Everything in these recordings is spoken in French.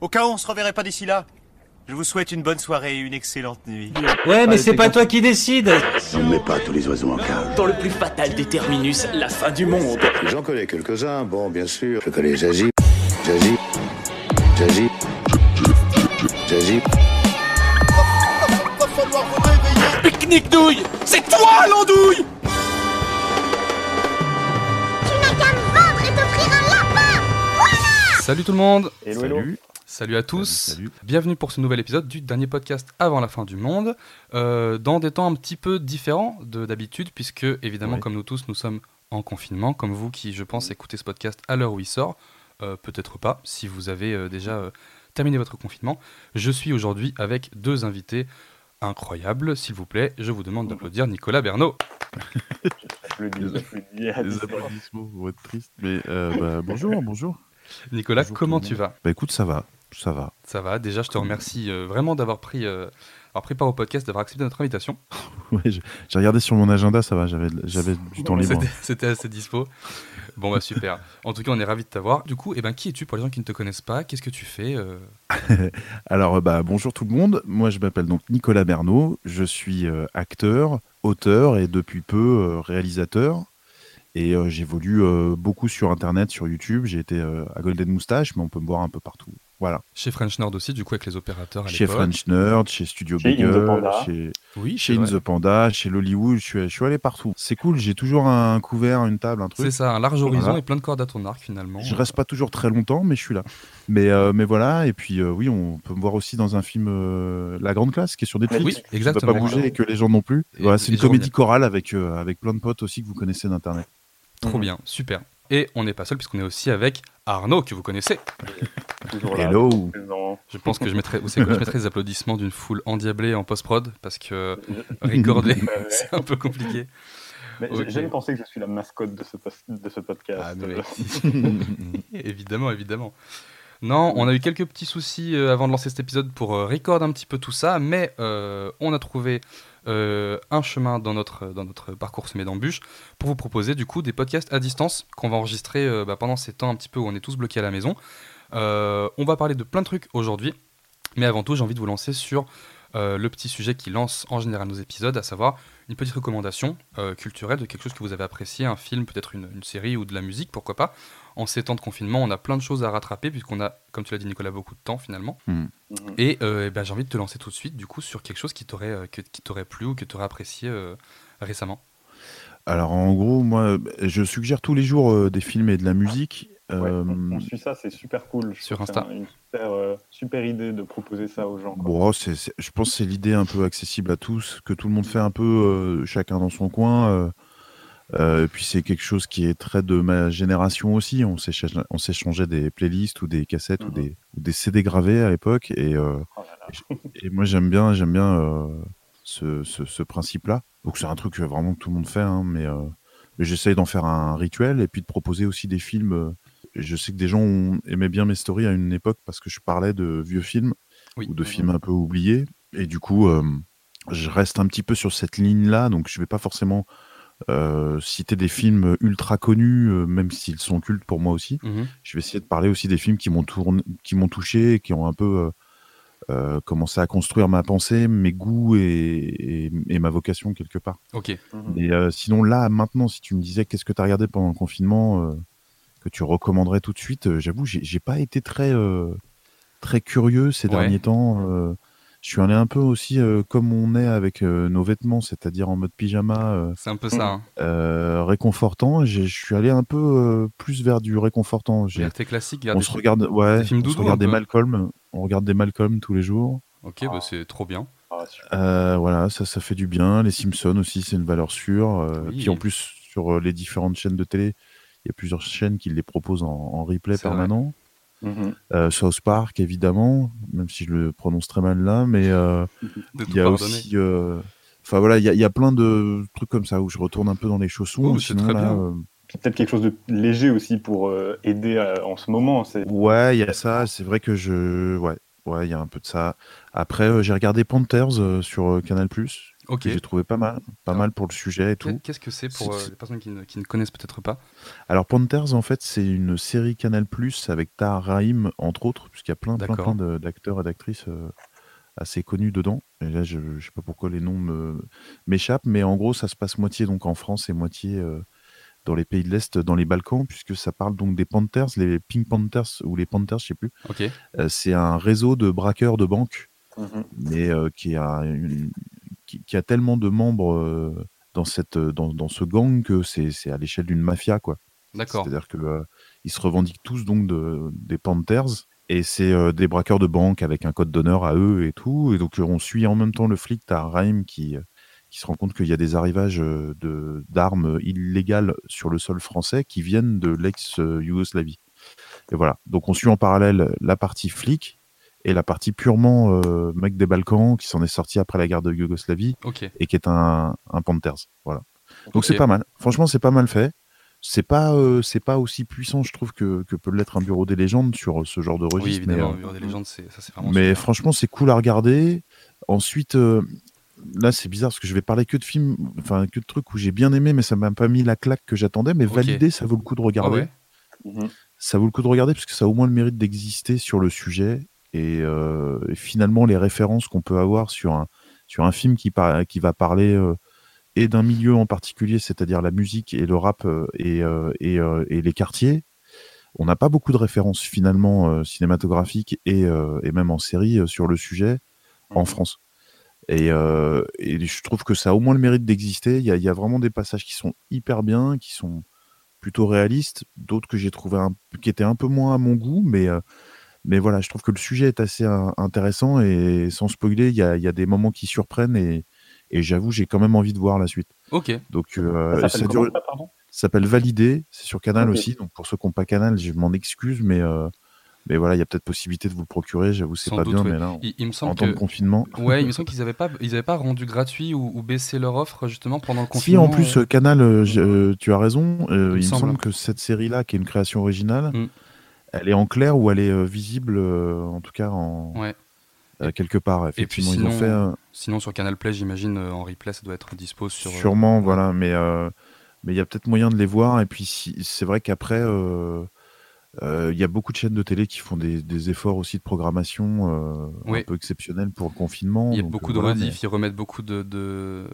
Au cas où on se reverrait pas d'ici là, je vous souhaite une bonne soirée et une excellente nuit. Ouais, mais c'est pas toi qui décide. On ne met pas tous les oiseaux en cage. Dans le plus fatal des terminus, la fin du monde. J'en connais quelques-uns, bon, bien sûr. Je connais Zazie, Zazie, Zazie, Zazie. Pique-nique douille C'est toi l'andouille Salut tout le monde Hello, hello. Salut à tous Salut, salut. Bienvenue pour ce nouvel épisode du dernier podcast avant la fin du monde, euh, dans des temps un petit peu différents de d'habitude, puisque évidemment, Ouais. comme nous tous, nous sommes en confinement, comme vous qui, je pense, écoutez ce podcast à l'heure où il sort, Euh, peut-être pas, si vous avez euh, déjà euh, terminé votre confinement. Je suis aujourd'hui avec deux invités incroyables, s'il vous plaît, je vous demande d'applaudir Nicolas Bernot. Les applaudissements vont être tristes. Mais euh, bah, bonjour, bonjour. Nicolas, Bonjour comment tu vas? Bah écoute, ça va, ça va. Ça va, déjà je te remercie euh, vraiment d'avoir pris, euh, avoir pris part au podcast, d'avoir accepté notre invitation. J'ai regardé sur mon agenda, ça va, j'avais du temps libre. C'était- assez dispo. Bon bah super. En tout cas, on est ravis de t'avoir. Du coup, eh ben, qui es-tu pour les gens qui ne te connaissent pas? Qu'est-ce que tu fais euh? Alors euh, bah bonjour tout le monde. Moi je m'appelle donc Nicolas Bernot. Je suis acteur, auteur et depuis peu réalisateur. Et j'évolue beaucoup sur Internet, sur YouTube. J'ai été à Golden Moustache, mais on peut me voir un peu partout. Voilà. Chez French Nord aussi, du coup, avec les opérateurs à Chez. French Nerd, chez Studio Chez chez Oui, chez In vrai. the Panda, chez l'Hollywood, je suis, je suis allé partout. C'est cool, j'ai toujours un couvert, une table, un truc. C'est ça, un large horizon Voilà. et plein de cordes à ton arc finalement. Je reste pas toujours très longtemps, mais je suis là. Mais, euh, mais voilà, et puis euh, oui, on peut me voir aussi dans un film euh, La Grande Classe qui est sur Netflix. Oui, exactement. pas bouger et que les gens non plus. Voilà, c'est une comédie chorale avec, euh, avec plein de potes aussi que vous connaissez d'internet. Trop bien, super. Et on n'est pas seul puisqu'on est aussi avec Arnaud que vous connaissez. Hello. Je pense que je mettrai, vous savez quoi, je mettrai des applaudissements d'une foule endiablée en post-prod parce que recorder, Ouais. c'est un peu compliqué. Mais Ok. j'ai- J'aime penser que je suis la mascotte de ce, de ce podcast. Ah, mais- évidemment, évidemment. Non, on a eu quelques petits soucis euh, avant de lancer cet épisode pour euh, record un petit peu tout ça, mais euh, on a trouvé euh, un chemin dans notre, dans notre parcours semé d'embûches pour vous proposer du coup des podcasts à distance qu'on va enregistrer euh, bah, pendant ces temps un petit peu où on est tous bloqués à la maison. Euh, on va parler de plein de trucs aujourd'hui, mais avant tout, j'ai envie de vous lancer sur euh, le petit sujet qui lance en général nos épisodes, à savoir une petite recommandation euh, culturelle de quelque chose que vous avez apprécié, un film, peut-être une, une série ou de la musique, pourquoi pas. En ces temps de confinement, on a plein de choses à rattraper puisqu'on a, comme tu l'as dit Nicolas, beaucoup de temps finalement. Mhm. Et, euh, eh ben, j'ai envie de te lancer tout de suite du coup sur quelque chose qui t'aurait euh, que- qui t'aurait plu ou que tu aurais apprécié euh, récemment. Alors en gros, moi, je suggère tous les jours euh, des films et de la musique. Ouais, Euh, on, on suit ça, c'est super cool. Je Sur Insta. un- une super, euh, super idée de proposer ça aux gens. quoi. Bon, je pense que c'est l'idée un peu accessible à tous, que tout le monde fait un peu, euh, chacun dans son coin. euh, euh, et puis c'est quelque chose qui est très de ma génération aussi. On s'échange- on s'échangeait des playlists ou des cassettes ou, Mhm. des, ou des CD gravés à l'époque. Et, euh, Oh et moi j'aime bien, j'aime bien euh, ce, ce- ce principe-là. Donc c'est un truc que vraiment que tout le monde fait, hein, mais, euh, mais j'essaye d'en faire un rituel et puis de proposer aussi des films. Je sais que des gens ont, aimaient bien mes stories à une époque parce que je parlais de vieux films Oui. ou de films un peu oubliés. Et du coup, euh, je reste un petit peu sur cette ligne-là, donc je vais pas forcément euh, citer des films ultra connus, euh, même s'ils sont cultes pour moi aussi. Mhm. Je vais essayer de parler aussi des films qui m'ont tourné, qui m'ont touché, et qui ont un peu euh, euh, commencé à construire ma pensée, mes goûts et, et- et ma vocation quelque part. Ok. Mais euh, sinon là, maintenant, si tu me disais qu'est-ce que tu as regardé pendant le confinement, euh, que tu recommanderais tout de suite, euh, j'avoue, j'ai pas été très euh, très curieux ces Ouais. derniers temps. euh, je suis allé un peu aussi euh, comme on est avec euh, nos vêtements, c'est-à-dire en mode pyjama. euh, C'est un peu ça. Hein. euh, réconfortant. Je suis allé un peu euh, plus vers du réconfortant. Tes classiques, On regarde se des- regarde, ouais, des films on se regarde des. Malcolm. On regarde des Malcolm tous les jours. Ok, bah, c'est trop bien. Ah. Euh, voilà, ça, ça fait du bien. Les Simpsons aussi, c'est une valeur sûre. euh, Oui. Puis en plus, sur les différentes chaînes de télé, y a plusieurs chaînes qui les proposent en, en replay permanent. Euh, South Park, évidemment, même si je le prononce très mal là, mais euh, De il y a pardonner. aussi. euh, Enfin voilà, il y, a- il y a plein de trucs comme ça où je retourne un peu dans les chaussons. Oh, sinon, très là, euh, Peut-être quelque chose de léger aussi pour euh, aider à- en ce moment. C'est Ouais, il y a ça. C'est vrai que je. Ouais, ouais, il y a un peu de ça. Après, euh, j'ai regardé Panthers euh, sur euh, Canal. Ok. que j'ai trouvé pas mal, pas Alors, mal pour le sujet et tout. Qu'est-ce que c'est pour euh, les personnes qui ne, qui ne connaissent peut-être pas? Alors Panthers, en fait, c'est une série Canal Plus avec Tahar Rahim, entre autres, puisqu'il y a plein, plein, plein d'acteurs et d'actrices euh, assez connus dedans. Et là, je ne sais pas pourquoi les noms me- m'échappent, mais en gros, ça se passe moitié donc en France et moitié euh, dans les pays de l'Est, dans les Balkans, puisque ça parle donc des Panthers, les Pink Panthers ou les Panthers, je sais plus. Ok. Euh, c'est un réseau de braqueurs de banques, Mhm. mais euh, qui, a une- qui, qui a tellement de membres dans, cette, dans, dans ce gang que c'est à l'échelle d'une mafia, quoi. D'accord. C'est-à-dire que ils se revendiquent tous donc de, des Panthers et c'est euh, des braqueurs de banque avec un code d'honneur à eux et tout. Et donc euh, on suit en même temps le flic Tahar Rahim qui euh, qui se rend compte qu'il y a des arrivages de d'armes illégales sur le sol français qui viennent de l'ex-Yougoslavie. Et voilà. Donc on suit en parallèle la partie flic et la partie purement euh, mec des Balkans qui s'en est sorti après la guerre de Yougoslavie et qui est un, un Panthers. Voilà. Donc c'est pas mal. Franchement, c'est pas mal fait. C'est pas, euh, c'est pas aussi puissant, je trouve, que, que peut l'être un bureau des légendes sur euh, ce genre de Oui, registre. mais, évidemment, euh, le Bureau des légendes, ça vraiment. mais super. franchement, c'est cool à regarder. Ensuite, euh, là, c'est bizarre parce que je vais parler que de films, enfin que de trucs où j'ai bien aimé, mais ça m'a pas mis la claque que j'attendais. Mais Ok. validé, ça vaut le coup de Ah regarder. ouais? Mhm. Ça vaut le coup de regarder parce que ça a au moins le mérite d'exister sur le sujet. Et, euh, et finalement, les références qu'on peut avoir sur un, sur un film qui, par- qui va parler euh, et d'un milieu en particulier, c'est-à-dire la musique et le rap euh, et, et, et les quartiers, on n'a pas beaucoup de références finalement cinématographiques et, et même en série sur le sujet en Mhm. France. Et, euh, et je trouve que ça a au moins le mérite d'exister. Il y a, il y a vraiment des passages qui sont hyper bien, qui sont plutôt réalistes, d'autres que j'ai trouvé un, qui étaient un peu moins à mon goût, mais, euh, mais voilà, je trouve que le sujet est assez intéressant et sans spoiler, il y a, il y a des moments qui surprennent et, et j'avoue, j'ai quand même envie de voir la suite. Ok. Donc, euh, Ça ça, s'appelle ça, s'appelle Validé, c'est sur Canal aussi, donc pour ceux qui n'ont pas Canal, je m'en excuse, mais, euh, mais voilà, il y a peut-être possibilité de vous le procurer, j'avoue, c'est Sans pas doute, bien, ouais. mais là, en, Il, il me en semble temps de confinement. Ouais, il me semble qu'ils n'avaient pas, ils avaient pas rendu gratuit ou, ou baissé leur offre justement pendant le Si, confinement. en plus, euh, euh, Canal, euh, tu as raison. euh, il me semble. semble que cette série-là, qui est une création originale, Mm. Elle est en clair ou elle est euh, visible, euh, en tout cas, en, Ouais. euh, quelque part. puis Effectivement, ils ont sinon, fait euh, Sinon sur Canal Play, j'imagine euh, en replay, ça doit être dispo sur. sûrement, voilà, mais mais il y a peut-être moyen de les voir. Et puis, si, c'est vrai qu'après, il y a beaucoup de chaînes de télé qui font des, des efforts aussi de programmation Oui. un peu exceptionnels pour le confinement. Il y a donc, beaucoup de voilà, rediff, ils remettent beaucoup de, de-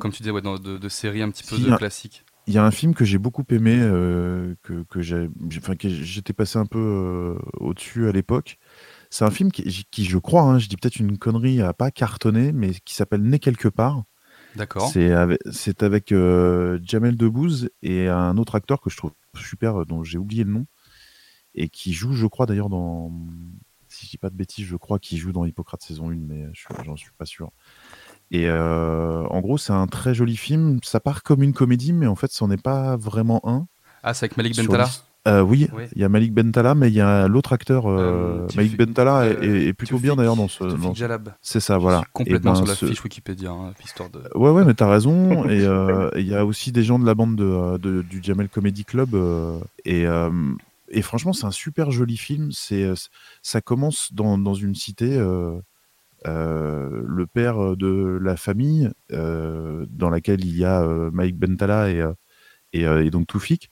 comme tu disais, ouais, de, de séries un petit peu Si, de un- classiques. Il y a un film que j'ai beaucoup aimé, euh, que, que j'ai, j'ai- enfin, que j'étais passé un peu euh, au-dessus à l'époque. C'est un film qui, qui, je crois, hein, je dis peut-être une connerie, a pas cartonné, mais qui s'appelle Né quelque part. D'accord. C'est avec, c'est avec euh, Jamel Debbouze et un autre acteur que je trouve super, euh, dont j'ai oublié le nom, et qui joue, je crois d'ailleurs, dans. Si je dis pas de bêtises, je crois qu'il joue dans Hippocrate saison 1, mais je j'en suis pas sûr. Et euh, en gros, c'est un très joli film. Ça part comme une comédie, mais en fait, c'en est pas vraiment un. Ah, c'est avec Malik Bentala. Euh, oui, il Oui. y a Malik Bentala, mais il y a l'autre acteur, euh, Euh, Malik Bentala, est- est, est plutôt bien d'ailleurs dans ce. Dans-. C'est ça, voilà. suis complètement ben, sur la ce- fiche Wikipédia, hein, histoire de. Ouais, ouais, mais t'as raison. et il y a aussi des gens de la bande de, de- du Jamel Comedy Club. et, et franchement, c'est un super joli film. C'est, ça commence dans, dans une cité. euh, euh, le père de la famille, euh, dans laquelle il y a euh, Mike Bentala et, euh, et, euh, et donc Toufik.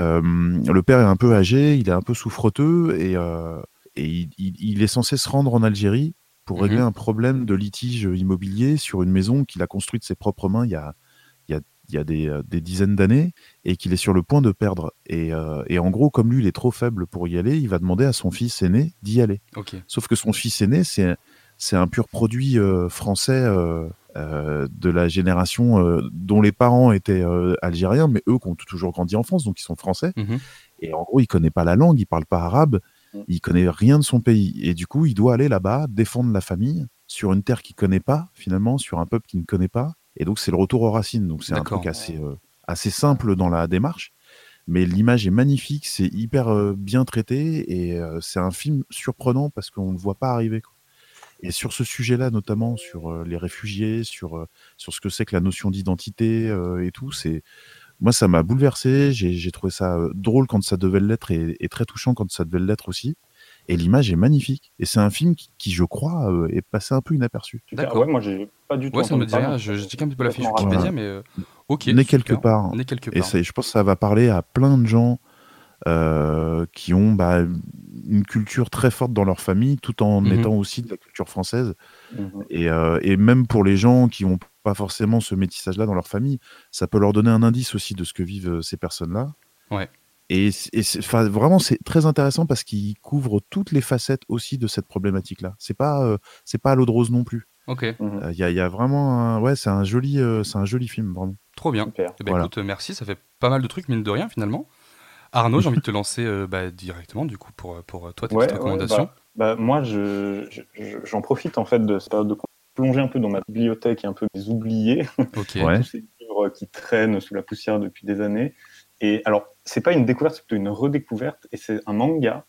Euh, le père est un peu âgé, il est un peu souffreteux et, euh, et il, il- il est censé se rendre en Algérie pour régler Mhm. un problème de litige immobilier sur une maison qu'il a construite de ses propres mains il y a, il y a, il y a des, euh, des dizaines d'années et qu'il est sur le point de perdre. Et, euh, en gros, comme lui, il est trop faible pour y aller, il va demander à son fils aîné d'y aller. Sauf que son fils aîné, c'est c'est un pur produit euh, français euh, euh, de la génération dont les parents étaient algériens, mais eux qui ont toujours grandi en France, donc ils sont français. Mhm. Et en gros, il connaît pas la langue, il parle pas arabe, Mm. il connaît rien de son pays. Et du coup, il doit aller là-bas, défendre la famille, sur une terre qu'il connaît pas, finalement, sur un peuple qu'il ne connaît pas. Et donc, c'est le retour aux racines. Donc, c'est un truc assez, euh, assez simple dans la démarche. Mais l'image est magnifique, c'est hyper euh, bien traité et euh, c'est un film surprenant parce qu'on ne le voit pas arriver. quoi. Et sur ce sujet-là, notamment sur euh, les réfugiés, sur, euh, sur ce que c'est que la notion d'identité euh, et tout, c'est moi ça m'a bouleversé. J'ai trouvé ça drôle quand ça devait l'être et, et très touchant quand ça devait l'être aussi. et l'image est magnifique. Et c'est un film qui, qui, je crois, euh, est passé un peu inaperçu. D'accord. Ouais, moi j'ai pas du tout. Ouais, ça me dit rien. Je, je check un petit peu la fiche Wikipédia, Voilà. mais euh, ok. Né quelque part. Né quelque Et part. ça, je pense que ça va parler à plein de gens euh, qui ont bah, une culture très forte dans leur famille, tout en Mhm. étant aussi de la culture française. Et, euh, et même pour les gens qui n'ont pas forcément ce métissage-là dans leur famille, ça peut leur donner un indice aussi de ce que vivent euh, ces personnes-là. Ouais. Et, vraiment, c'est très intéressant parce qu'il couvre toutes les facettes aussi de cette problématique-là. C'est pas, euh, c'est pas à l'eau de rose non plus. Ok, Mhm. Il y, a- y a vraiment, un- ouais, c'est un joli, euh, c'est un joli film vraiment. trop bien. Eh ben, Voilà. écoute, merci, ça fait pas mal de trucs, mine de rien, finalement. Arnaud, j'ai envie de te lancer euh, bah, directement, du coup, pour, pour euh, toi, tes Ouais, petites ouais, recommandations. Bah, moi, je, je- je- j'en profite en fait de cette période de plonger un peu dans ma bibliothèque et un peu des oubliés, Ok. Ouais. tous ces livres qui traînent sous la poussière depuis des années. Et alors, c'est pas une découverte, c'est plutôt une redécouverte, et c'est un manga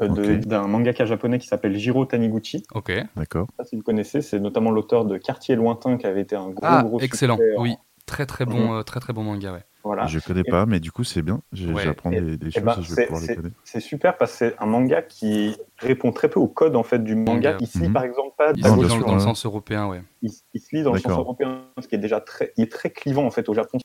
euh, d'un mangaka japonais qui s'appelle Jiro Taniguchi. Ok. D'accord. Je sais pas si vous connaissez, c'est notamment l'auteur de Quartier lointain qui avait été un gros Ah, gros excellent. Oui, très très bon, euh, très très bon manga, ouais. Voilà. Je connais Et- pas, mais du coup, c'est bien. Ouais. J'apprends des, des Eh choses, ben, je vais c'est- pouvoir les connaître. C'est super parce que c'est un manga qui répond très peu au code en fait du manga. Manga. Il se lit par exemple pas Il se bien lit dans, le sens européen, ouais. il, il se lit dans le sens européen, ce qui est déjà très, il est très clivant en fait au Japon.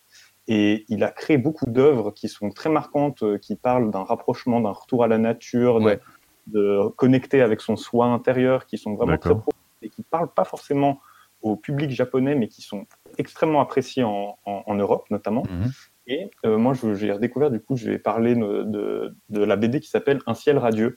Et il a créé beaucoup d'œuvres qui sont très marquantes, euh, qui parlent d'un rapprochement, d'un retour à la nature, de- Ouais. de, connecter avec son soi intérieur, qui sont vraiment très profondes et qui parlent pas forcément au public japonais, mais qui sont extrêmement appréciés en, en- en Europe notamment. Mhm. Et euh, moi, j'ai redécouvert, du coup, je vais parler de, de, de la BD qui s'appelle Un ciel radieux,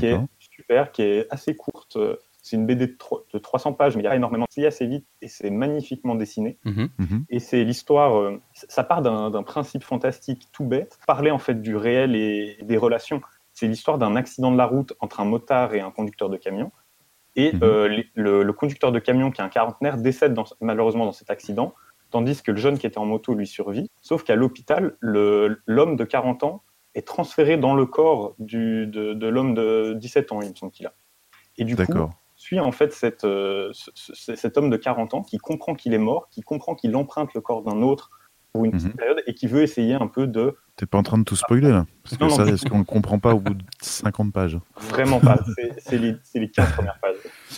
qui est super, qui est assez courte. C'est une BD de, de 300 pages, mais il y a énormément. C'est assez vite et c'est magnifiquement dessiné. Mhm. Mhm. Et c'est l'histoire, euh, ça part d'un principe fantastique tout bête, parler en fait du réel et des relations. C'est l'histoire d'un accident de la route entre un motard et un conducteur de camion. Et Mhm. euh, les- le, le conducteur de camion, qui est un quarantenaire, décède dans- malheureusement dans cet accident, tandis que le jeune qui était en moto lui survit. Sauf qu'à l'hôpital, l'homme de 40 ans est transféré dans le corps du, de, de l'homme de 17 ans, il me semble qu'il a. Et du coup, suit en fait cette, euh, ce- ce- cet homme de 40 ans qui comprend qu'il est mort, qui comprend qu'il emprunte le corps d'un autre pour une petite Mhm. période et qui veut essayer un peu de T'es pas en train de tout spoiler là Parce que Non, ça, est-ce qu'on ne comprend pas au bout de 50 pages vraiment pas. C'est- les, les 15 premières pages.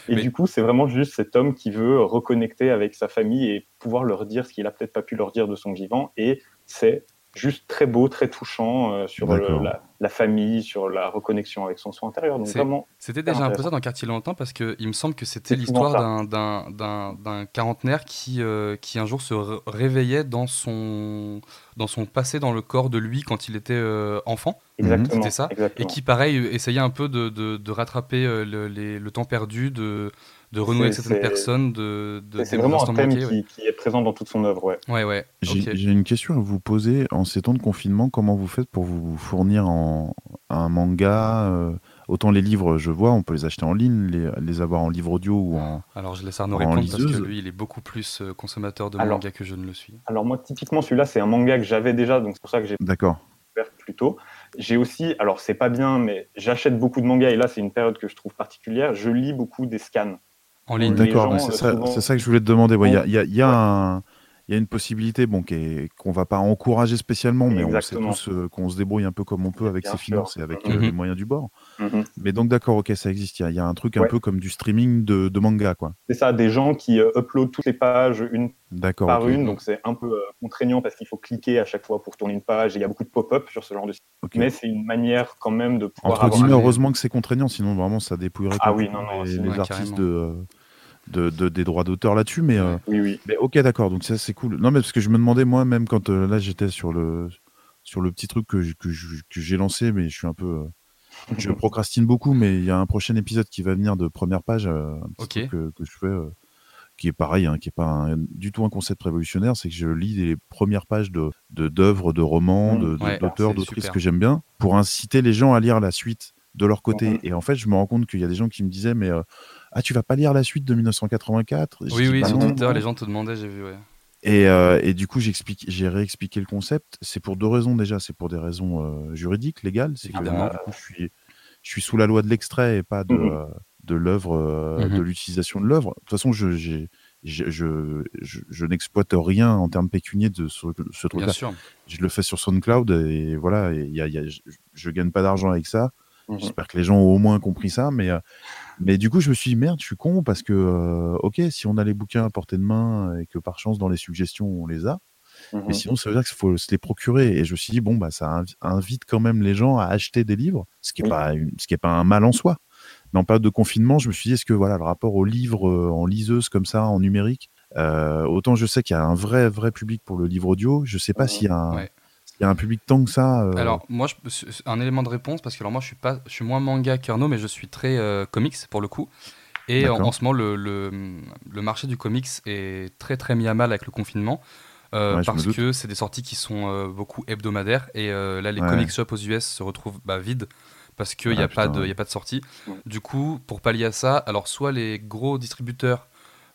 Et Mais- du coup, c'est vraiment juste cet homme qui veut reconnecter avec sa famille et pouvoir leur dire ce qu'il a peut-être pas pu leur dire de son vivant. Et c'est juste très beau, très touchant euh, sur le- la, la famille, sur la reconnexion avec son soi intérieur. Donc vraiment, C'était déjà un peu ça dans Quartier Lointain parce que il me semble que c'était l'histoire d'un- d'un- d'un d'un quarantenaire qui, euh, qui un jour se ré- réveillait dans son, dans son passé, dans le corps de lui quand il était euh, enfant. exactement. C'était ça. Et exactement. qui, pareil, essayait un peu de, de- de rattraper euh, le, les- le temps perdu, de, de renouer avec certaines personnes, de, de C'est vraiment un thème ouais. qui, est présent dans toute son œuvre. Ouais. Ouais, ouais. J'ai une question à vous poser. En ces temps de confinement, comment vous faites pour vous fournir en un manga euh, Autant les livres, je vois, on peut les acheter en ligne, les, les avoir en livre audio ou en. Alors je laisse Arnaud répondre parce que lui, il est beaucoup plus euh, consommateur de Alors- manga que je ne le suis. Alors moi, typiquement, celui-là, c'est un manga que j'avais déjà, donc c'est pour ça que j'ai D'accord. découvert plus tôt. J'ai aussi, alors c'est pas bien, mais j'achète beaucoup de mangas, et là, c'est une période que je trouve particulière, je lis beaucoup des scans. En ligne. D'accord, c'est euh, ça, souvent- c'est ça que je voulais te demander. Ouais, Il y, a, Bon. il y a- il y a un- il y a une possibilité bon, qu'on va pas encourager spécialement, mais Exactement. on sait tous euh, qu'on se débrouille un peu comme on peut avec Bien ses sûr. finances et avec euh, Mhm. les moyens du bord. Mhm. Mais donc, d'accord, ok, ça existe. Il y a, il y a un truc un Ouais. peu comme du streaming de, de manga, quoi. C'est ça, des gens qui euh, uploadent toutes les pages une D'accord. par une, donc c'est un peu euh, contraignant parce qu'il faut cliquer à chaque fois pour tourner une page, et il y a beaucoup de pop-up sur ce genre de site. Mais c'est une manière quand même de pouvoir Entre avoir guillemets, un- heureusement que c'est contraignant, sinon vraiment ça dépouillerait Ah oui, complètement non, non, les, c'est- les ouais, artistes de, euh, de, de- des droits d'auteur là-dessus. Mais, euh, Oui, oui. mais ok, d'accord, donc ça c'est cool. Non, mais parce que je me demandais moi-même quand euh, là j'étais sur le, sur le petit truc que, j'ai lancé, mais je suis un peu. euh, je procrastine beaucoup, mais il y a un prochain épisode qui va venir de première page, euh, que, que je fais, euh, qui est pareil, hein, qui est pas un- du tout un concept révolutionnaire, c'est que je lis les premières pages de de- d'œuvres, de, romans, Mmh, de- d'auteurs, d'autrices que j'aime bien, pour inciter les gens à lire la suite de leur côté. Mhm. Et en fait, je me rends compte qu'il y a des gens qui me disaient, mais euh, ah, tu vas pas lire la suite de 1984 Je Oui, dis, oui, Bah sur Twitter, les gens te demandaient, j'ai vu, ouais. Et, euh, et du coup, j'explique, j'ai réexpliqué le concept. C'est pour deux raisons déjà. C'est pour des raisons euh, juridiques, légales. C'est que coup, je suis, je suis sous la loi de l'extrait et pas de, euh, de l'œuvre, euh, Mhm. de l'utilisation de l'œuvre. De toute façon, je, j'ai- je, je, je, je n'exploite rien en termes pécuniers de ce, truc-là. Je le fais sur SoundCloud et voilà. et il y a, il y a- je, je gagne pas d'argent avec ça. Mhm. J'espère que les gens ont au moins compris ça, mais, euh, mais du coup, je me suis dit, merde, je suis con, parce que, euh, ok, si on a les bouquins à portée de main et que par chance, dans les suggestions, on les a, Mhm. mais sinon, ça veut dire qu'il faut se les procurer. Et je me suis dit, bon, bah, ça invi- invite quand même les gens à acheter des livres, ce qui n'est Oui. pas, une- ce qui est pas un mal en soi. Mais en période de confinement, je me suis dit, est-ce que voilà, le rapport aux livres en liseuse comme ça, en numérique, euh, autant je sais qu'il y a un vrai, vrai public pour le livre audio, je sais pas Mhm. s'il y, a un- Ouais. Y a un public tant que ça. euh, Alors, moi, je- un élément de réponse, parce que alors, moi, je suis, pas, je suis moins manga qu'Arnaud, mais je suis très euh, comics pour le coup. Et en, D'accord. en ce moment, le, le, le marché du comics est très très mis à mal avec le confinement. euh, Ouais, parce que c'est des sorties qui sont euh, beaucoup hebdomadaires et euh, là les Ouais. comic shops aux US se retrouvent bah, vides parce qu'il n'y Ah, a, pas de- ouais. y a pas de sortie. Du coup, pour pallier à ça, alors soit les gros distributeurs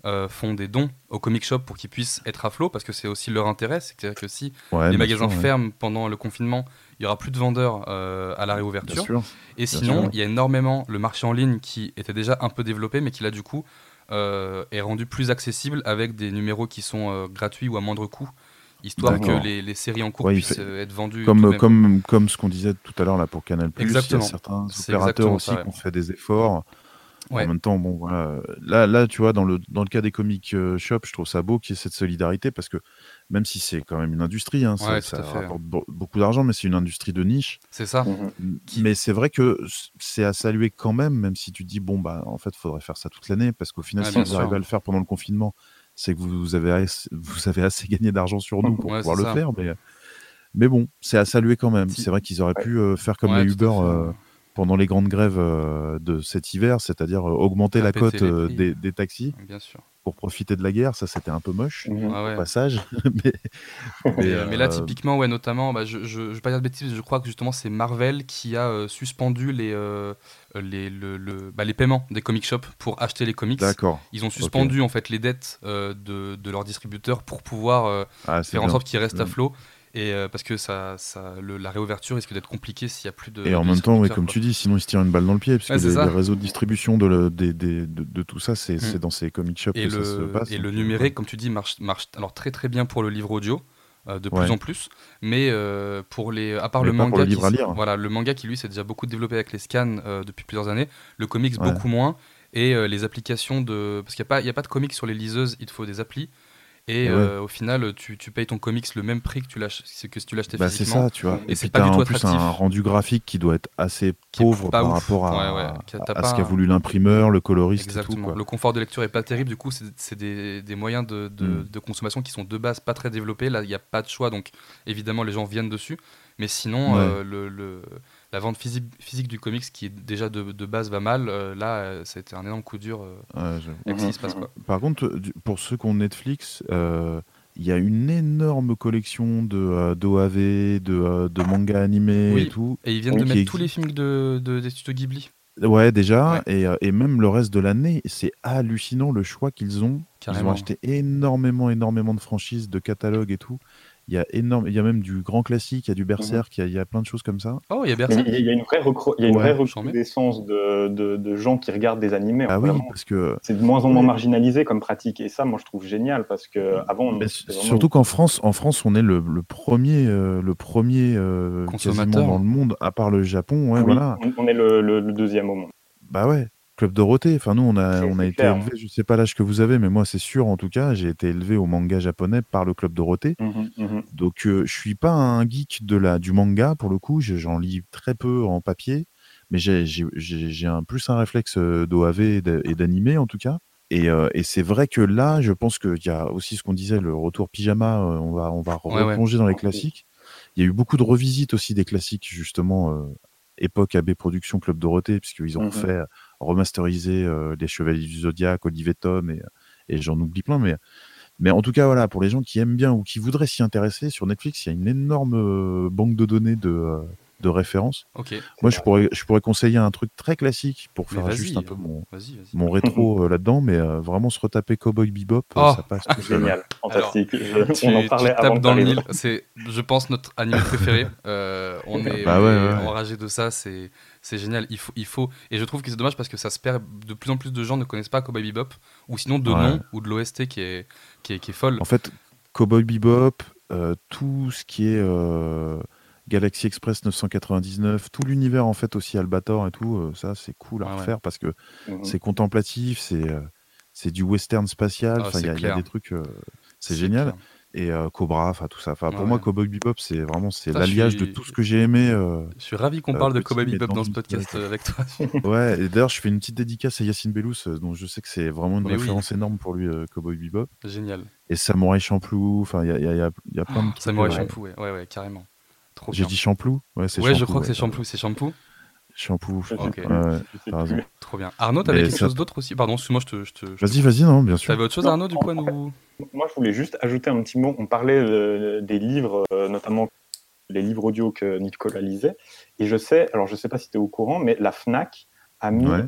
euh, font des dons aux comic shops pour qu'ils puissent être à flot parce que c'est aussi leur intérêt, c'est-à-dire que si ouais, les magasins sûr, ouais. ferment pendant le confinement, il y aura plus de vendeurs euh, à la réouverture. sûr. Et sûr. sinon, il y a énormément le marché en ligne qui était déjà un peu développé, mais qui là du coup euh, est rendu plus accessible avec des numéros qui sont gratuits ou à moindre coût, histoire que les, les séries en cours Ouais, puissent fait- être vendues. Comme, comme, comme ce qu'on disait tout à l'heure là pour Canal+, il y a certains opérateurs aussi qui ont fait des efforts. Ouais. En même temps, bon, voilà. Là, là, tu vois, dans le, dans le cas des comic euh, shops, je trouve ça beau qu'il y ait cette solidarité parce que même si c'est quand même une industrie, hein, ça, Ouais, ça rapporte be- beaucoup d'argent, mais c'est une industrie de niche. C'est ça. Mhm. Qui- Mais c'est vrai que c'est à saluer quand même, même si tu dis, bon, bah, en fait, faudrait faire ça toute l'année parce qu'au final, Ouais, si vous arrivez à le faire pendant le confinement, c'est que vous avez, assez, vous avez assez gagné d'argent sur nous pour Ouais, pouvoir le ça. faire. Mais, mais bon, c'est à saluer quand même. Si- C'est vrai qu'ils auraient Ouais. pu euh, faire comme Ouais, les Uber euh, pendant les grandes grèves euh, de cet hiver, c'est-à-dire euh, augmenter la cote euh, des, des taxis Bien sûr. pour profiter de la guerre. Ça, c'était un peu moche ouais. au passage. mais, Mais, mais, euh, mais là, typiquement, ouais, notamment, bah, je, je, je vais pas dire de bêtises, je crois que justement c'est Marvel qui a euh, suspendu les, euh, les, le, le- bah, les paiements des comic shops pour acheter les comics. D'accord. Ils ont suspendu en fait les dettes euh, de, de leurs distributeurs pour pouvoir euh, Ah, faire en sorte qu'ils restent à Mm. flot. Et euh, parce que ça, ça, le- la réouverture risque d'être compliquée s'il y a plus de. Et en même temps, ouais, comme quoi. tu dis, sinon ils se tirent une balle dans le pied, parce Ouais, les, réseaux de distribution de, le- des- des- de, de tout ça, c'est Mm. c'est dans ces comic shops Et que ça se le, passe. et le euh, numérique, comme tu dis, marche, marche alors très très bien pour le livre audio, euh, de Ouais. plus en plus. Mais euh, pour les, à part Mais le manga, le qui à lire. voilà, le manga qui lui s'est déjà beaucoup développé avec les scans depuis plusieurs années, le comics beaucoup moins. Et les applications de, parce qu'il n'y a a pas de comics sur les liseuses, il te faut des applis. Et Et ouais. euh, au final, tu, tu payes ton comics le même prix que, tu que si tu l'achetais Bah, c'est ça, tu vois. Et Et, c'est pas du tout en plus attractif. un rendu graphique qui doit être assez pauvre par ouf. rapport à, Ouais, ouais. Ce qu'a voulu l'imprimeur, le coloriste et tout. Exactement. Quoi. Le confort de lecture est pas terrible, du coup, c'est des, des moyens de, de- Mm. de consommation qui sont de base pas très développés. Là, il n'y a pas de choix, donc évidemment, les gens viennent dessus. Mais sinon, euh, le, le- la vente physique, physique du comics, qui est déjà de, de base va mal, euh, là, euh, ça a été un énorme coup dur euh, Ouais, j'avoue. avec ce qui se passe. Quoi. Par contre, pour ceux qui ont Netflix, euh, il y a une énorme collection de euh, d'OAV, de, euh, de mangas animés Oui. et tout. Et ils viennent de mettre tous les films de, de- des studios Ghibli, Ouais, déjà, Ouais. Et, euh, et même le reste de l'année, c'est hallucinant le choix qu'ils ont. Ils ont acheté énormément, énormément de franchises, de catalogues et tout. Il y a énorme, il y a même du grand classique, il y a du Berserk, il y a- il y, a plein de choses comme ça. Oh, il y a Berserk. il y a- une vraie, recro- il y a une Ouais, vraie recrudescence de, de, de gens qui regardent des animés. Ah oui, Vraiment, parce que C'est de moins en moins marginalisé comme pratique. Et ça, moi, je trouve génial parce que avant, mais c'était vraiment- surtout qu'en France, en France, on est le, le premier, euh, le premier euh, quasiment Consommateur. dans le monde, à part le Japon. Ouais, Oui, voilà. on- on est le, le- le deuxième au monde. Bah ouais. Club Dorothée. Enfin, nous, on a, on a été clair. élevé. Je sais pas l'âge que vous avez, mais moi, c'est sûr. En tout cas, j'ai été élevé au manga japonais par le Club Dorothée. Mhm, mhm. Donc, euh, je suis pas un geek de la, du manga pour le coup. je- J'en lis très peu en papier, mais j'ai un plus un réflexe euh, d'OAV et d'a- et d'animé en tout cas. Et, euh, et c'est vrai que là, je pense qu'il y a aussi ce qu'on disait, le retour pyjama. euh, on va, on va Ouais, ouais. replonger dans les classiques. Il y a eu beaucoup de revisites aussi des classiques justement. euh, époque AB Productions Club Dorothée, puisqu'ils ont Mhm. fait remasteriser euh, les Chevaliers du Zodiaque, Olivier Tom, et, et j'en oublie plein, mais, mais en tout cas, voilà, pour les gens qui aiment bien ou qui voudraient s'y intéresser, sur Netflix, il y a une énorme euh, banque de données de, euh, de références. Ok, Moi, je pourrais, je pourrais conseiller un truc très classique pour faire juste un peu euh, mon, mon rétro euh, là-dedans, mais euh, vraiment se retaper Cowboy Bebop, euh, Oh. ça passe tout seul. Génial, fantastique. Je- Tu, on en tu parlait tapes avant que dans le. Nil. C'est, je pense, notre anime préféré. Euh, on est, Bah on ouais, est ouais. enragé de ça. C'est, c'est génial. Il faut, il faut. Et je trouve que c'est dommage parce que ça se perd. De plus en plus de gens ne connaissent pas Cowboy Bebop ou sinon de Ouais. nom ou de l'OST qui est, qui est, qui est folle. En fait, Cowboy Bebop, euh, tout ce qui est. euh, Galaxy Express 999, tout l'univers en fait aussi Albator et tout, euh, ça c'est cool à Ouais, ouais. refaire parce que Mhm. c'est contemplatif, c'est euh, c'est du western spatial, Ah, enfin il y, c'est a- y des trucs, euh, c'est génial. clair. Et euh, Cobra, enfin tout ça. Enfin pour Ouais, moi. Cowboy Bebop c'est vraiment c'est l'alliage de tout ce que j'ai aimé. euh, Je suis ravi qu'on Euh, parle de Cowboy Bebop dans dans ce podcast avec toi. Ouais, et d'ailleurs je fais une petite dédicace à Yacine Bellous, dont je sais que c'est vraiment une Mais oui. référence énorme pour lui, Cowboy Bebop. Génial. Et Samouraï Champloo, enfin il y a, y a- y a- y a plein de trucs, Samouraï euh, Shampoo, ouais. ouais, ouais, carrément. J'ai dit Champloo Ouais, c'est Ouais, je Champloo, crois que c'est. Shampoo, c'est Shampoo. Shampoo, je ouais, t'as raison. plus. Trop bien. Arnaud, t'avais Mais quelque ça- chose d'autre aussi? Pardon, excuse-moi, je te. Je te, je te- Vas-y, vas-y, non, bien sûr. T'avais autre chose, Non, Arnaud, du coup, à nous Moi, je voulais juste ajouter un petit mot. On parlait euh, des livres, euh, notamment les livres audio que Nicolas lisait. Et je sais, alors je ne sais pas si tu es au courant, mais la FNAC a mis, Ouais.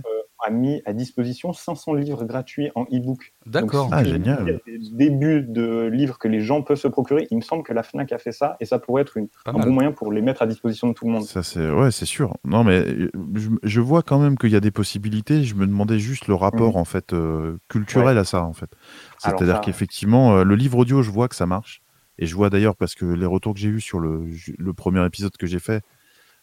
A mis à disposition 500 livres gratuits en e-book. D'accord. Ah, génial. il y a des débuts de livres que les gens peuvent se procurer. Il me semble que la FNAC a fait ça et ça pourrait être une- un mal. bon moyen pour les mettre à disposition de tout le monde. Ça, c'est ouais, c'est sûr. Non, mais euh, je, je vois quand même qu'il y a des possibilités. Je me demandais juste le rapport en fait euh, culturel à ça, en fait. C'est-à-dire ça, qu'effectivement, euh, le livre audio, je vois que ça marche. Et je vois d'ailleurs parce que les retours que j'ai eus sur le, le premier épisode que j'ai fait,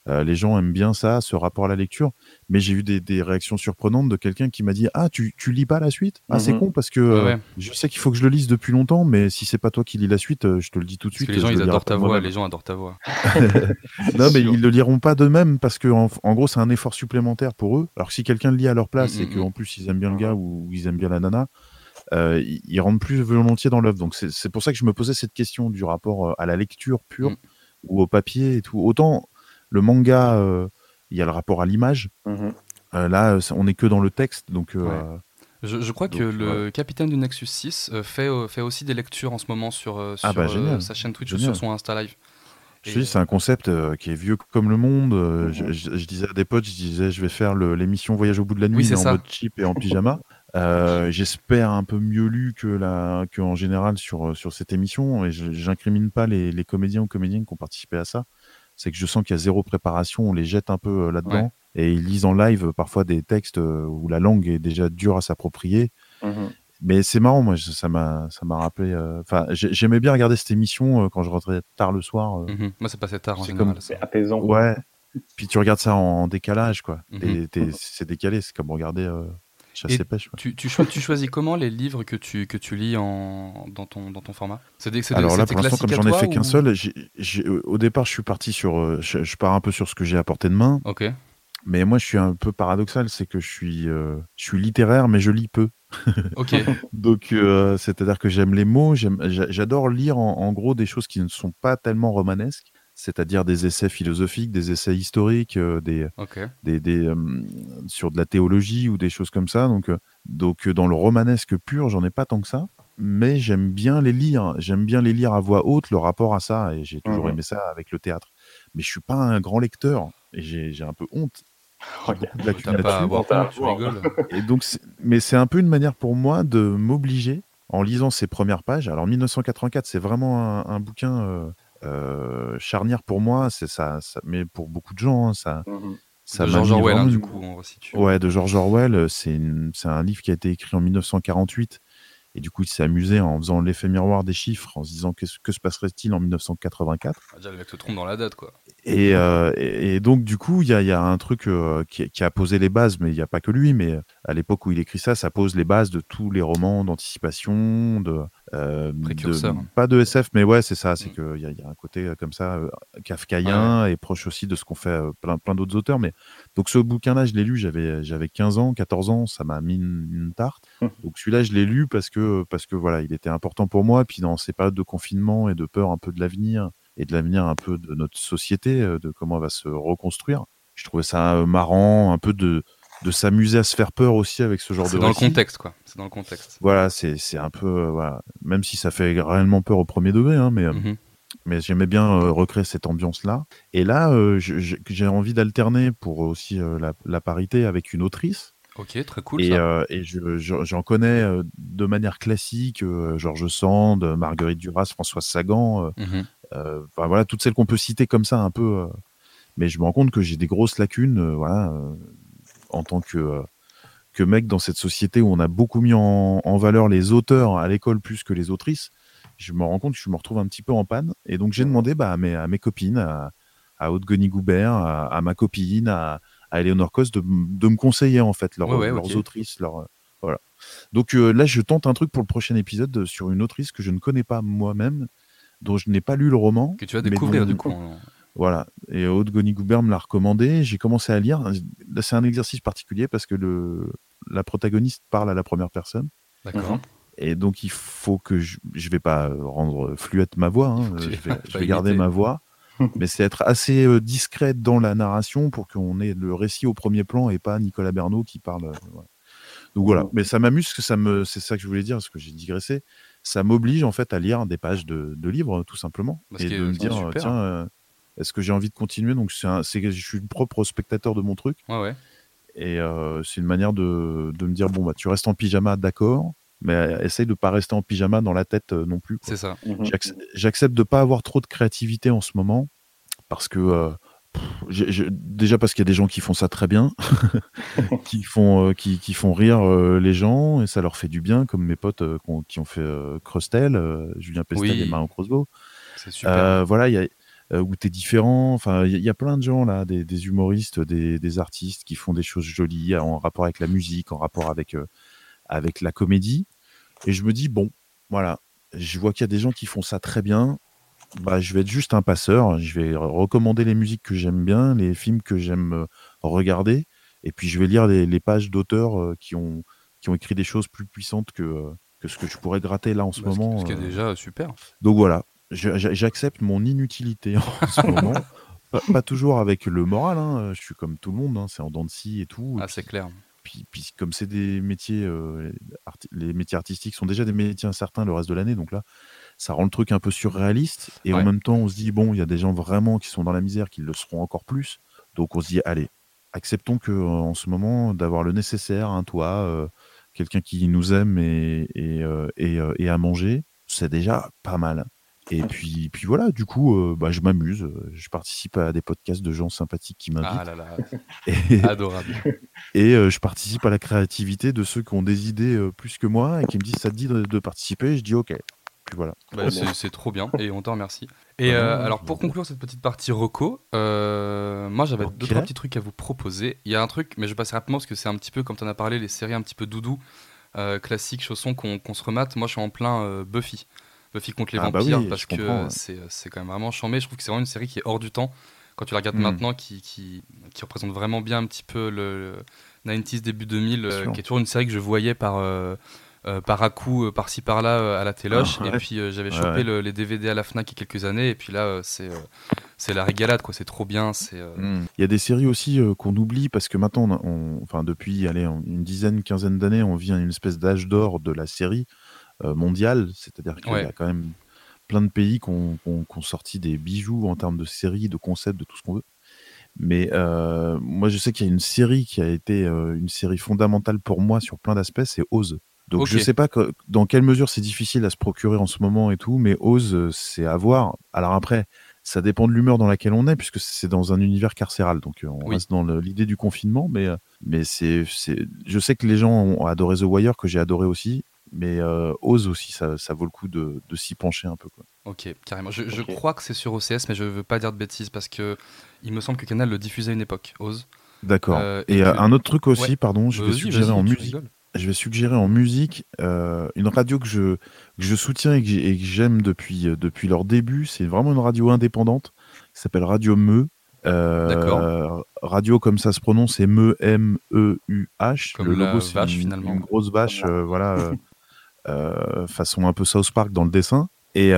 euh, les gens aiment bien ça, ce rapport à la lecture. Mais j'ai eu des, des réactions surprenantes de quelqu'un qui m'a dit Ah, tu, tu lis pas la suite? Ah, c'est Mhm. con parce que euh, Ouais. je sais qu'il faut que je le lise depuis longtemps, mais si c'est pas toi qui lis la suite, euh, je te le dis tout de Parce suite. que les gens, ils adorent ta voix. Les gens adorent ta voix. Non, mais sûr. ils le liront pas d'eux-mêmes parce que en, en gros, c'est un effort supplémentaire pour eux. Alors que si quelqu'un le lit à leur place Mm, et mm, qu'en plus ils aiment bien le gars ou ils aiment bien la nana, euh, ils, rentrent plus volontiers dans l'œuvre. Donc c'est pour ça que je me posais cette question du rapport à la lecture pure Mm. ou au papier et tout. Autant le manga, euh, il y a le rapport à l'image. Mhm. Euh, là, on est que dans le texte, donc. euh, Ouais. Je, je crois que le capitaine du Nexus 6 euh, fait, fait aussi des lectures en ce moment sur, euh, sur Ah bah, sa chaîne Twitch ou sur son Insta Live. Je dis, c'est un concept euh, qui est vieux comme le monde. Euh, Mhm. je, je- je disais à des potes, je disais, je vais faire l'émission Voyage au bout de la nuit Oui, en ça. mode cheap et en pyjama. Euh, J'espère un peu mieux lu que la, que en général sur sur cette émission. Et je- j'incrimine pas les, les comédiens ou comédiennes qui ont participé à ça. C'est que je sens qu'il y a zéro préparation. On les jette un peu euh, là-dedans et ils lisent en live parfois des textes euh, où la langue est déjà dure à s'approprier. Mhm. Mais c'est marrant, moi, ça m'a ça m'a rappelé. euh, Enfin, j'ai- j'aimais bien regarder cette émission euh, quand je rentrais tard le soir. euh, Mhm. Moi, c'est passé tard en C'est comme- ça. C'est apaisant. Ouais. Puis tu regardes ça en décalage, quoi. T'es- t'es- c'est décalé, c'est comme regarder euh, chasse Et et pêche. quoi. Tu, tu, choi- tu choisis comment les livres que tu, que tu lis en, dans, ton, dans ton format? C'est Alors là, pour l'instant, comme j'en ai fait qu'un seul, au départ, je suis parti sur. euh, je, je pars un peu sur ce que j'ai à portée de main. Ok. Mais moi, je suis un peu paradoxal, c'est que je suis, euh, je suis littéraire, mais je lis peu. Ok. Donc, euh, c'est-à-dire que j'aime les mots, j'adore lire en, en gros des choses qui ne sont pas tellement romanesques, c'est-à-dire des essais philosophiques, des essais historiques, euh, des, des, des, euh, sur de la théologie ou des choses comme ça. Donc, euh, donc euh, dans le romanesque pur, j'en ai pas tant que ça. Mais j'aime bien les lire. J'aime bien les lire à voix haute, le rapport à ça. Et j'ai toujours Mhm. aimé ça avec le théâtre. Mais je suis pas un grand lecteur. Et j'ai j'ai un peu honte. Et donc, c'est- mais c'est un peu une manière pour moi de m'obliger, en lisant ces premières pages. Alors, 1984, c'est vraiment un, un bouquin euh, charnière pour moi. C'est ça, ça, mais pour beaucoup de gens, hein, ça, ça de George Orwell, hein, du coup, on resitue. Ouais, de George Orwell. euh, C'est un livre qui a été écrit en 1948. Et du coup, il s'est amusé en faisant l'effet miroir des chiffres, en se disant qu'est-ce que se passerait-il en 1984. Ah, Déjà, le mec se trompe dans la date, quoi. Et, euh, et, et donc, du coup, il y a, il y a un truc euh, qui, qui a posé les bases, mais il n'y a pas que lui, mais à l'époque où il écrit ça, ça pose les bases de tous les romans d'anticipation, de, euh, Pas de SF, mais ouais, c'est ça, c'est Mm. qu'il y, a- il y a un côté euh, comme ça, euh, kafkaïen, et proche aussi de ce qu'ont fait euh, plein, plein d'autres auteurs. Mais donc, ce bouquin-là, je l'ai lu, j'avais j'avais 15 ans, 14 ans, ça m'a mis une, une tarte. Mm. Donc, celui-là, je l'ai lu parce que, parce que voilà, il était important pour moi. Puis, dans ces périodes de confinement et de peur un peu de l'avenir, et de l'avenir un peu de notre société, euh, de comment elle va se reconstruire. Je trouvais ça euh, marrant, un peu de, de s'amuser à se faire peur aussi avec ce genre C'est de dans le contexte, quoi. C'est dans le contexte. Voilà, c'est c'est un peu, euh, voilà. même si ça fait réellement peur au premier degré, hein, mais, Mhm. mais j'aimais bien euh, recréer cette ambiance-là. Et là, euh, j'ai envie d'alterner pour aussi la, la parité avec une autrice. Ok, très cool, Et, et je- je- j'en connais de manière classique Georges Sand, Marguerite Duras, Françoise Sagan, Mhm. Euh, enfin, voilà, toutes celles qu'on peut citer comme ça un peu. euh, mais je me rends compte que j'ai des grosses lacunes, euh, voilà, en tant que, que mec dans cette société où on a beaucoup mis en, en valeur les auteurs à l'école plus que les autrices. Je me rends compte que je me retrouve un petit peu en panne. Et donc j'ai demandé bah, à, mes, à mes copines, à, à Haute Goubert, à, à ma copine, à, à Eleanor Cos de, de me conseiller en fait leur- Ouais, ouais, leurs autrices, leur, voilà. Donc euh, là, je tente un truc pour le prochain épisode sur une autrice que je ne connais pas moi-même, dont je n'ai pas lu le roman. Que tu vas mais découvrir dont- du coup. Voilà. Et Aude Goubert me l'a recommandé. J'ai commencé à lire. Là, c'est un exercice particulier parce que le, la protagoniste parle à la première personne. D'accord. Et donc, il faut que je ne vais pas rendre fluette ma voix. hein, je vais, je pas vais garder ma voix. mais c'est être assez euh, discrète dans la narration pour qu'on ait le récit au premier plan et pas Nicolas Bernot qui parle. euh, voilà. Donc voilà. Mais ça m'amuse que ça me, c'est ça que je voulais dire, parce que j'ai digressé. Ça m'oblige en fait à lire des pages de, de livres, tout simplement, et de me dire, euh, super. tiens, euh, est-ce que j'ai envie de continuer? Donc c'est, je suis le propre spectateur de mon truc. Ouais, ouais. Et euh, c'est une manière de, de me dire bon, bah, tu restes en pyjama, d'accord, mais essaye de pas rester en pyjama dans la tête euh, non plus. C'est ça. J'acc- J'accepte de pas avoir trop de créativité en ce moment parce que déjà parce qu'il y a des gens qui font ça très bien, qui font euh, qui, qui font rire euh, les gens et ça leur fait du bien, comme mes potes euh, qui ont fait Crustel, Julien Pestel Oui. et Marion Crossbow. C'est super. Voilà, il y a où t'es différent. Enfin, il y, a- il y a plein de gens là, des, des humoristes, des, des artistes qui font des choses jolies en rapport avec la musique, en rapport avec avec la comédie. Et je me dis bon, voilà, je vois qu'il y a des gens qui font ça très bien. Bah, je vais être juste un passeur. Je vais recommander les musiques que j'aime bien, les films que j'aime regarder, et puis je vais lire les, les pages d'auteurs qui ont qui ont écrit des choses plus puissantes que que ce que je pourrais gratter là en ce Bah, moment. ce qui est déjà super. donc voilà, j'accepte mon inutilité en ce moment. Pas, pas toujours avec le moral, hein, je suis comme tout le monde, hein, c'est en dents de scie et tout. Ah, c'est clair. puis, puis comme c'est des métiers, euh, les métiers artistiques sont déjà des métiers incertains le reste de l'année, donc là, ça rend le truc un peu surréaliste. Et Ouais. en même temps, on se dit, bon, il y a des gens vraiment qui sont dans la misère, qui le seront encore plus. Donc on se dit, allez, acceptons que euh, en ce moment, d'avoir le nécessaire, un toit, euh, quelqu'un qui nous aime et, et, euh, et, euh, et à manger, c'est déjà pas mal. Et puis, puis voilà, du coup, bah, je m'amuse. Je participe à des podcasts de gens sympathiques qui m'invitent. Ah là là, Et, adorable. et je participe à la créativité de ceux qui ont des idées plus que moi et qui me disent ça te dit de, de participer? Je dis ok. Puis voilà. Bah, c'est c'est trop bien et on t'en remercie. Et Bah, euh, alors pour conclure cette petite partie reco, euh, moi j'avais deux trois petits trucs à vous proposer. Il y a un truc, mais je passe rapidement parce que c'est un petit peu comme tu en as parlé, les séries un petit peu doudou, euh, classiques, chaussons qu'on qu'on se remate. Moi je suis en plein euh, Buffy. Buffy contre les Ah bah vampires oui, parce que ouais. c'est c'est quand même vraiment chambé. Je trouve que c'est vraiment une série qui est hors du temps. Quand tu la regardes Mm. maintenant, qui, qui, qui représente vraiment bien un petit peu le, le 90s, début 2000, Bien euh, qui est toujours une série que je voyais par, euh, euh, par à coup, euh, par-ci par-là euh, à la téloche. Ah, Et puis j'avais chopé ouais. le- les DVD à la Fnac il y a quelques années. Et puis là, c'est c'est la régalade, quoi. C'est trop bien. C'est euh, Mm. Il y a des séries aussi qu'on oublie parce que maintenant, on, a- on- enfin depuis allez, une dizaine, quinzaine d'années, on vit une espèce d'âge d'or de la série mondiale. C'est-à-dire qu'il y a quand même plein de pays qui ont, sorti des bijoux en termes de séries, de concepts, de tout ce qu'on veut. Mais euh, moi, je sais qu'il y a une série qui a été euh, une série fondamentale pour moi sur plein d'aspects, c'est Oz. Donc je sais pas que- dans quelle mesure c'est difficile à se procurer en ce moment et tout, mais Oz, euh, c'est à voir. Alors après, ça dépend de l'humeur dans laquelle on est, puisque c'est dans un univers carcéral, donc euh, on Oui. reste dans l'idée du confinement, mais, euh, mais c'est, c'est, je sais que les gens ont adoré The Wire, que j'ai adoré aussi, mais euh, Oz aussi, ça, ça vaut le coup de, de s'y pencher un peu. Quoi. ok, carrément. Je, crois que c'est sur OCS, mais je veux pas dire de bêtises parce que il me semble que Canal le diffusait à une époque. Ose. D'accord. Euh, et et que- un autre truc aussi, Ouais. pardon, je vais suggérer en musique. rigoles. Je vais suggérer en musique euh, une radio que je, que je soutiens et que j'aime depuis, euh, depuis leur début. C'est vraiment une radio indépendante qui s'appelle Radio Meu. Euh, D'accord. Radio comme ça se prononce, c'est Meu M-E-U-H. Comme Le la logo, c'est vache, une, finalement. une grosse vache, voilà, euh, façon un peu South Park dans le dessin. Et,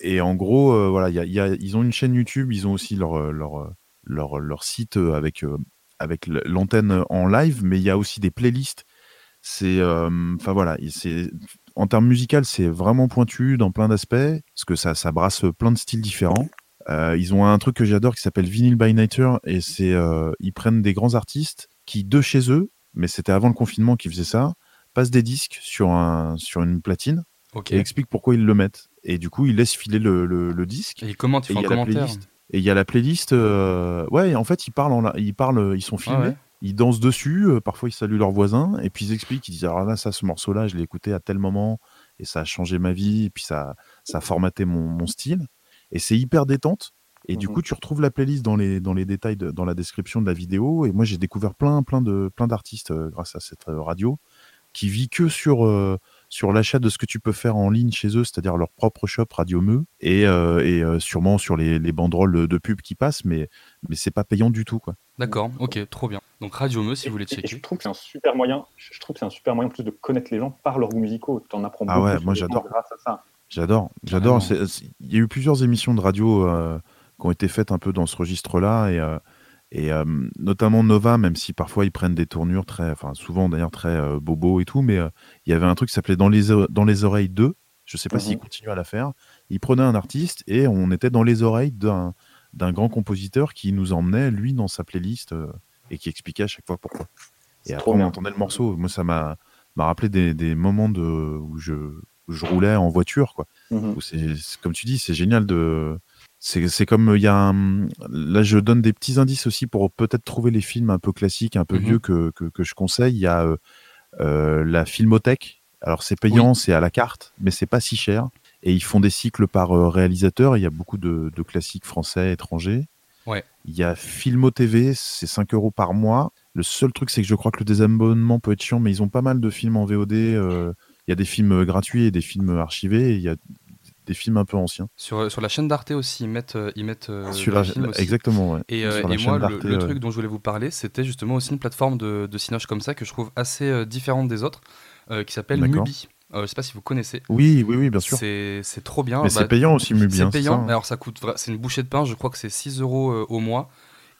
et en gros, voilà, il y a- il y a- ils ont une chaîne YouTube, ils ont aussi leur, leur, leur, leur site avec, l'antenne en live, mais il y a aussi des playlists. C'est, enfin voilà, il- c'est en termes musical, c'est vraiment pointu dans plein d'aspects, parce que ça, ça brasse plein de styles différents. Euh, ils ont un truc que j'adore qui s'appelle Vinyl by Nature, et c'est, euh, ils prennent des grands artistes qui, de chez eux, mais c'était avant le confinement qu'ils faisaient ça, passent des disques sur, un, sur une platine Ok. et Et, expliquent pourquoi ils le mettent. Et du coup, ils laissent filer le, le, le disque. ils commentent, ils Et font il y a la playlist. Et il y a la playlist. euh, ouais, en fait, ils parlent, en, ils parlent, ils sont Ah filmés. ouais. Ils dansent dessus, euh, parfois ils saluent leurs voisins, et puis ils expliquent, ils disent alors là, ça, ce morceau-là, je l'ai écouté à tel moment, et ça a changé ma vie, et puis ça, ça a formaté mon, mon style. Et c'est hyper détente. Et du Mhm. coup, tu retrouves la playlist dans les, dans les détails, de- dans la description de la vidéo. Et moi, j'ai découvert plein, plein de, plein d'artistes euh, grâce à cette euh, radio qui vit que sur, sur l'achat de ce que tu peux faire en ligne chez eux, c'est-à-dire leur propre shop Radio Meu et, euh, et euh, sûrement sur les, les banderoles de, pub qui passent, mais, mais c'est pas payant du tout, quoi. D'accord, ok, trop bien. Donc Radio Me, si vous voulez checker. je trouve que c'est un super moyen. Je je trouve que c'est un super moyen en plus de connaître les gens par leurs goûts musicaux. T'en apprends Ah beaucoup ouais, moi, j'adore. grâce à ça. J'adore, j'adore. Il y a eu plusieurs émissions de radio euh, qui ont été faites un peu dans ce registre-là, et, euh, et euh, notamment Nova, même si parfois ils prennent des tournures très, enfin souvent d'ailleurs très euh, bobo et tout, mais euh, il y avait un truc qui s'appelait dans les dans les oreilles 2. Je sais pas Mhm. s'ils continuent à la faire. Ils prenaient un artiste et on était dans les oreilles d'un d'un grand compositeur qui nous emmenait lui dans sa playlist et qui expliquait à chaque fois pourquoi. Et après on entendait le morceau. Moi ça m'a m'a rappelé des, des moments de où je où je roulais en voiture quoi où c'est c'est- comme tu dis, c'est génial de. C'est comme il y a un- là je donne des petits indices aussi pour peut-être trouver les films un peu classiques, un peu Mhm. vieux que, que, que je conseille. Il y a euh, euh, la Filmothèque. Alors c'est payant, c'est à la carte, mais c'est pas si cher. Et ils font des cycles par euh, réalisateur. Il y a beaucoup de, de classiques français, étrangers. Ouais. Il y a Filmo TV, c'est 5 euros par mois. Le seul truc, c'est que je crois que le désabonnement peut être chiant, mais ils ont pas mal de films en VOD. euh, Il y a des films euh, gratuits et des films archivés. et Il y a des films un peu anciens. Sur, sur la chaîne d'Arte aussi, ils mettent, euh, ils mettent euh, Sur la- films aussi. exactement, ouais. Et, euh, chaîne moi, le, euh, truc dont je voulais vous parler, c'était justement aussi une plateforme de, de Cinoche comme ça que je trouve assez euh, différente des autres, euh, qui s'appelle. Mubi. Euh, je sais pas si vous connaissez. Oui, oui, oui, bien sûr. C'est trop bien. Mais Bah, c'est payant aussi, Mubi. C'est hein, payant, ça, hein. alors ça coûte, c'est une bouchée de pain. Je crois que c'est 6 euros euh, au mois.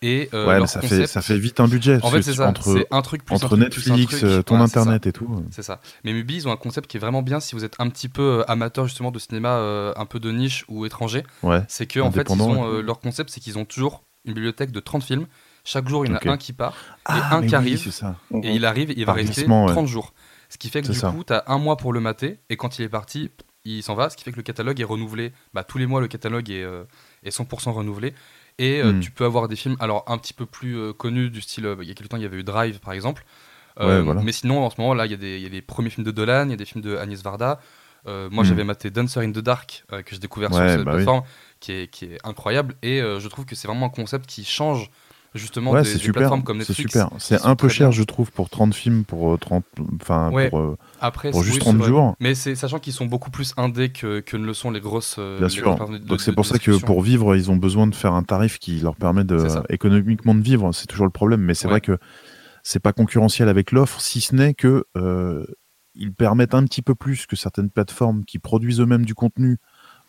Et euh, ouais, mais leur ça fait, concept- ça fait vite un budget. En fait, c'est ça. Entre, C'est un truc plus entre un truc, plus un Netflix, truc. ton internet et tout. C'est ça. Mais Mubi, ils ont un concept qui est vraiment bien si vous êtes un petit peu euh, amateur justement de cinéma euh, un peu de niche ou étranger. Ouais. C'est que en fait, ils ont, euh, leur concept, c'est qu'ils ont toujours une bibliothèque de 30 films. Chaque jour, il y en a un qui part Ah, un qui oui, arrive. ça. Et il arrive, il va rester glissement, ouais. 30 jours. Ce qui fait que du ça. coup, tu as un mois pour le mater et quand il est parti, il s'en va. Ce qui fait que le catalogue est renouvelé. Bah, tous les mois, le catalogue est, euh, est 100% renouvelé. Et euh, Hmm. tu peux avoir des films, alors un petit peu plus euh, connus, du style, euh, il y a quelques temps, il y avait eu Drive par exemple. Ouais, voilà. Mais sinon, en ce moment, là, il y, a des- il y a des premiers films de Dolan, il y a des films de Agnès Varda. Moi, Hmm. j'avais maté Dancer in the Dark, que j'ai découvert sur cette bah oui. plateforme, qui, est, qui est incroyable. Et je trouve que c'est vraiment un concept qui change justement Ouais, des, c'est des super. plateformes comme C'est Netflix. super. C'est qui sont un peu cher, bien. je trouve, pour 30 films, pour euh, 30. Enfin, Ouais. pour. euh, Après, Pour c'est- juste oui, 30 c'est vrai. jours. Mais c'est sachant qu'ils sont beaucoup plus indés que, que ne le sont les grosses. euh, Bien les sûr. grosses Donc c'est pour ça que pour vivre, ils ont besoin de faire un tarif qui leur permet de C'est économiquement de vivre. C'est toujours le problème, mais c'est Ouais. vrai que c'est pas concurrentiel avec l'offre, si ce n'est que euh, ils permettent un petit peu plus que certaines plateformes qui produisent eux-mêmes du contenu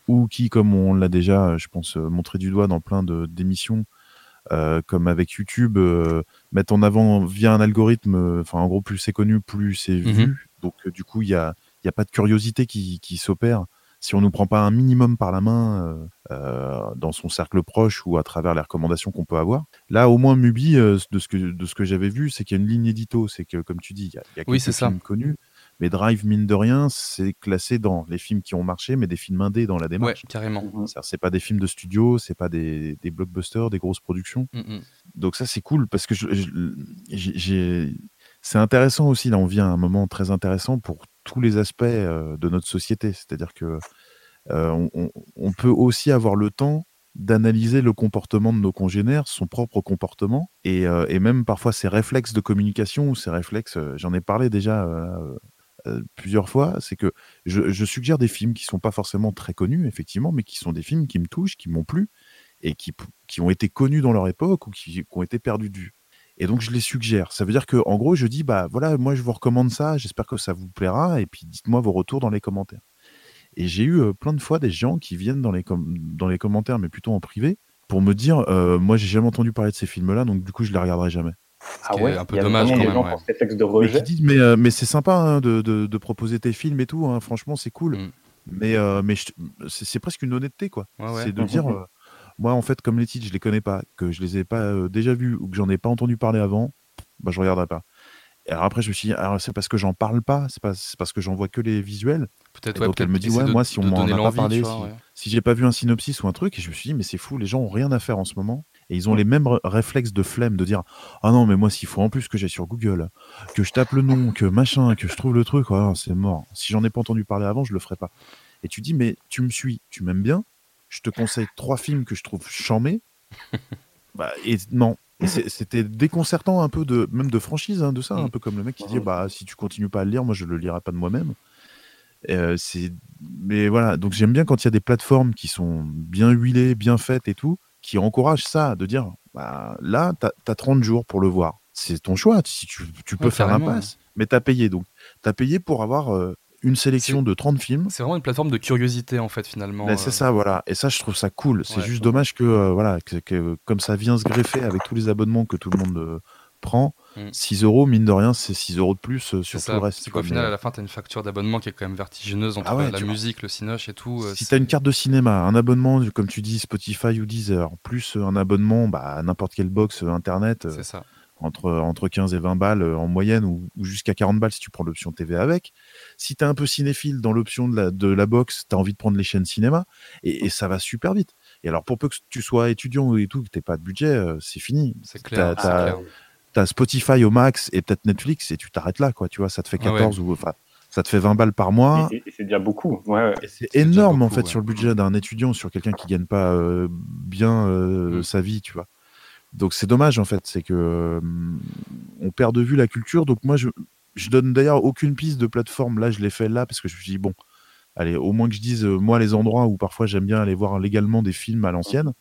ou qui, comme on l'a déjà, je pense, euh, montré du doigt dans plein de d'émissions, euh, comme avec YouTube, euh, mettent en avant via un algorithme. euh, Enfin, en gros, plus c'est connu, plus c'est Mhm. vu. Donc, euh, du coup, il y a, y a pas de curiosité qui, qui s'opère si on nous prend pas un minimum par la main euh, euh, dans son cercle proche ou à travers les recommandations qu'on peut avoir. Là, au moins, Mubi, euh, de ce que, de ce que j'avais vu, c'est qu'il y a une ligne édito. C'est que, comme tu dis, il y a, y a Oui, quelques c'est ça. films connus. Mais Drive, mine de rien, c'est classé dans les films qui ont marché, mais des films indés dans la Ouais, démarche. carrément. Mhm. C'est-à-dire, C'est pas des films de studio, c'est pas des, des blockbusters, des grosses productions. Mm, mm. Donc ça c'est cool parce que j'ai- c'est intéressant aussi. Là, on vient à un moment très intéressant pour tous les aspects euh, de notre société. C'est-à-dire que euh, on, peut aussi avoir le temps d'analyser le comportement de nos congénères, son propre comportement, et, euh, et même parfois ses réflexes de communication ou ses réflexes. J'en ai parlé déjà euh, euh, plusieurs fois. C'est que je, suggère des films qui sont pas forcément très connus, effectivement, mais qui sont des films qui me touchent, qui m'ont plu et qui, qui ont été connus dans leur époque ou qui, ont été perdus de vue. Et donc je les suggère. Ça veut dire que en gros, je dis bah voilà, moi je vous recommande ça, j'espère que ça vous plaira et puis dites-moi vos retours dans les commentaires. Et j'ai eu euh, plein de fois des gens qui viennent dans les dans les commentaires mais plutôt en privé pour me dire euh, moi j'ai jamais entendu parler de ces films-là donc du coup je les regarderai jamais. Ah ouais, un peu il y a dommage quand gens même, ouais. réflexe de Mais rejet. qui disent mais, euh, mais c'est sympa hein, de, de- de proposer tes films et tout, hein, franchement c'est cool. Mm. Mais, euh, mais je- c'est presque une honnêteté quoi. Ouais, ouais. C'est de dire euh, moi en fait comme les titres je les connais pas, que je les ai pas euh, déjà vus ou que j'en ai pas entendu parler avant, bah je regarderai pas. Et alors après je me suis dit alors c'est parce que j'en parle pas, c'est parce que j'en vois que les visuels. Peut-être, ouais, donc elle me dit ouais de- moi si on m'en a pas parlé, vois, si, ouais. si j'ai pas vu un synopsis ou un truc, et je me suis dit mais c'est fou, les gens ont rien à faire en ce moment et ils ont les mêmes réflexes de flemme de dire ah non mais moi s'il faut en plus que j'ai sur Google, que je tape le nom, que machin, que je trouve le truc, ouais, c'est mort. Si j'en ai pas entendu parler avant, je le ferai pas. Et tu dis mais tu me suis, tu m'aimes bien, je te conseille trois films que je trouve chamés. bah, et non. C'était déconcertant un peu de même de franchise hein, de ça, Mm. un peu comme le mec qui dit bah si tu continues pas à le lire, moi je le lirai pas de moi-même. Euh, c'est mais voilà donc j'aime bien quand il y a des plateformes qui sont bien huilées, bien faites et tout, qui encouragent ça de dire bah là t'as as 30 jours pour le voir. C'est ton choix. Si tu, tu peux Ouais, faire l'impasse, mais t'as payé donc t'as payé pour avoir euh, une sélection C'est- de 30 films. C'est vraiment une plateforme de curiosité en fait finalement. Ben, euh, c'est ça, voilà. Et ça, je trouve ça cool. C'est Ouais. juste dommage que, euh, voilà, que, que comme ça vient se greffer avec tous les abonnements que tout le monde euh, prend, Mm. 6 euros, mine de rien, c'est 6 euros de plus euh, sur tout le reste. C'est quoi. qu'au final, à la fin, t'as une facture d'abonnement qui est quand même vertigineuse entre Ah ouais, la tu vois. musique, le cinoche et tout. euh, si tu as une carte de cinéma, un abonnement, comme tu dis, Spotify ou Deezer, plus euh, un abonnement bah, à n'importe quelle box internet, euh, ça. entre, entre 15 et 20 balles en moyenne, ou, ou jusqu'à 40 balles si tu prends l'option TV avec. Si tu es un peu cinéphile dans l'option de la, de la box, tu as envie de prendre les chaînes cinéma, et, et ça va super vite. Et alors, pour peu que tu sois étudiant et tout, que tu pas de budget, c'est fini. C'est clair. T'as Spotify au max et peut-être Netflix, et tu t'arrêtes là, quoi. Tu vois, ça te fait Ah ouais. 14 ou enfin, ça te fait 20 balles par mois. Et, et- et c'est déjà beaucoup. Ouais, ouais. Et c'est énorme en fait ouais. sur le budget d'un étudiant, sur quelqu'un qui gagne pas euh, bien euh, Mm. sa vie, tu vois. Donc c'est dommage en fait, c'est que euh, on perd de vue la culture. Donc moi je je donne d'ailleurs aucune piste de plateforme. Là je l'ai fait là parce que je me suis dit bon, allez au moins que je dise euh, moi les endroits où parfois j'aime bien aller voir légalement des films à l'ancienne,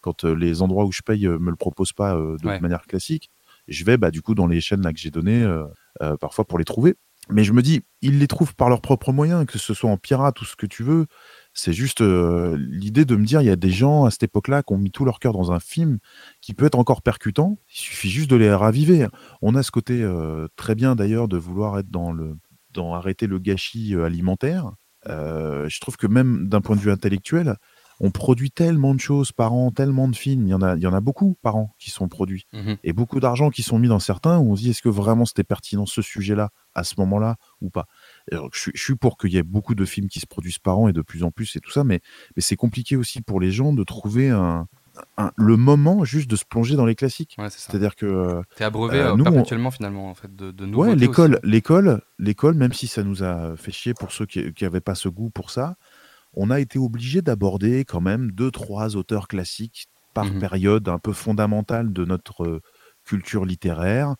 quand les endroits où je paye me le proposent pas de Ouais. manière classique. Je vais bah du coup dans les chaînes là que j'ai données euh, euh, parfois pour les trouver. Mais je me dis, ils les trouvent par leurs propres moyens, que ce soit en pirate ou ce que tu veux. C'est juste euh, l'idée de me dire, il y a des gens à cette époque-là qui ont mis tout leur cœur dans un film qui peut être encore percutant. Il suffit juste de les raviver. On a ce côté très bien d'ailleurs de vouloir être dans le, dans arrêter le gâchis alimentaire. Je trouve que même d'un point de vue intellectuel, on produit tellement de choses par an, tellement de films. Il y en a, il y en a beaucoup par an qui sont produits Mhm. et beaucoup d'argent qui sont mis dans certains où on se dit est-ce que vraiment c'était pertinent ce sujet-là à ce moment-là ou pas? Alors, je, suis- je suis pour qu'il y ait beaucoup de films qui se produisent par an et de plus en plus et tout ça, mais, mais c'est compliqué aussi pour les gens de trouver un, un- le moment juste de se plonger dans les classiques. Ouais. C'est-à-dire que T'es abreuvé euh, euh, nous, on- perpétuellement finalement en fait de, de ouais, l'école, l'école, l'école, même si ça nous a fait chier pour ceux qui n'avaient pas ce goût pour ça, on a été obligé d'aborder quand même deux, trois auteurs classiques par Mhm. période un peu fondamentale de notre euh, culture littéraire.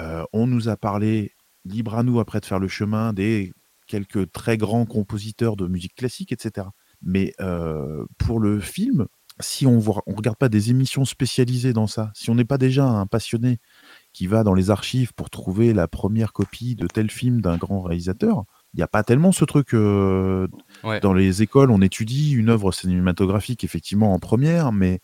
Euh, on nous a parlé, libre à nous après de faire le chemin, des quelques très grands compositeurs de musique classique, etc. Mais euh, pour le film, si on ne regarde pas des émissions spécialisées dans ça, si on n'est pas déjà un passionné qui va dans les archives pour trouver la première copie de tel film d'un grand réalisateur, il n'y a pas tellement ce truc. euh, Ouais. Dans les écoles, on étudie une œuvre cinématographique effectivement en première, mais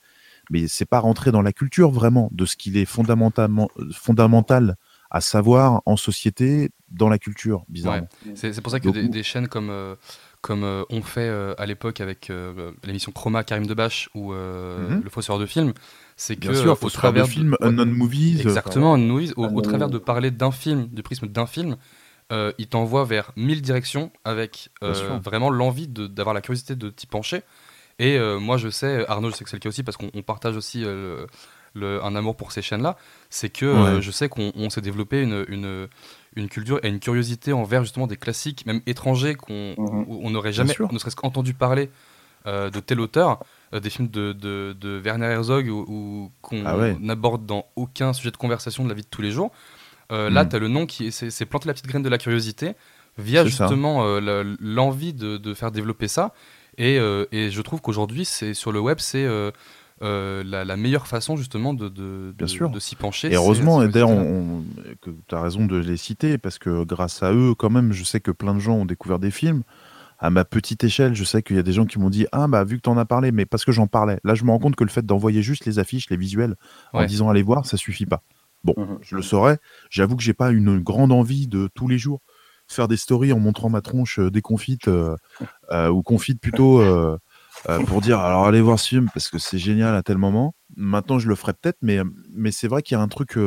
mais c'est pas rentrer dans la culture vraiment de ce qu'il est fondamentalement fondamental à savoir en société dans la culture bizarrement. C'est c'est pour ça que Donc, des, des chaînes comme, euh, comme euh, on fait euh, à l'époque avec euh, l'émission Chroma, Karim Debache ou euh, Mhm. Le Fossoyeur de film, c'est que sûr, euh, au faire de travers films, unknown movies. euh, Exactement, Noise, au, au Euh, travers de parler d'un film, du prisme d'un film, euh, il t'envoie vers mille directions avec euh, vraiment l'envie de- d'avoir la curiosité de t'y pencher. Et euh, moi, je sais, Arnaud, je sais que c'est le cas aussi parce qu'on on partage aussi le- le- un amour pour ces chaînes-là. C'est que Ouais. je sais qu'on on s'est développé une, une, une culture et une curiosité envers justement des classiques, même étrangers, qu'on on n'aurait jamais, ne serait-ce qu'entendu parler de tel auteur, des films de, de, de Werner Herzog ou, ou qu'on Ah ouais. n'aborde dans aucun sujet de conversation de la vie de tous les jours. Euh, Là, Mm. tu as le nom qui c'est planter la petite graine de la curiosité via justement euh, l'envie de, de faire développer ça. Et, euh, et je trouve qu'aujourd'hui, c'est sur le web, c'est la, la meilleure façon justement de, de, Bien de- sûr. de s'y pencher. Et heureusement, et d'ailleurs, tu as raison de les citer, parce que grâce à eux, quand même, je sais que plein de gens ont découvert des films. À ma petite échelle, je sais qu'il y a des gens qui m'ont dit Ah, bah, vu que tu en as parlé, mais parce que j'en parlais. Là, je me rends compte que le fait d'envoyer juste les affiches, les visuels, en disant Allez voir, ça suffit pas. Bon, Mhm. je le saurais. J'avoue que j'ai pas une grande envie de tous les jours faire des stories en montrant ma tronche euh, déconfite euh, euh, ou confite plutôt euh, pour dire alors allez voir ce film parce que c'est génial à tel moment. Maintenant je le ferai peut-être, mais mais c'est vrai qu'il y a un truc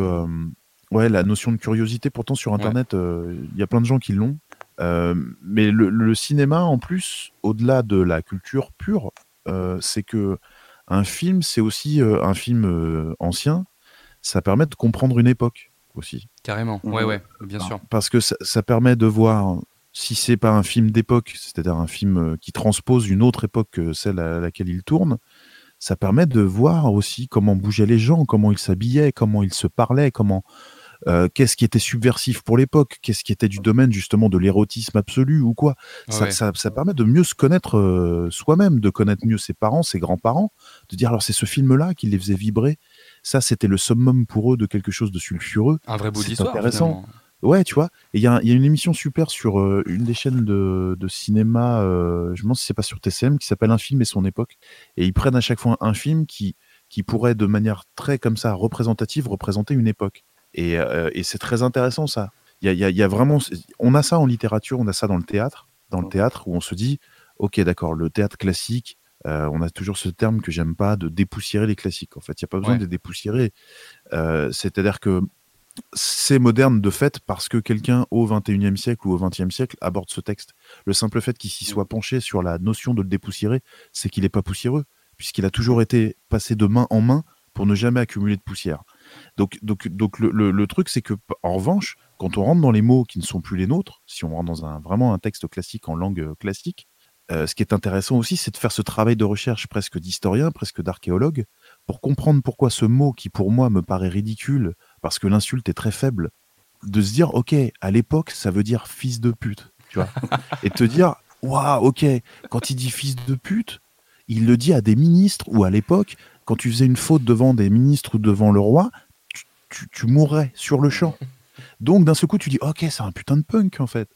ouais la notion de curiosité. Pourtant sur internet il y a plein de gens qui l'ont. Mais le, le cinéma en plus au-delà de la culture pure, c'est que un film c'est aussi un film ancien. Ça permet de comprendre une époque aussi. Carrément, Mhm. ouais, ouais, bien sûr. Parce que ça, ça permet de voir si c'est pas un film d'époque, c'est-à-dire un film euh, qui transpose une autre époque que celle à laquelle il tourne, ça permet de voir aussi comment bougeaient les gens, comment ils s'habillaient, comment ils se parlaient, comment euh, qu'est-ce qui était subversif pour l'époque, qu'est-ce qui était du domaine justement de l'érotisme absolu ou quoi. Ça, Ouais. ça, ça permet de mieux se connaître euh, soi-même, de connaître mieux ses parents, ses grands-parents, de dire alors c'est ce film-là qui les faisait vibrer. Ça, c'était le summum pour eux de quelque chose de sulfureux. Un vrai bout d'histoire. intéressant. finalement. Ouais, tu vois. Et il y, a y une émission super sur euh, une des chaînes de, de cinéma, euh, je me demande si c'est pas sur TCM, qui s'appelle Un film et son époque. Et ils prennent à chaque fois un film qui, qui pourrait, de manière très comme ça, représentative, représenter une époque. Et, euh, et c'est très intéressant ça. Il y a, y a vraiment. On a ça en littérature, on a ça dans le théâtre. Dans le théâtre où on se dit, ok, d'accord, le théâtre classique, euh, on a toujours ce terme que j'aime pas de dépoussiérer les classiques. En fait, il n'y a pas besoin Ouais. de les dépoussiérer. Euh, C'est-à-dire que c'est moderne de fait parce que quelqu'un au 21e siècle ou au 20e siècle aborde ce texte. Le simple fait qu'il s'y soit penché sur la notion de le dépoussiérer, c'est qu'il n'est pas poussiéreux, puisqu'il a toujours été passé de main en main pour ne jamais accumuler de poussière. Donc, donc, donc le, le- le truc, c'est que, en revanche, quand on rentre dans les mots qui ne sont plus les nôtres, si on rentre dans un, vraiment un texte classique en langue euh, classique, ce qui est intéressant aussi, c'est de faire ce travail de recherche presque d'historien, presque d'archéologue, pour comprendre pourquoi ce mot qui, pour moi, me paraît ridicule, parce que l'insulte est très faible, de se dire, ok, à l'époque, ça veut dire fils de pute, tu vois, et te dire, waouh, ok, quand il dit fils de pute, il le dit à des ministres ou à l'époque, quand tu faisais une faute devant des ministres ou devant le roi, tu, tu- tu mourrais sur le champ. Donc d'un seul coup, tu dis, ok, c'est un putain de punk en fait.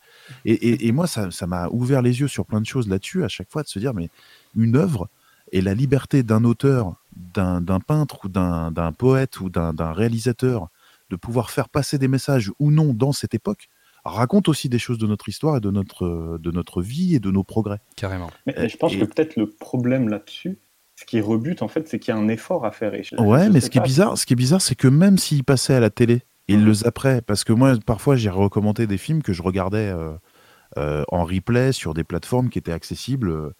Et, et- et moi, ça ça m'a ouvert les yeux sur plein de choses là-dessus, à chaque fois, de se dire, mais une œuvre et la liberté d'un auteur, d'un peintre ou d'un poète ou d'un réalisateur de pouvoir faire passer des messages ou non dans cette époque, raconte aussi des choses de notre histoire et de notre, de notre vie et de nos progrès. Carrément. Mais, mais je pense Et- que peut-être le problème là-dessus, ce qui rebute en fait, c'est qu'il y a un effort à faire. Et je- Ouais, je mais ce qui est bizarre, ce qui est bizarre, c'est que même s'il passait à la télé, il Mhm. le. Parce que moi, parfois, j'ai recommandé des films que je regardais euh, euh, en replay sur des plateformes qui étaient accessibles euh,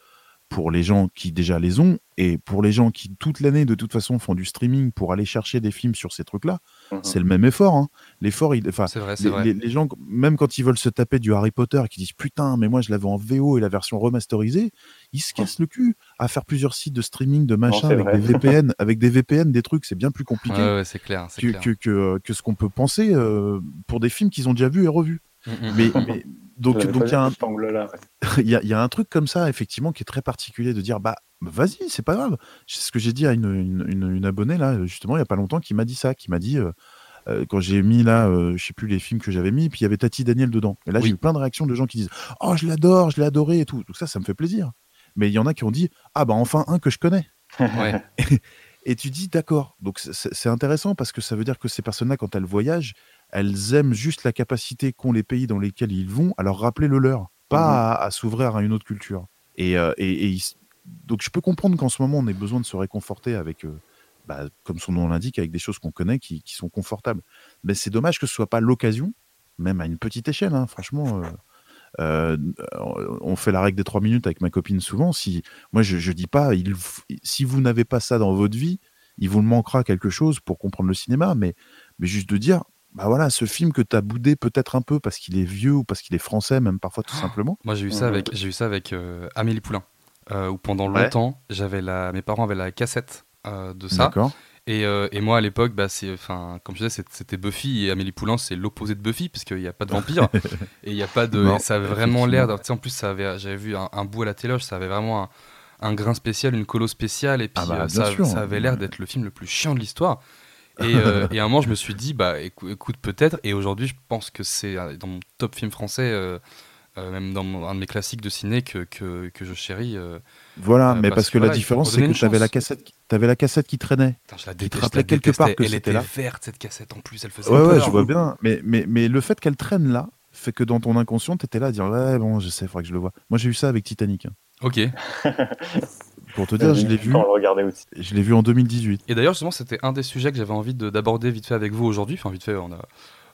pour les gens qui déjà les ont et pour les gens qui toute l'année de toute façon font du streaming pour aller chercher des films sur ces trucs-là. Mhm. C'est le même effort. hein. L'effort, il, enfin, C'est vrai, c'est les, vrai. les- les gens, même quand ils veulent se taper du Harry Potter, qui disent putain, mais moi je l'avais en VO et la version remasterisée, ils se cassent le cul à faire plusieurs sites de streaming, de machin avec vrai. des VPN, avec des VPN, des trucs, c'est bien plus compliqué Ouais, ouais, c'est clair. c'est que, clair. que, que, que ce qu'on peut penser euh, pour des films qu'ils ont déjà vus et revus. Mm, mm. Mais, mais- donc donc il y, a un- cet angle-là, ouais. il y a- il y a un truc comme ça effectivement qui est très particulier de dire bah vas-y c'est pas grave. C'est ce que j'ai dit à une, une, une- une abonnée là justement il y a pas longtemps qui m'a dit ça, qui m'a dit euh, euh, quand j'ai mis là, euh, je sais plus les films que j'avais mis, puis il y avait Tati Daniel dedans. Et là Oui. j'ai eu plein de réactions de gens qui disent oh je l'adore, je l'ai adoré et tout. Donc ça ça me fait plaisir. Mais il y en a qui ont dit ah bah enfin un que je connais. Ouais. Et tu dis d'accord. Donc c'est intéressant parce que ça veut dire que ces personnes-là, quand elles voyagent, elles aiment juste la capacité qu'ont les pays dans lesquels ils vont à leur rappeler le leur, pas à, à s'ouvrir à une autre culture. Et, euh, et- et ils- donc je peux comprendre qu'en ce moment on ait besoin de se réconforter avec, euh, bah, comme son nom l'indique, avec des choses qu'on connaît qui, qui sont confortables. Mais c'est dommage que ce soit pas l'occasion, même à une petite échelle. hein, franchement, euh, on fait la règle des trois minutes avec ma copine souvent. Si moi je, je dis pas, il, si vous n'avez pas ça dans votre vie, il vous manquera quelque chose pour comprendre le cinéma, mais, mais juste de dire, bah voilà, ce film que tu as boudé peut-être un peu parce qu'il est vieux ou parce qu'il est français, même parfois tout simplement. Moi, j'ai eu ça Mhm. avec, j'ai eu ça avec euh, Amélie Poulain, euh, où pendant Ouais. longtemps, j'avais la, mes parents avaient la cassette euh, de ça. D'accord. Et, euh, et moi, à l'époque, bah, c'est, enfin, comme je disais, c'était Buffy et Amélie Poulain, c'est l'opposé de Buffy, puisqu'il n'y a pas de vampire et il y a pas de, Non, et ça avait vraiment l'air. en plus, ça avait, j'avais vu un, un bout à la téloge, ça avait vraiment un, un grain spécial, une colo spéciale, et puis Ah bah, euh, bien ça, sûr. ça avait l'air d'être le film le plus chiant de l'histoire. Et, euh, et à un moment, je me suis dit, bah écou- écoute, peut-être. Et aujourd'hui, je pense que c'est euh, dans mon top film français, euh, euh, même dans mon- un de mes classiques de ciné que, que, que je chéris. euh. Voilà, Euh, mais parce parce que que la différence, c'est que tu avais la cassette, qui- t'avais la cassette qui traînait. Putain, je la te déteste, je quelque part que Elle c'était était là verte, cette cassette, en plus, elle faisait Ouais, ouais, je vois bien. Mais, mais, mais le fait qu'elle traîne là fait que dans ton inconscient, tu étais là à dire Ouais, bon, je sais, il faudrait que je le vois. Moi, j'ai eu ça avec Titanic. hein. Ok. Pour te dire, je l'ai vu, Quand on le regardait aussi. je l'ai vu en 2018. Et d'ailleurs, justement, c'était un des sujets que j'avais envie de- d'aborder vite fait avec vous aujourd'hui. Enfin, vite fait, on a,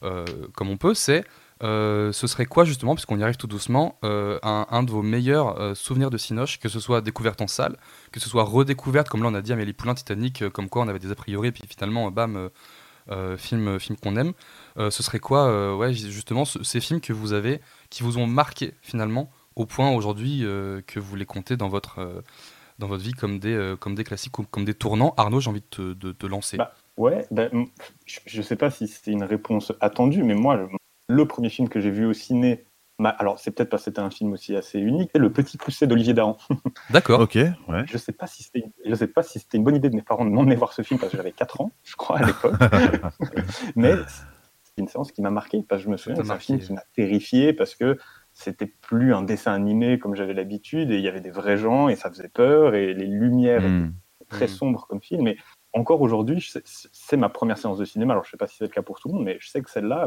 euh, comme on peut. C'est euh, ce serait quoi, justement, puisqu'on y arrive tout doucement, euh, un, un de vos meilleurs euh, souvenirs de Cinoche, que ce soit découverte en salle, que ce soit redécouverte, comme là on a dit Amélie Poulain, Titanic, euh, comme quoi on avait des a priori, et puis finalement, euh, bam, euh, euh, films, films qu'on aime, euh, ce serait quoi, euh, ouais, justement, ce- ces films que vous avez, qui vous ont marqué finalement, au point aujourd'hui euh, que vous les comptez dans votre, euh, dans votre vie comme des, euh, comme des classiques ou comme des tournants. Arnaud, j'ai envie de te, de lancer. Bah, Ouais, m- je- je sais pas si c'est une réponse attendue, mais moi, le, le premier film que j'ai vu au ciné, ma- alors c'est peut-être parce que c'était un film aussi assez unique, c'est Le Petit Poucet d'Olivier Dahan. D'accord. Ok, ouais. Je sais pas si c'était, je sais pas si c'était une bonne idée de mes parents de m'emmener voir ce film parce que j'avais 4 ans, je crois à l'époque. Mais c'est une séance qui m'a marqué parce que je me souviens, c'est un film qui m'a terrifié parce que c'était plus un dessin animé comme j'avais l'habitude et il y avait des vrais gens et ça faisait peur et les lumières Hmm. étaient très Mm. sombres comme film. Mais encore aujourd'hui, c'est ma première séance de cinéma. Alors je sais pas si c'est le cas pour tout le monde, mais je sais que celle-là,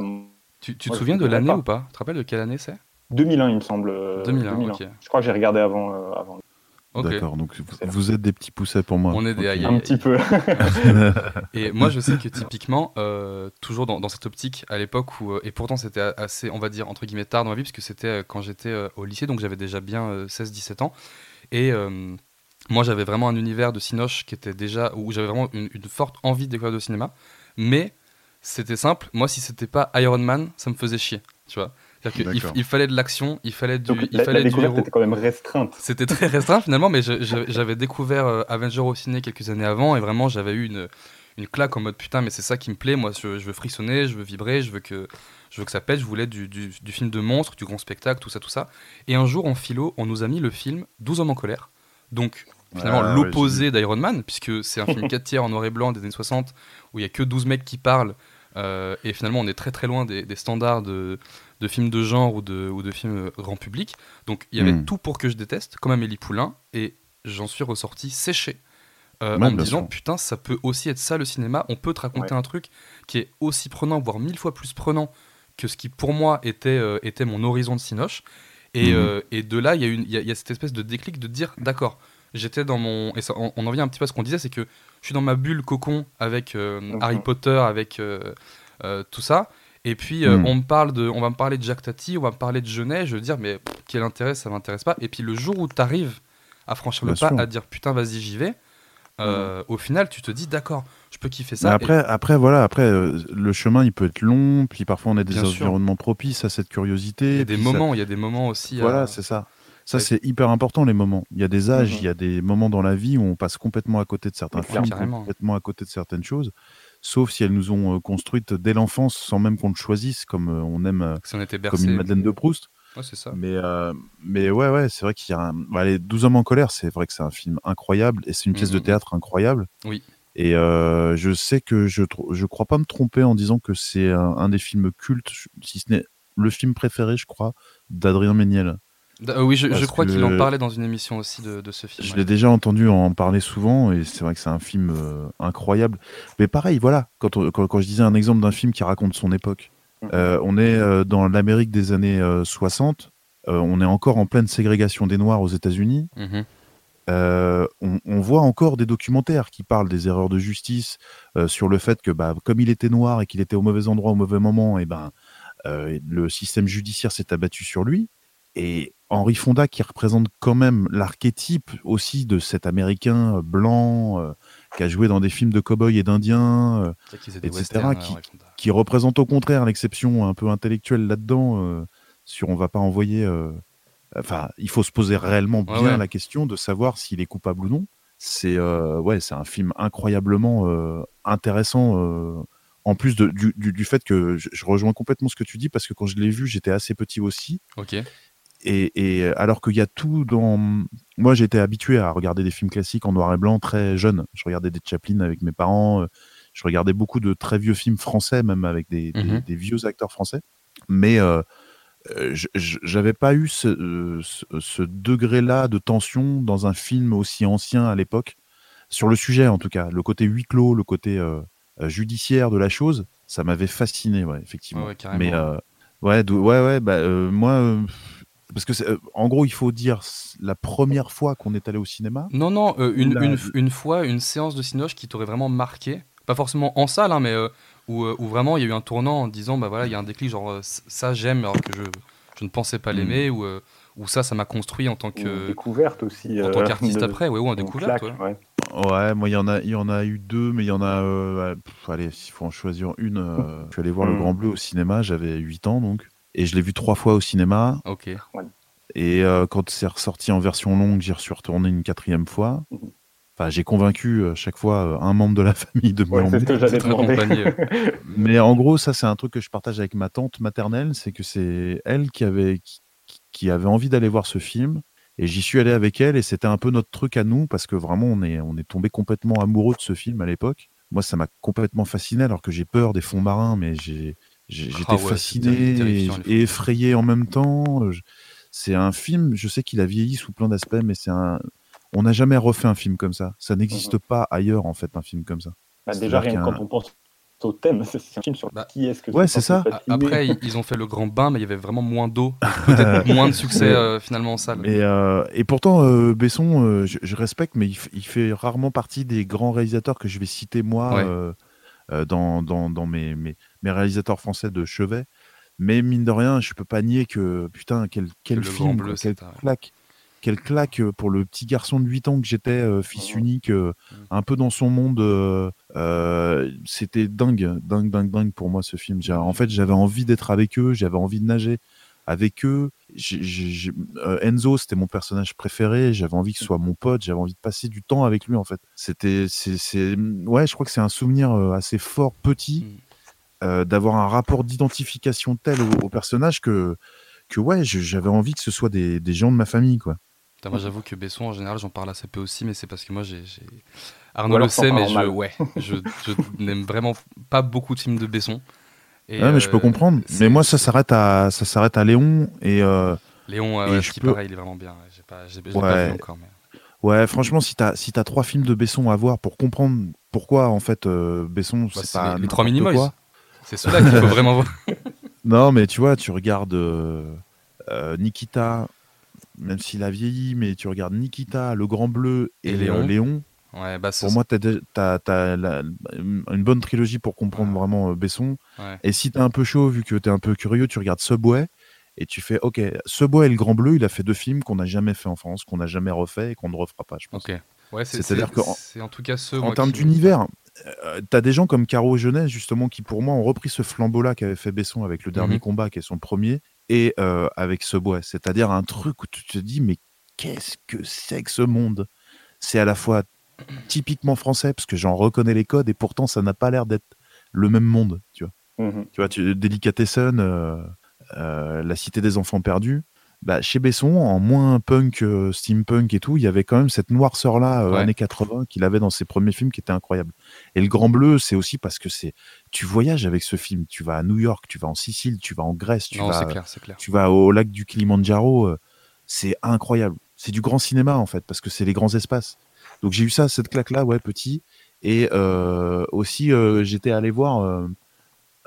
Tu, tu te Moi, souviens de l'année ou pas? Tu te rappelles de quelle année c'est? 2001, il me semble. euh, 2001, ok. Je crois que j'ai regardé avant. euh, avant. D'accord, donc vous, êtes des petits poussets pour moi. On est des Ok. aïe, Un petit peu. Et moi, je sais que typiquement, euh, toujours dans, dans cette optique, à l'époque où, euh, et pourtant c'était assez, on va dire, entre guillemets, tard dans ma vie, puisque c'était euh, quand j'étais au lycée, donc j'avais déjà bien euh, 16-17 ans. Et euh, moi, j'avais vraiment un univers de Cinoche qui était déjà, où j'avais vraiment une, une forte envie de découvrir le cinéma. Mais c'était simple, moi, si c'était pas Iron Man, ça me faisait chier, tu vois. C'est-à-dire qu'il D'accord. il fallait de l'action, il fallait du, Donc il la, fallait la du héros. était quand même restreinte. C'était très restreint finalement, mais j'avais découvert euh, Avenger au ciné quelques années avant et vraiment j'avais eu une, une claque en mode putain, mais c'est ça qui me plaît. Moi, je, je veux frissonner, je veux vibrer, je veux que, je veux que ça pète. Je voulais du, du, du film de monstre, du grand spectacle, tout ça, tout ça. Et un jour en philo, on nous a mis le film 12 hommes en colère. Donc finalement Ah, ouais, l'opposé d'Iron Man, puisque c'est un film 4 tiers en noir et blanc des années 60 où il y a que 12 mecs qui parlent. euh, et finalement, on est très très loin des, des standards de, de films de genre ou de, ou de films euh, grand public. Donc il y avait Mm. tout pour que je déteste, comme Amélie Poulain, et j'en suis ressorti séché. euh, en me disant, sûr. putain, ça peut aussi être ça le cinéma, on peut te raconter Ouais. un truc qui est aussi prenant, voire mille fois plus prenant que ce qui pour moi était, euh, était mon horizon de Cinoche. Et, euh, et de là, il y, a une- il y, a- il y a cette espèce de déclic de dire, d'accord, j'étais dans mon... Et ça, on, on en vient un petit peu à ce qu'on disait, c'est que je suis dans ma bulle cocon avec. Harry Potter, avec euh, euh, tout ça. Et puis, euh, Mhm. on, me parle de, on va me parler de Jacques Tati, on va me parler de Genet, je veux dire, mais pff, quel intérêt, ça m'intéresse pas. Et puis, le jour où tu arrives à franchir le pas, sûr. à dire, putain, vas-y, j'y vais, euh, au final, tu te dis, d'accord, je peux kiffer Mais ça. après, après, voilà, après, euh, le chemin, il peut être long, puis parfois on a des Bien sûr. environnements propices à cette Et curiosité. il y a des moments, il y a des moments aussi. Voilà, c'est ça. Ça, Ouais. c'est hyper important, les moments. Il y a des âges, Mhm. il y a des moments dans la vie où on passe complètement à côté de certains films, complètement à côté de certaines choses, sauf si elles nous ont euh, construites dès l'enfance sans même qu'on le choisisse, comme euh, on aime, euh, comme une Madeleine de Proust. Ouais, c'est ça. Mais, euh, mais ouais, ouais, c'est vrai qu'il y a un... bah, Les 12 hommes en colère, c'est vrai que c'est un film incroyable et c'est une pièce de Mhm. théâtre incroyable. Oui. Et euh, je sais que je, je crois pas me tromper en disant que c'est un, un des films cultes, si ce n'est le film préféré, je crois, d'Adrien Méniel. D- euh, oui, je, crois qu'il en parlait dans une émission aussi de, de ce film. Je ouais. l'ai déjà entendu en parler souvent et c'est vrai que c'est un film euh, incroyable. Mais pareil, voilà, quand, on- quand, quand je disais un exemple d'un film qui raconte son époque, Mhm. euh, on est euh, dans l'Amérique des années euh, 60, euh, on est encore en pleine ségrégation des Noirs aux États-Unis. Mhm. Euh, on, on voit encore des documentaires qui parlent des erreurs de justice euh, sur le fait que, bah, comme il était noir et qu'il était au mauvais endroit au mauvais moment, et ben, euh, le système judiciaire s'est abattu sur lui. Et Henri Fonda, qui représente quand même l'archétype aussi de cet Américain euh, blanc euh, qui a joué dans des films de cow-boys et d'Indiens, euh, etc., westerns, qui- représente au contraire l'exception un peu intellectuelle là-dedans, euh, sur on va pas envoyer. Enfin, il faut se poser réellement bien Ouais, ouais. la question de savoir s'il est coupable ou non. C'est ouais, c'est un film incroyablement intéressant. en plus de- du, du- du fait que je, je rejoins complètement ce que tu dis parce que quand je l'ai vu, j'étais assez petit aussi. Ok. Et, et alors qu'il y a tout dans. Moi, j'étais habitué à regarder des films classiques en noir et blanc très jeune. Je regardais des Chaplin avec mes parents. euh, Je regardais beaucoup de très vieux films français, même avec des, des- des vieux acteurs français. Mais euh, euh, j'avais pas eu ce, euh, ce- ce degré-là de tension dans un film aussi ancien à l'époque. Sur le sujet, en tout cas. Le côté huis clos, le côté euh, euh, judiciaire de la chose, ça m'avait fasciné, ouais, effectivement. Ouais. Mais euh, ouais, ouais, ouais, bah, euh, moi. Parce que, euh, en gros, il faut dire la première fois qu'on est allé au cinéma. Non, non, euh, une, La- une, une fois, une séance de Cinoche qui t'aurait vraiment marqué. Pas forcément en salle, hein, mais euh, où, où vraiment il y a eu un tournant en disant, bah voilà, il y a un déclic, genre ça j'aime alors que je, je ne pensais pas Mm. l'aimer, ou, euh, ou ça, ça m'a construit en tant Une que. découverte aussi. En tant qu'artiste de- après, ouais, ou en découverte. claque, ouais. ouais. Ouais, moi il y en a, il y en a eu deux, mais il y en a. euh, pff, allez, s'il faut en choisir une, euh, je suis allé voir Le Mm. Grand Bleu au cinéma, j'avais 8 ans donc, et je l'ai vu trois fois au cinéma. Ok. Et euh, quand c'est ressorti en version longue, j'y suis retourné une quatrième fois. Mhm. Enfin, j'ai convaincu euh, chaque fois euh, un membre de la famille de me Ouais, c'est l'emmener. ce que j'allais Très demander. accompagné. Mais en gros, ça, c'est un truc que je partage avec ma tante maternelle, c'est que c'est elle qui avait, qui, qui avait envie d'aller voir ce film. Et j'y suis allé avec elle, et c'était un peu notre truc à nous, parce que vraiment, on est, on est tombé complètement amoureux de ce film à l'époque. Moi, ça m'a complètement fasciné, alors que j'ai peur des fonds marins, mais j'ai, j'ai- j'étais Ah ouais, c'est fasciné et, effrayé en même temps. C'est un film, je sais qu'il a vieilli sous plein d'aspects, mais c'est un. On n'a jamais refait un film comme ça. Ça n'existe pas ailleurs, en fait, un film comme ça. Bah, déjà, rien a quand on pense au thème, c'est un film sur Bah, qui est-ce que ouais, c'est ça. Après, ils- ont fait le grand bain, mais il y avait vraiment moins d'eau. Peut-être moins de succès euh, finalement en salle. Euh, et pourtant, euh, Besson, euh, je, je respecte, mais il, fait rarement partie des grands réalisateurs que je vais citer moi Ouais. dans, dans, dans mes, mes, mes réalisateurs français de chevet. Mais mine de rien, je peux pas nier que putain, quel, quel film, Bleu, quelle claque. Quelle claque euh, pour le petit garçon de 8 ans que j'étais, euh, fils unique, euh, Mhm. un peu dans son monde. euh, C'était dingue, dingue, dingue, dingue pour moi ce film. En fait, j'avais envie d'être avec eux, j'avais envie de nager avec eux. Euh, Enzo, c'était mon personnage préféré. J'avais envie que ce soit mon pote. J'avais envie de passer du temps avec lui. En fait, c'était, c'est, ouais, je crois que c'est un souvenir assez fort, petit, Mm. Euh, d'avoir un rapport d'identification tel au, au personnage que, que ouais, j'avais envie que ce soit des, des gens de ma famille, quoi. Putain, moi, j'avoue que Besson, en général, j'en parle assez peu aussi, mais c'est parce que moi, j'ai. Arnaud le sait, mais je, ouais, je, je n'aime vraiment pas beaucoup de films de Besson. Et, Ouais, mais je peux euh, comprendre. Mais moi, ça s'arrête à, ça s'arrête à Léon et. euh, Léon, euh, et ouais, je ce qui peux- pareil, il est vraiment bien. J'ai pas, Ouais. vu encore. Mais... Ouais, franchement, si t'as si t'as trois films de Besson à voir pour comprendre pourquoi en fait euh, Besson Bah, c'est pas les, les trois Minimoys. C'est ceux-là qu'il faut vraiment voir. Non, mais tu vois, tu regardes euh, euh, Nikita, même s'il a vieilli, mais tu regardes Nikita, Le Grand Bleu et, Et Léon. Léon. Léon. Ouais, bah, Pour moi, t'as la- une bonne trilogie pour comprendre Ouais. vraiment euh, Besson. ouais. Et si t'es un peu chaud, vu que t'es un peu curieux, tu regardes Subway et tu fais OK, Subway et Le Grand Bleu, il a fait deux films qu'on n'a jamais fait en France, qu'on n'a jamais refait et qu'on ne refera pas, je pense. Ouais, c'est, C'est-à-dire c'est- que en- tout cas ceux. En termes d'univers, euh, t'as des gens comme Caro Jeunesse, justement, qui pour moi ont repris ce flambeau-là qu'avait fait Besson avec le dernier Mhm. combat, qui est son premier, et euh, avec ce bois. C'est-à-dire un truc où tu te dis, mais qu'est-ce que c'est que ce monde? C'est à la fois typiquement français, parce que j'en reconnais les codes, et pourtant ça n'a pas l'air d'être le même monde, tu vois. Mhm. Tu vois, tu, Delicatessen, euh, euh, La Cité des Enfants Perdus. Bah, chez Besson, en moins punk, euh, steampunk et tout, il y avait quand même cette noirceur-là, euh, Ouais. années 80, qu'il avait dans ses premiers films qui était incroyable. Et le Grand Bleu, c'est aussi parce que c'est, tu voyages avec ce film. Tu vas à New York, tu vas en Sicile, tu vas en Grèce, tu Non, vas, c'est clair, tu vas au lac du Kilimanjaro. euh, c'est incroyable. C'est du grand cinéma en fait, parce que c'est les grands espaces. Donc j'ai eu ça, cette claque-là, ouais, petit. Et euh, aussi, euh, j'étais allé voir euh,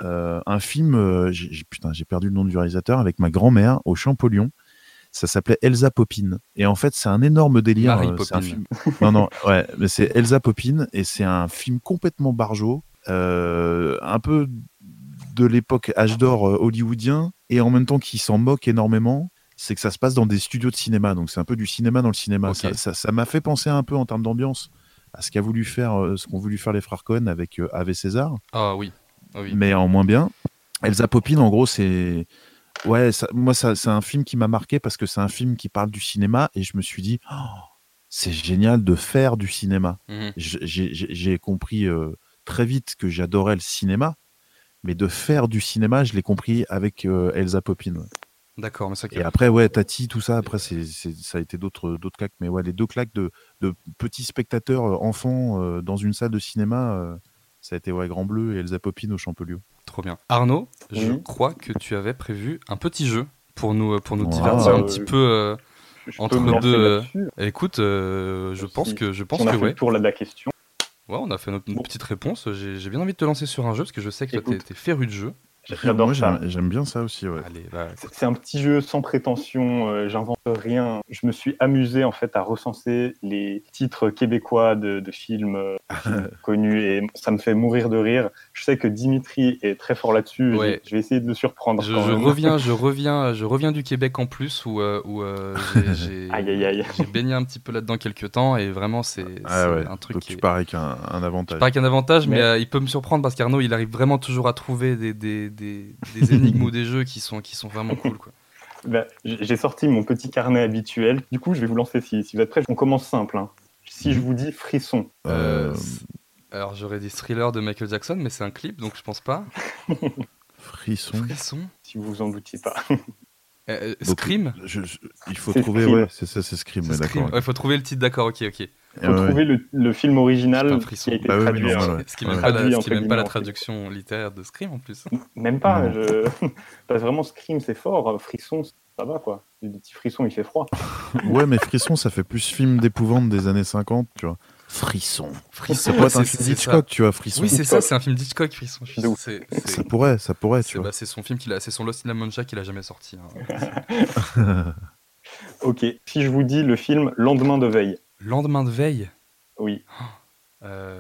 euh, un film. euh, putain, j'ai perdu le nom du réalisateur avec ma grand-mère au Champollion. Ça s'appelait Elsa Popine. Et en fait, c'est un énorme délire. Euh, un film. Non, non, ouais, mais c'est Elsa Popine et c'est un film complètement barjot, euh, un peu de l'époque âge d'or euh, hollywoodien et en même temps qui s'en moque énormément. C'est que ça se passe dans des studios de cinéma, donc c'est un peu du cinéma dans le cinéma. Ok. Ça- m'a fait penser un peu en termes d'ambiance à ce qu'a voulu faire, euh, ce qu'ont voulu faire les frères Cohen avec euh, Ave César Ah oui. Ah oui. mais en moins bien. Elsa Popine, en gros, c'est. Ouais, ça- moi, ça, c'est un film qui m'a marqué parce que c'est un film qui parle du cinéma et je me suis dit, Oh, c'est génial de faire du cinéma. J- J'ai compris euh, très vite que j'adorais le cinéma, mais de faire du cinéma, je l'ai compris avec euh, Elsa ouais. D'accord, mais c'est vrai Et après, ouais, Tati, tout ça, après, c'est ça a été d'autres d'autres claques, mais ouais, les deux claques de, de petits spectateurs enfants euh, dans une salle de cinéma, ça a été ouais, Grand Bleu et Elsa Popine au Champollion. Trop bien. Arnaud, je crois que tu avais prévu un petit jeu pour nous, pour nous divertir un Euh, petit peu. euh, Je Entre me deux, euh. Écoute, euh, je Si- pense que je pense On a que fait ouais. le tour là de la question. Ouais, on a fait notre, petite réponse. J'ai bien envie de te lancer sur un jeu parce que je sais que toi t'es Écoute. t'es féru de jeu. J'adore Moi, ça. j'aime bien ça aussi, ouais. Bah, C'est c'est un petit jeu sans prétention. euh, J'invente rien. Je me suis amusé en fait à recenser les titres québécois de, de films, euh, connus et ça me fait mourir de rire. Je sais que Dimitri est très fort là-dessus. Ouais. Je vais essayer de le surprendre. Je, quand je même. reviens, je reviens, je reviens du Québec en plus où, euh, où euh, j'ai- j'ai Aïe aïe aïe. j'ai baigné un petit peu là-dedans quelques temps et vraiment c'est Ah c'est ouais, un truc donc qui tu est- pars avec un, un avantage. pas qu'un avantage, mais, Mais- euh, il peut me surprendre parce qu'Arnaud, il arrive vraiment toujours à trouver des, des, des, des énigmes ou des jeux qui sont, qui sont vraiment cool. Quoi. Ben, j- J'ai sorti mon petit carnet habituel. Du coup, je vais vous lancer si, si vous êtes prêts. On commence simple. hein. Si je vous dis frisson, Euh, Euh, alors j'aurais dit thriller de Michael Jackson, mais c'est un clip, donc je pense pas. frisson. Frisson si vous vous en doutiez pas. Euh, Donc, Scream je- je- il faut trouver, Scream. ouais, c'est ça, c'est Scream, ouais. Il faut trouver le titre, d'accord, ok, ok. Et faut ouais, ouais. trouver le, le film original qui frisson. a été Bah traduit. Ce qui n'est même Ouais. pas, la, ce qui même pas la guillemets, en fait. traduction littéraire de Scream en plus. Même pas. Non. Je... Parce que vraiment, Scream, c'est fort. Frisson, ça va quoi. Des petits frissons, il fait froid. Ouais, mais Frisson, ça fait plus film d'épouvante des années 50, tu vois. Frisson. Frisson, Ça pourrait être un c'est- film d'Hitchcock, tu vois, Frisson. Oui, c'est ça, c'est un film d'Hitchcock, Frisson. De ouf. C'est Ça pourrait, ça pourrait, tu c'est vois. bah, c'est son film qu'il a, c'est son Lost in la Mancha qu'il a jamais sorti. hein. Ok. Si je vous dis le film Lendemain de veille. Lendemain de veille? Oui. Euh,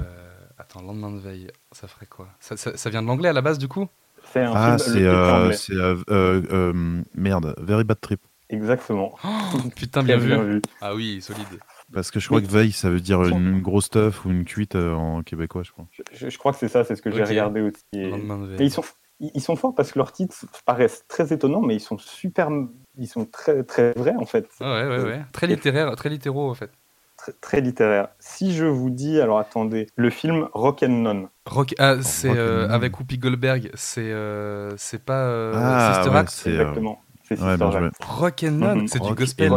Attends, lendemain de veille, ça ferait quoi? Ça, ça- ça vient de l'anglais à la base du coup? C'est un Ah, film. c'est euh, euh, euh, euh, merde, Very Bad Trip. Exactement. Oh, Putain, bien, bien vu. vu. Ah oui, solide. Parce que je crois que veille, ça veut dire une, grosse stuff ou une cuite euh, en québécois, je crois. Je, je crois que c'est ça, c'est ce que j'ai regardé aussi. Et- ils sont, ils ils sont forts parce que leurs titres paraissent très étonnants, mais ils sont super, ils sont très très vrais en fait, Ah ouais, ouais, ouais. Très littéraire, très littéraux en fait. très, très littéraires. Si je vous dis, alors attendez, le film Rock and None. Rock, ah, c'est Rock euh, and Roll. avec Whoopi Goldberg. C'est euh, c'est pas euh, Ah, Sister ouais, Act. c'est, euh, Exactement. C'est Ouais. Rock Mhm. c'est du gospel.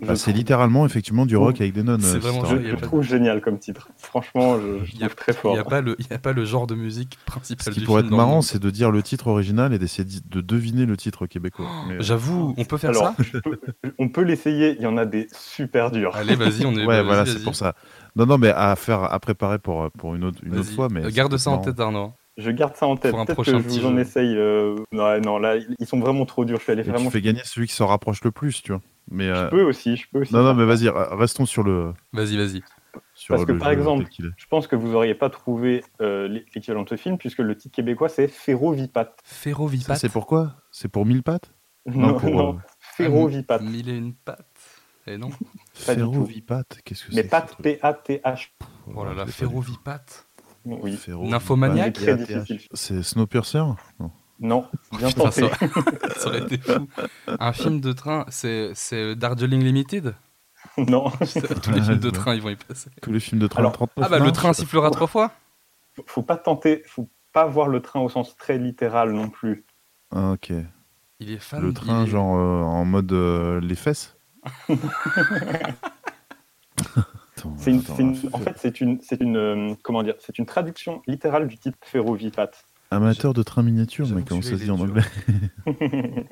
Bah, c'est trouve, littéralement effectivement du rock avec des nonnes. C'est vraiment je, je trouve génial comme titre. Franchement, je, je Il y a- très Il fort. n'y a, pas le- il y a pas le genre de musique principal Ce qui du pourrait film être marrant, c'est de dire le titre original et d'essayer de de deviner le titre québécois. Mais, euh, J'avoue, on peut faire Alors, ça peux- on peut l'essayer. Il y en a des super durs. Allez, vas-y, on est. Ouais, voilà, c'est pour ça. Non, non, mais à faire, à préparer pour, pour une autre, une autre Vas-y. fois. Mais Garde ça en tête, Arnaud. Je garde ça en tête. Pour un Peut-être prochain que je vous en jeu. essaye. euh, Non, non, là, ils sont vraiment trop durs. Je suis allé Et vraiment. tu fais gagner celui qui s'en rapproche le plus, tu vois. Mais euh, Je peux aussi. Je peux aussi. non, non, mais vas-y, restons sur le. Vas-y, vas-y. Parce que, par exemple. Je pense que vous n'auriez pas trouvé euh, l'é- l'équivalent de ce film puisque le titre québécois c'est Ferrovipat. Ferro Ça, Vipat. c'est pourquoi C'est pour mille pattes? Non, pour, non, euh, Ferrovipat. Mille et une pattes. Et non du tout. Ferrovipat, qu'est-ce que c'est Mais truc? P-A-T-H. Oh là là, je Oui. Nymphomaniac C'est Snowpiercer Non. Non, bien Putain, tenté. ça, ça aurait été fou. Un film de train, c'est Darjeeling Limited? Non, Tous les films de train, ils vont y passer. Tous les films de train Alors, 39 Ah bah le train sifflera trois fois? Faut pas tenter, faut pas voir le train au sens très littéral non plus. Ah, ok. Il est fan. Le train, est- genre euh, en mode euh, les fesses? Attends, C'est une- attends, c'est une- fais- en fait, c'est une, c'est une, euh, comment dire, c'est une traduction littérale du titre Ferrovipat. Amateur de train miniature, mais comment ça se dit en anglais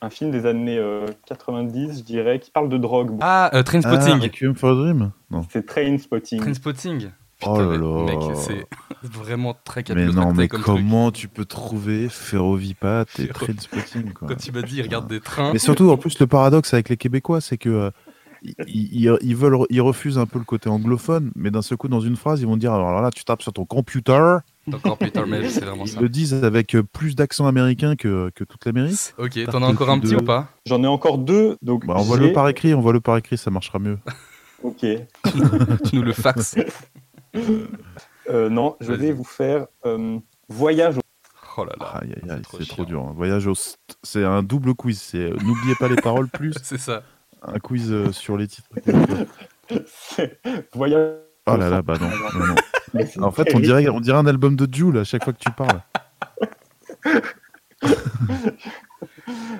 Un film des années euh, 90, je dirais, qui parle de drogue. Ah, euh, Ah, Trainspotting. Requiem for a Dream Non. C'est Train Spotting. Trainspotting. Oh là mais- là. Mec, c'est vraiment très Mais non, mais comme truc. comment tu peux trouver Ferrovipat et Trainspotting quoi Quand tu m'as dit, il regarde des trains. Mais surtout, en plus, le paradoxe avec les Québécois, c'est que euh, ils, ils- ils veulent, ils refusent un peu le côté anglophone, mais d'un seul coup, dans une phrase, ils vont dire alors là, tu tapes sur ton computer. Encore Peter Mel, c'est vraiment Ils ça. le disent avec plus d'accent américain que, que toute l'Amérique. Ok, t'en as encore un petit ou pas? J'en ai encore deux, donc Bah, envoie-le j'ai- par écrit, envoie-le par écrit, ça marchera mieux. Ok. Tu nous le faxes. Euh, non, je vais vous faire euh, Voyage au... Oh là là. Trop c'est trop dur. hein. Voyage au. st- C'est un double quiz. C'est euh, n'oubliez pas les paroles plus C'est ça. Un quiz euh, sur les titres. Voyage Oh là là, bah non. non, non. Mais c'est En fait, on dirait, on dirait un album de Jules à chaque fois que tu parles.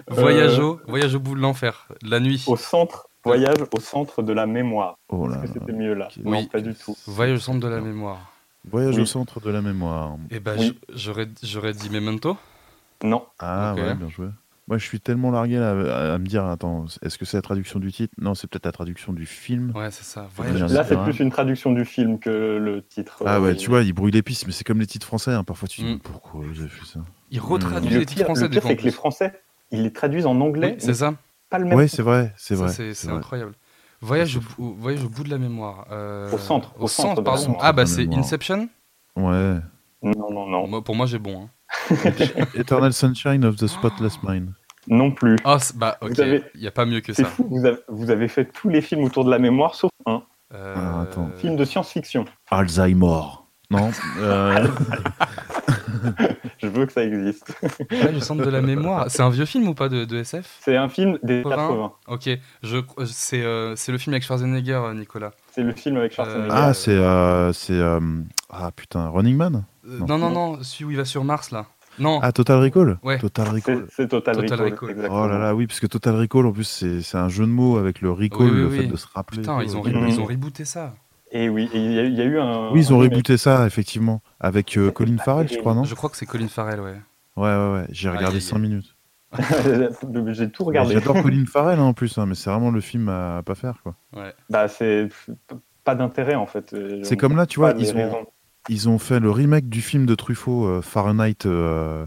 Voyage au, voyage au bout de l'enfer. La nuit. Au centre, voyage au centre de la mémoire. Oh là Est-ce que c'était mieux là? Ok. Non, Oui. pas du tout. Voyage au centre de la mémoire. Voyage Oui. au centre de la mémoire. Et ben, Oui. j'aurais j'aurais dit Memento. Non, Ah Ok. ouais, bien joué. Moi, je suis tellement largué là, à, à me dire, attends, est-ce que c'est la traduction du titre? Non, c'est peut-être la traduction du film. Ouais, c'est ça. Là c'est plus une traduction du film que le titre. Ah ouais, euh, tu vois, il brouille les pistes, mais c'est comme les titres français. hein. Parfois, tu te dis, Mm. pourquoi j'ai fait ça? Il retraduit Le les titres français le pire, c'est que les. Français, ils les traduisent en anglais, Oui, c'est ça. pas le même. Ouais, c'est vrai, c'est vrai. c'est incroyable. Voyage au, au- voyage au bout de la mémoire. euh, Au centre, Au au centre pardon. Ah, bah c'est. Inception? Ouais. Non, non, non. Moi, Pour moi, j'ai bon. hein. Eternal Sunshine of the Spotless Mind. Non plus. Ah, c'est- bah, ok. Avez- Il n'y a pas mieux que C'est ça. fou, vous avez, vous avez fait tous les films autour de la mémoire sauf un Euh, Ah, attends. film de science-fiction. Alzheimer. Non. euh, Je veux que ça existe. Ouais, le centre de la mémoire. C'est un vieux film ou pas de, de SF C'est un film des 80. 80. Ok, je, c'est, euh, c'est le film avec Schwarzenegger, Nicolas. C'est le film avec Schwarzenegger. Ah, c'est. euh, c'est euh, Ah putain, Running Man Euh, Non. non, non, non, celui où il va sur Mars, là. Non, Ah, Total Recall Ouais. Total Recall. c'est Total, Total Recall. Oh là là, oui, parce que Total Recall, en plus, c'est c'est un jeu de mots avec le recall, Oui, oui, le oui. fait de se rappeler. putain, ils ont, re- ils ont rebooté ça. Et oui, et il y, a eu- il y a eu un. Oui, ils ont un rebooté ça, effectivement. Avec euh, Colin Farrell, je crois, non Je crois que c'est Colin Farrell, ouais. Ouais, ouais, ouais. J'ai regardé aïe, 5 aïe. minutes. J'ai tout regardé. J'adore Colin Farrell, hein, en plus, hein, mais c'est vraiment le film à, à pas faire, quoi. Bah, c'est pas d'intérêt en fait. Euh, C'est comme là, tu vois, ils ont, ils ont fait le remake du film de Truffaut, euh, Fahrenheit euh,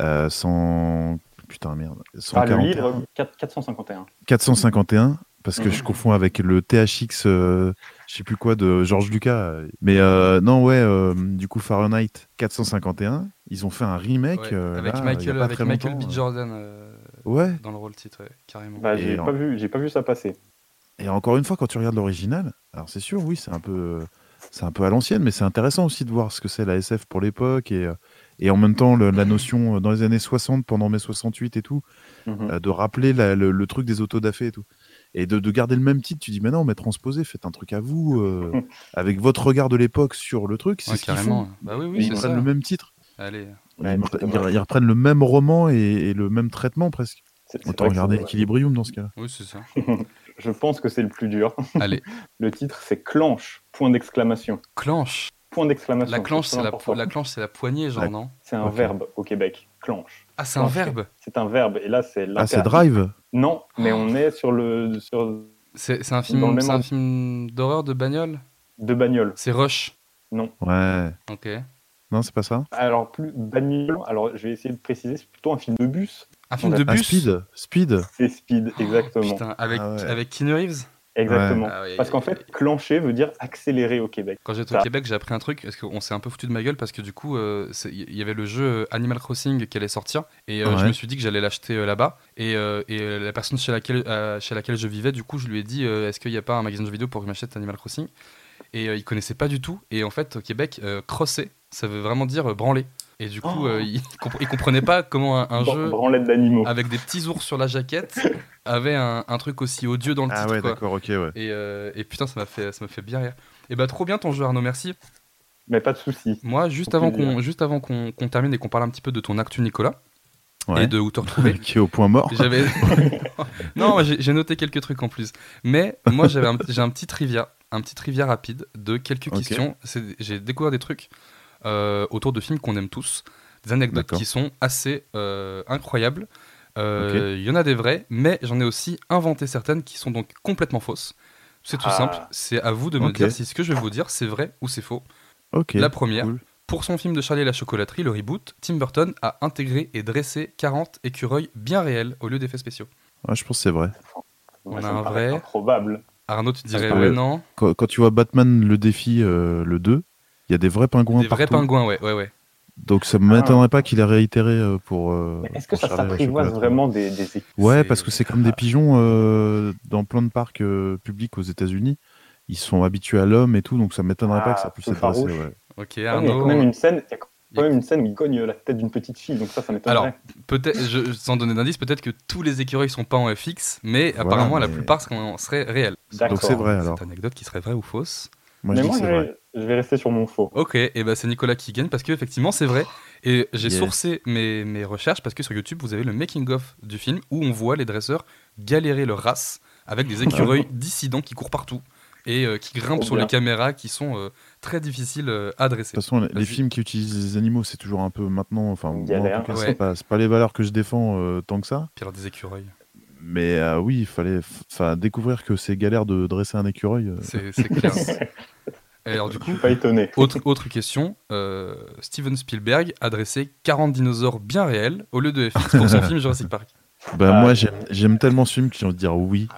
euh, 100... Putain, merde. Ah, le 141. livre 4- 451. 451, parce que je confonds avec le THX, euh, je sais plus quoi, de Georges Lucas. Mais euh, non, ouais, euh, du coup, Fahrenheit 451, ils ont fait un remake. Ouais, euh, avec là, Michael, avec Michael B. euh. Jordan euh, Ouais, dans le rôle titre, ouais, carrément. Bah, j'ai en- pas vu, j'ai pas vu ça passer. et encore une fois, quand tu regardes l'original, alors c'est sûr, oui, c'est un peu. C'est un peu à l'ancienne, mais c'est intéressant aussi de voir ce que c'est la SF pour l'époque et, euh, et en même temps le- la notion euh, dans les années 60, pendant mai 68 et tout, Mhm. euh, de rappeler la- le, le truc des autodafés et tout. Et de, de garder le même titre, tu dis, mais non, mais transposez, faites un truc à vous, euh, avec votre regard de l'époque sur le truc, c'est Ouais, ce qu'ils carrément. font. Bah oui, oui, Ils prennent ça. le même titre. Allez. Ouais, ils, reprennent le même roman et, et le même traitement presque. Autant regarder Equilibrium dans ce cas-là. Oui, c'est ça. Je pense que c'est le plus dur. Allez, Le titre, c'est Clanche, point d'exclamation. clanche. Point d'exclamation. La clanche, c'est la, important. la clanche, c'est la poignée, genre, La- non? C'est un verbe au Québec. Clanche. Ah, c'est un verbe. C'est un verbe. Et là, c'est Ah, c'est. Drive Non, mais on est sur le sur C'est c'est un Dans le film, même c'est un film d'horreur de bagnole? de bagnole. C'est Rush? Ouais. Ok. Non, c'est pas ça Alors plus bagnole. Alors je vais essayer de préciser. C'est plutôt un film de bus. Un film de Ah, bus? Speed Speed C'est Speed, exactement. Putain, avec Ah ouais. avec Keanu Reeves? Exactement. Ah ouais, Parce qu'en fait, clencher veut dire accélérer au Québec. Quand j'étais au Ça. Québec, j'ai appris un truc, parce qu'on s'est un peu foutu de ma gueule, parce que du coup, euh, il y avait le jeu euh, Animal Crossing qui allait sortir, et euh, je me suis dit que j'allais l'acheter euh, là-bas. Et, euh, et euh, la personne chez laquelle, euh, chez laquelle je vivais, du coup, je lui ai dit euh, est-ce qu'il n'y a pas un magasin de jeux vidéo pour que je m'achète Animal Crossing Et euh, il connaissait pas du tout. Et en fait, au Québec, euh, crosser, ça veut vraiment dire euh, branler. Et du coup, Oh. euh, il, il comprenait pas comment un, un jeu d'animaux. avec des petits ours sur la jaquette avait un, un truc aussi odieux dans le Ah titre. ouais, quoi. d'accord, ok, ouais. Et, euh, et putain, ça m'a fait, ça m'a fait bien rire. Et bah, trop bien ton jeu, Arnaud, merci. Mais pas de souci. Moi, juste avant qu'on juste avant qu'on qu'on termine et qu'on parle un petit peu de ton actu, Nicolas, Ouais. et de où te retrouver, Qui est au point mort. j'avais. non, j'ai noté quelques trucs en plus. Mais moi, j'avais j'ai un petit trivia, un petit trivia rapide de quelques Ok. questions. J'ai découvert des trucs euh, autour de films qu'on aime tous, des anecdotes qui sont assez euh, incroyables. Euh, Il y en a des vraies, mais j'en ai aussi inventé certaines qui sont donc complètement fausses. C'est tout Ah. simple. C'est à vous de me dire si ce que je vais vous dire c'est vrai ou c'est faux. La première, cool. pour son film de Charlie et la chocolaterie, le reboot, Tim Burton a intégré et dressé 40 écureuils bien réels au lieu d'effets spéciaux. Ouais, je pense que c'est vrai. On a un vrai. Improbable. Arnaud, tu dirais ouais, non? Quand, quand tu vois Batman le défi, euh, le 2, il y a des vrais pingouins Des vrais partout. pingouins, ouais, ouais, ouais. Donc ça ne m'étonnerait pas qu'il ait réitéré euh, pour. euh, est-ce que ça la s'apprivoise vraiment des, des Ouais, C'est- parce que c'est comme des pigeons euh, dans plein de parcs euh, publics aux États-Unis. Ils sont habitués à l'homme et tout, donc ça m'étonnerait Ah, pas que ça puisse peu être ouais. Ok, Ouais, Il y a quand même une scène. Il y a quand même une scène où il cogne la tête d'une petite fille, donc ça, ça Alors, m'étonnerait. peut-être, je, sans donner d'indice, peut-être que tous les écureuils sont pas en FX, mais Voilà, apparemment la plupart seraient réels. Donc c'est vrai alors. Cette anecdote qui serait vraie ou fausse. Moi Mais je moi, je vais, je vais rester sur mon faux. Ok, et ben c'est Nicolas qui gagne parce que effectivement c'est vrai. Et j'ai Yes. sourcé mes, mes recherches parce que sur YouTube vous avez le making of du film où on voit les dresseurs galérer leur race avec des écureuils dissidents qui courent partout et euh, qui grimpent sur bien. les caméras qui sont euh, très difficiles euh, à dresser. De toute façon, les- films qui utilisent les animaux, c'est toujours un peu maintenant. Enfin, Ouais. c'est pas, pas les valeurs que je défends euh, tant que ça. Pire des écureuils. Mais euh, oui, il fallait enfin découvrir que c'est galère de dresser un écureuil. euh, C'est clair. Et alors du Je coup, suis pas étonné. autre, autre question, euh, Steven Spielberg a dressé 40 dinosaures bien réels au lieu de FX pour son film Jurassic Park. Bah, Ah, moi, j'aime tellement ce film que j'ai envie de dire oui.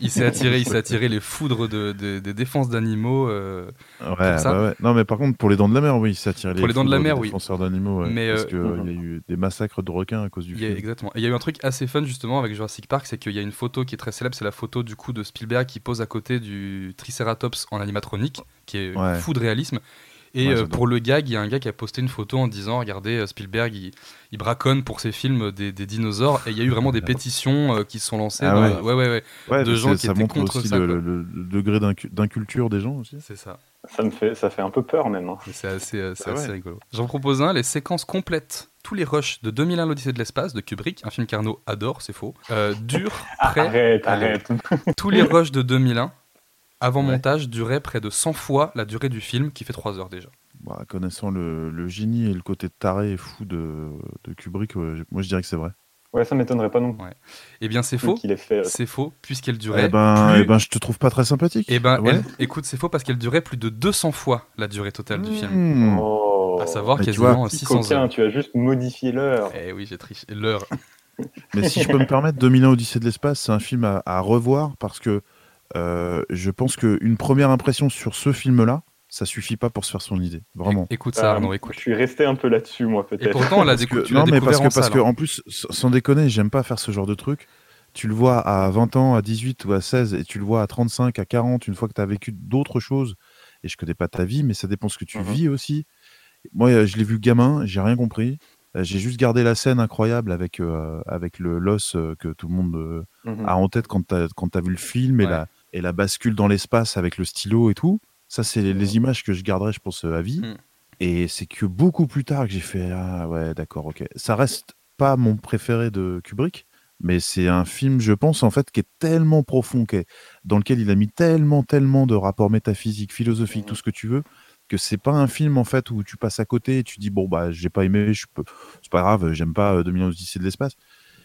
Il s'est attiré, il s'est attiré les foudres de, de- des défenses d'animaux. euh, Ouais, ça. ouais. Non, mais par contre, pour les dents de la mer, oui, ça tire Pour les dents de la mer, des oui. défenseurs d'animaux, ouais, Mais, parce euh, qu'il y a eu des massacres de requins à cause du Il y a, film. exactement. Il y a eu un truc assez fun justement avec Jurassic Park, c'est qu'il y a une photo qui est très célèbre, c'est la photo du coup de Spielberg qui pose à côté du Triceratops en animatronique, qui est fou de réalisme. Et Ouais, euh, pour le gag, il y a un gars qui a posté une photo en disant Regardez, euh, Spielberg, il, il braconne pour ses films des, des dinosaures. Et il y a eu vraiment des pétitions euh, qui se sont lancées. Ah dans- ouais. ouais, ouais, ouais. Ouais, de gens qui ça étaient montre contre aussi ça, le, le- le degré d'incu- d'inculture des gens aussi. C'est ça. Ça me fait, ça fait un peu peur même. hein. C'est assez, euh, c'est Bah assez ouais. rigolo. J'en propose un les séquences complètes. Tous les rushs de 2001 l'Odyssée de l'espace de Kubrick, un film qu'Arnaud adore, c'est faux. Euh, dur, Ah, prêt. arrête, arrête. Tous les rushs de 2001, avant Ouais. montage, duraient près de 100 fois la durée du film, qui fait 3 heures déjà. Bah, connaissant le, le génie et le côté taré et fou de, de Kubrick, moi je dirais que c'est vrai. Ouais, ça m'étonnerait pas non plus Eh bien, c'est faux. euh, C'est faux, puisqu'elle durait. Eh ben, plus- eh ben, je te trouve pas très sympathique. Eh ben, Ouais. elle- écoute, c'est faux parce qu'elle durait plus de 200 fois la durée totale du film. Mmh. Oh, À savoir Mais tu quasiment vois, petit 600 coquin, heures. tu as juste modifié l'heure. Eh oui, j'ai triché. L'heure. Mais si je peux me permettre, 2001 Odyssée de l'espace, c'est un film à, à revoir parce que euh, je pense qu'une première impression sur ce film-là, ça suffit pas pour se faire son idée. Vraiment. Écoute ça, Ah, Arnaud, écoute. Je suis resté un peu là-dessus, moi, Et peut-être. pourtant, on l'a Parce décou- que- tu l'as non, mais découvert parce que, en parce que hein. en plus, sans déconner, j'aime pas faire ce genre de truc. Tu le vois à 20 ans, à 18 ou à 16, et tu le vois à 35, à 40, une fois que tu as vécu d'autres choses. Et je connais pas ta vie, mais ça dépend ce que tu Mhm. vis aussi. Moi, euh, je l'ai vu gamin, j'ai rien compris. Euh, J'ai juste gardé la scène incroyable avec, euh, avec le l'os euh, que tout le monde euh, Mhm. a en tête quand tu as, vu le film et, Ouais. la, et la bascule dans l'espace avec le stylo et tout. Ça, c'est les, les images que je garderai, je pense, euh, à vie. Mm. Et c'est que beaucoup plus tard que j'ai fait Ah ouais, d'accord, ok. Ça reste pas mon préféré de Kubrick, mais c'est un film, je pense, en fait, qui est tellement profond, qui est- dans lequel il a mis tellement, tellement de rapports métaphysiques, philosophiques, tout ce que tu veux, que c'est pas un film, en fait, où tu passes à côté et tu dis, bon, bah, j'ai pas aimé, je peux... c'est pas grave, j'aime pas euh, 2001 Odyssée de l'espace.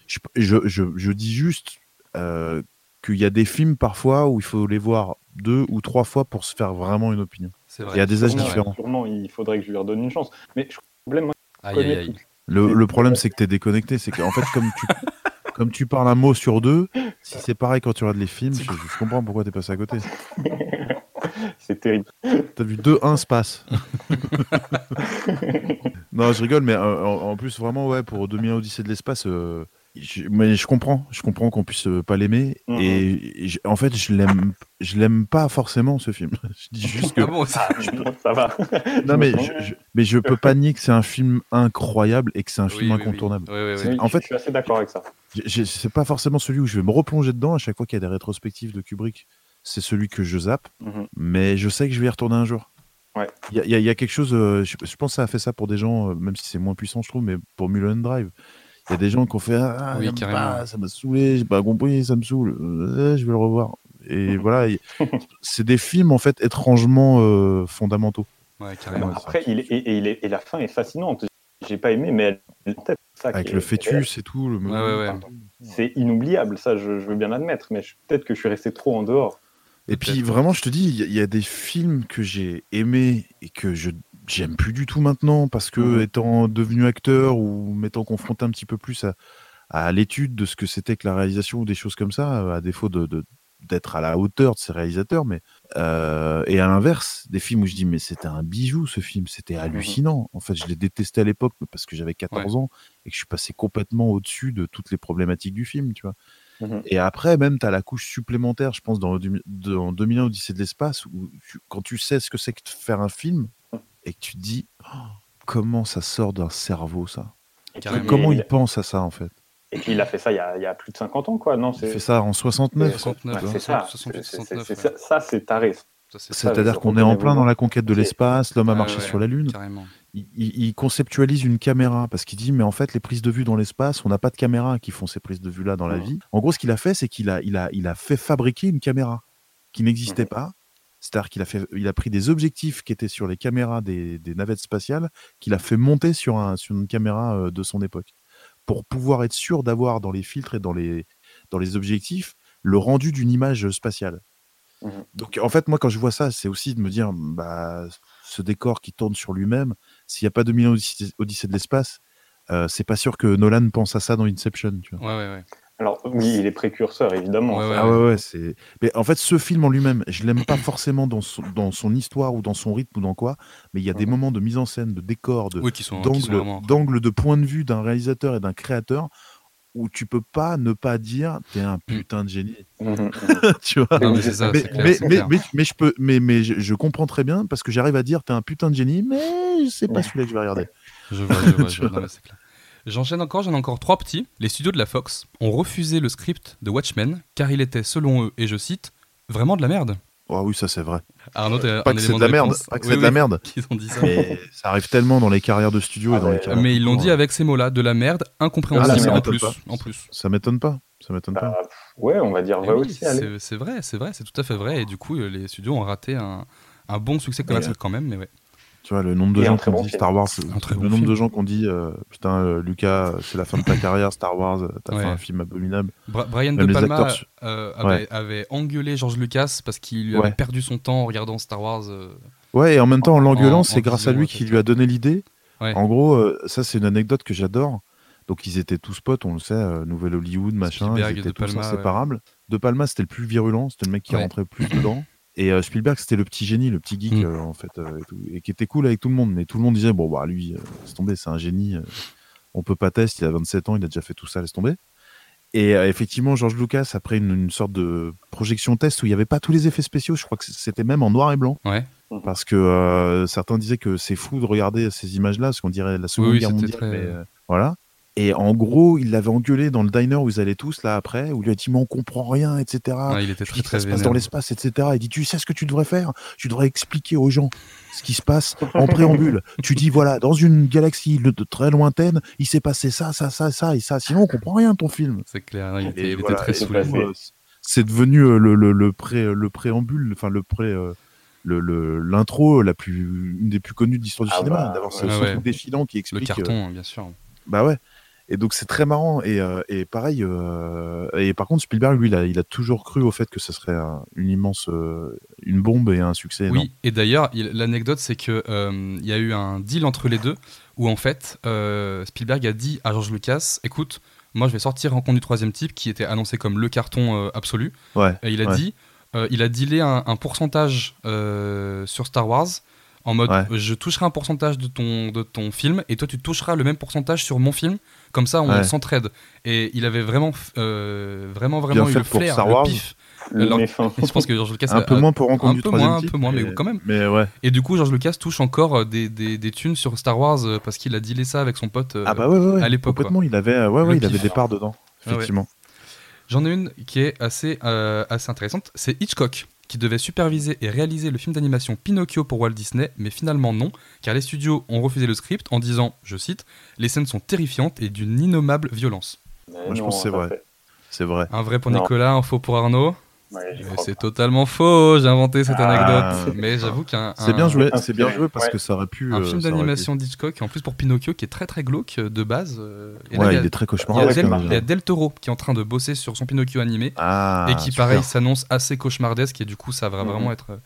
Je, je, je, je dis juste euh, qu'il y a des films parfois où il faut les voir deux ou trois fois pour se faire vraiment une opinion. C'est Il y a des âges différents. Sûrement, il faudrait que je lui redonne une chance. Mais je problème, moi, je Aïe, connais aïe, aïe. tout. Le, le problème, c'est que tu es déconnecté. C'est qu'en fait, comme tu, comme tu parles un mot sur deux, si c'est pareil quand tu regardes les films, je, je comprends pourquoi tu es passé à côté. C'est terrible. T'as vu 2-1 se passe. non, je rigole, mais euh, en, en plus, vraiment, ouais, pour 2001 Odyssée de l'espace, euh, je, mais je comprends. Je comprends qu'on puisse euh, pas l'aimer. Mhm. Et, et je- en fait, je l'aime je l'aime pas forcément, ce film. je dis juste que. Ah bon, ça- ça va. non, mais je, je- mais je peux pas nier que c'est un film incroyable et que c'est un Oui, film oui, incontournable. Oui, oui, oui. C'est- Oui, en fait- je suis assez d'accord avec ça. C'est pas forcément celui où je vais me replonger dedans à chaque fois qu'il y a des rétrospectives de Kubrick. C'est celui que je zappe, Mhm. mais je sais que je vais y retourner un jour. Ouais. Il y, a- y y quelque chose, euh, je, je pense que ça a fait ça pour des gens, euh, même si c'est moins puissant, je trouve, mais pour Mulholland Drive. Il y a des gens qui ont fait Ah, Oui, pas, ça m'a saoulé, j'ai pas compris, ça me saoule, euh, je vais le revoir. Et voilà, il- c'est des films en fait étrangement euh, fondamentaux. Ouais, carrément. Après, il est, et, et il est- et la fin est fascinante. J'ai pas aimé, mais elle, peut-être ça Avec est- le fœtus et tout. Le... Ouais, ouais, ouais. C'est inoubliable, ça, je, je veux bien l'admettre, mais peut-être que je suis resté trop en dehors. Et puis vraiment, je te dis, il y, y a des films que j'ai aimés et que je j'aime plus du tout maintenant parce que étant devenu acteur ou m'étant confronté un petit peu plus à, à l'étude de ce que c'était que la réalisation ou des choses comme ça, à défaut de de- d'être à la hauteur de ces réalisateurs, mais euh, et à l'inverse, des films où je dis mais c'était un bijou ce film, c'était hallucinant. En fait, je l'ai détesté à l'époque parce que j'avais 14 ans et que je suis passé complètement au-dessus de toutes les problématiques du film, tu vois. Mhm. Et après, même, tu as la couche supplémentaire, je pense, dans, dans 2001 Odyssée de l'espace, où tu- quand tu sais ce que c'est que de faire un film, et que tu te dis, Oh, comment ça sort d'un cerveau, ça? Et puis, Carrément. Comment il, il pense à ça, en fait? et puis il a fait ça il y a, il y a plus de 50 ans, quoi. Non, Il c'est fait ça en 69. 69, ouais, c'est ça. 68, C'est- c'est- 69, c'est- ouais. ça, ça, c'est taré. C'est-à-dire qu'on est en plein dans la conquête de l'espace, l'homme a marché ouais, sur la Lune. Carrément. Il, il- il conceptualise une caméra parce qu'il dit mais en fait les prises de vue dans l'espace on n'a pas de caméra qui font ces prises de vue là dans la vie en gros ce qu'il a fait c'est qu'il a, il a, il a fait fabriquer une caméra qui n'existait Mhm. pas c'est-à-dire qu'il a, fait, il a pris des objectifs qui étaient sur les caméras des, des navettes spatiales qu'il a fait monter sur, un, sur une caméra euh, de son époque pour pouvoir être sûr d'avoir dans les filtres et dans les, dans les objectifs le rendu d'une image spatiale Mhm. donc en fait moi quand je vois ça c'est aussi de me dire bah ce décor qui tourne sur lui-même s'il n'y a pas 2000 Odyssée, Odyssée de l'espace, euh, c'est pas sûr que Nolan pense à ça dans Inception. Tu vois. Ouais, ouais, ouais. Alors oui, il est précurseur évidemment. Ouais, ouais, Ah ouais, ouais, c'est. Mais en fait, ce film en lui-même, je l'aime pas forcément dans son, dans son histoire ou dans son rythme ou dans quoi, mais il y a des Mhm. moments de mise en scène, de décor, de Oui, qui sont, qui sont d'angle, vraiment. d'angle de point de vue d'un réalisateur et d'un créateur où tu peux pas ne pas dire t'es un putain de génie, Mhm. tu vois? Non, mais c'est ça, mais, c'est clair, mais, c'est mais, clair. mais, mais je peux, mais, mais je, je comprends très bien parce que j'arrive à dire t'es un putain de génie, mais c'est pas Ouais. celui-là que je vais regarder. Je vois, je vois, je vois. vois. Non, mais c'est clair. J'enchaîne encore, j'en ai encore trois petits. Les studios de la Fox ont refusé le script de Watchmen car il était, selon eux, et je cite, vraiment de la merde. Oh oui, ça c'est vrai. Arnaud, Pas un que c'est de la merde, pas que Oui, c'est de la merde. qu'ils ont dit ça. Mais ça arrive tellement dans les carrières de studio Ah et dans les ouais. carrières. Mais ils l'ont dit Ouais. avec ces mots-là, de la merde, incompréhensible Ah, ça en m'étonne plus. pas. En plus. Ça m'étonne pas. Ça m'étonne pas. Bah, ouais, on va dire Eh vrai oui, aussi. allez. c'est c'est vrai, c'est vrai, c'est tout à fait vrai. Et du coup, euh, les studios ont raté un, un bon succès commercial quand même. Mais ouais. Tu vois, le nombre de Et gens qui ont bon dit film. Star Wars, Un très le bon nombre film. de gens qui ont dit euh, putain, euh, Lucas, c'est la fin de ta carrière, Star Wars, euh, t'as fait un film abominable. Bra- Brian Même De Palma acteurs euh, avait, Ouais. avait engueulé George Lucas parce qu'il lui avait Ouais. perdu son temps en regardant Star Wars. euh, Ouais, et en même temps, en l'engueulant, en c'est grâce à lui qui lui a donné l'idée. Ouais. En gros, euh, ça, c'est une anecdote que j'adore. Donc, ils étaient tous potes, on le sait, euh, Nouvelle Hollywood, machin, Spielberg ils étaient De tous Palma, inséparables. De Palma, c'était le plus virulent, c'était le mec qui rentrait le plus dedans. Et euh, Spielberg, c'était le petit génie, le petit geek, Mm. euh, en fait, euh, et, tout, et qui était cool avec tout le monde. Mais tout le monde disait, bon, bah, lui, euh, laisse tomber, c'est un génie. euh, on peut pas tester, il a 27 ans, il a déjà fait tout ça, laisse tomber. Et euh, effectivement, George Lucas, après une, une sorte de projection test où il n'y avait pas tous les effets spéciaux, je crois que c'était même en noir et blanc. Ouais. Parce que euh, certains disaient que c'est fou de regarder ces images-là, parce qu'on dirait la Seconde Oui, oui, Guerre mondiale. très- mais, euh, voilà. Et en gros, il l'avait engueulé dans le diner où ils allaient tous, là, après, où il lui a dit, mais on comprend rien, etc. Ouais, il était très dis, très ça se passe dans l'espace, etc. Il dit, tu sais ce que tu devrais faire? Tu devrais expliquer aux gens ce qui se passe en préambule. tu dis, voilà, dans une galaxie de très lointaine, il s'est passé ça, ça, ça, ça et ça. Sinon, on comprend rien ton film. C'est clair, il, était, Et il était voilà, très saoulé. du coup, euh, C'est devenu euh, le, le, le, pré, le préambule, enfin le pré, euh, le- le- l'intro la plus, une des plus connues de l'histoire du Ah cinéma, bah, d'avoir ce, ouais, ce ouais. truc défilant qui Le explique. euh, carton, bien sûr. bah ouais. Et donc c'est très marrant et, euh, et pareil. euh, et par contre Spielberg lui il a, il a toujours cru au fait que ce serait un- une immense, euh, une bombe et un succès. énorme. Oui, et d'ailleurs, il- l'anecdote, c'est que il y a eu un deal entre les deux où en fait, Spielberg a dit à George Lucas, écoute, moi je vais sortir Rencontre du troisième type, qui était annoncé comme le carton absolu. Ouais. Et il a Ouais. dit, il a dealé un, un pourcentage sur Star Wars. En mode, Ouais. je toucherai un pourcentage de ton, de ton film et toi tu toucheras le même pourcentage sur mon film. Comme ça, on Ouais. s'entraide. Et il avait vraiment, euh, vraiment, vraiment eu fait le pour flair, Star le War. pif. Le Alors. Et je pense que George Lucas Un a- peu moins pour rencontre un du peu moins, un peu moins, mais quand même. Mais ouais. Et du coup, George Lucas touche encore euh, des, des, des thunes sur Star Wars euh, parce qu'il a dealé ça avec son pote. ah bah ouais, ouais, ouais. à l'époque, Complètement, il avait, ouais, Le ouais, il avait pif. des parts dedans. Ah ouais. Effectivement. J'en ai une qui est assez, euh, assez intéressante. C'est Hitchcock qui devait superviser et réaliser le film d'animation Pinocchio pour Walt Disney, mais finalement non, car les studios ont refusé le script en disant, je cite, les scènes sont terrifiantes et d'une innommable violence. Mais Moi, je pense que c'est vrai. C'est vrai. Un vrai pour Non. Nicolas, un faux pour Arnaud. Ouais, C'est totalement faux, j'ai inventé cette Ah. anecdote. Mais j'avoue qu'un C'est bien joué, un- c'est bien joué parce ouais. que ça aurait pu. un euh, film d'animation d'Hitchcock, en plus pour Pinocchio, qui est très très glauque euh, de base. euh, et pu- là, il y a- il est très il y a cauchemardesque. Del, hein, il y a Del Toro qui est en train de bosser sur son Pinocchio animé Ah, et qui super. pareil s'annonce assez cauchemardesque et du coup ça va Mhm. vraiment être.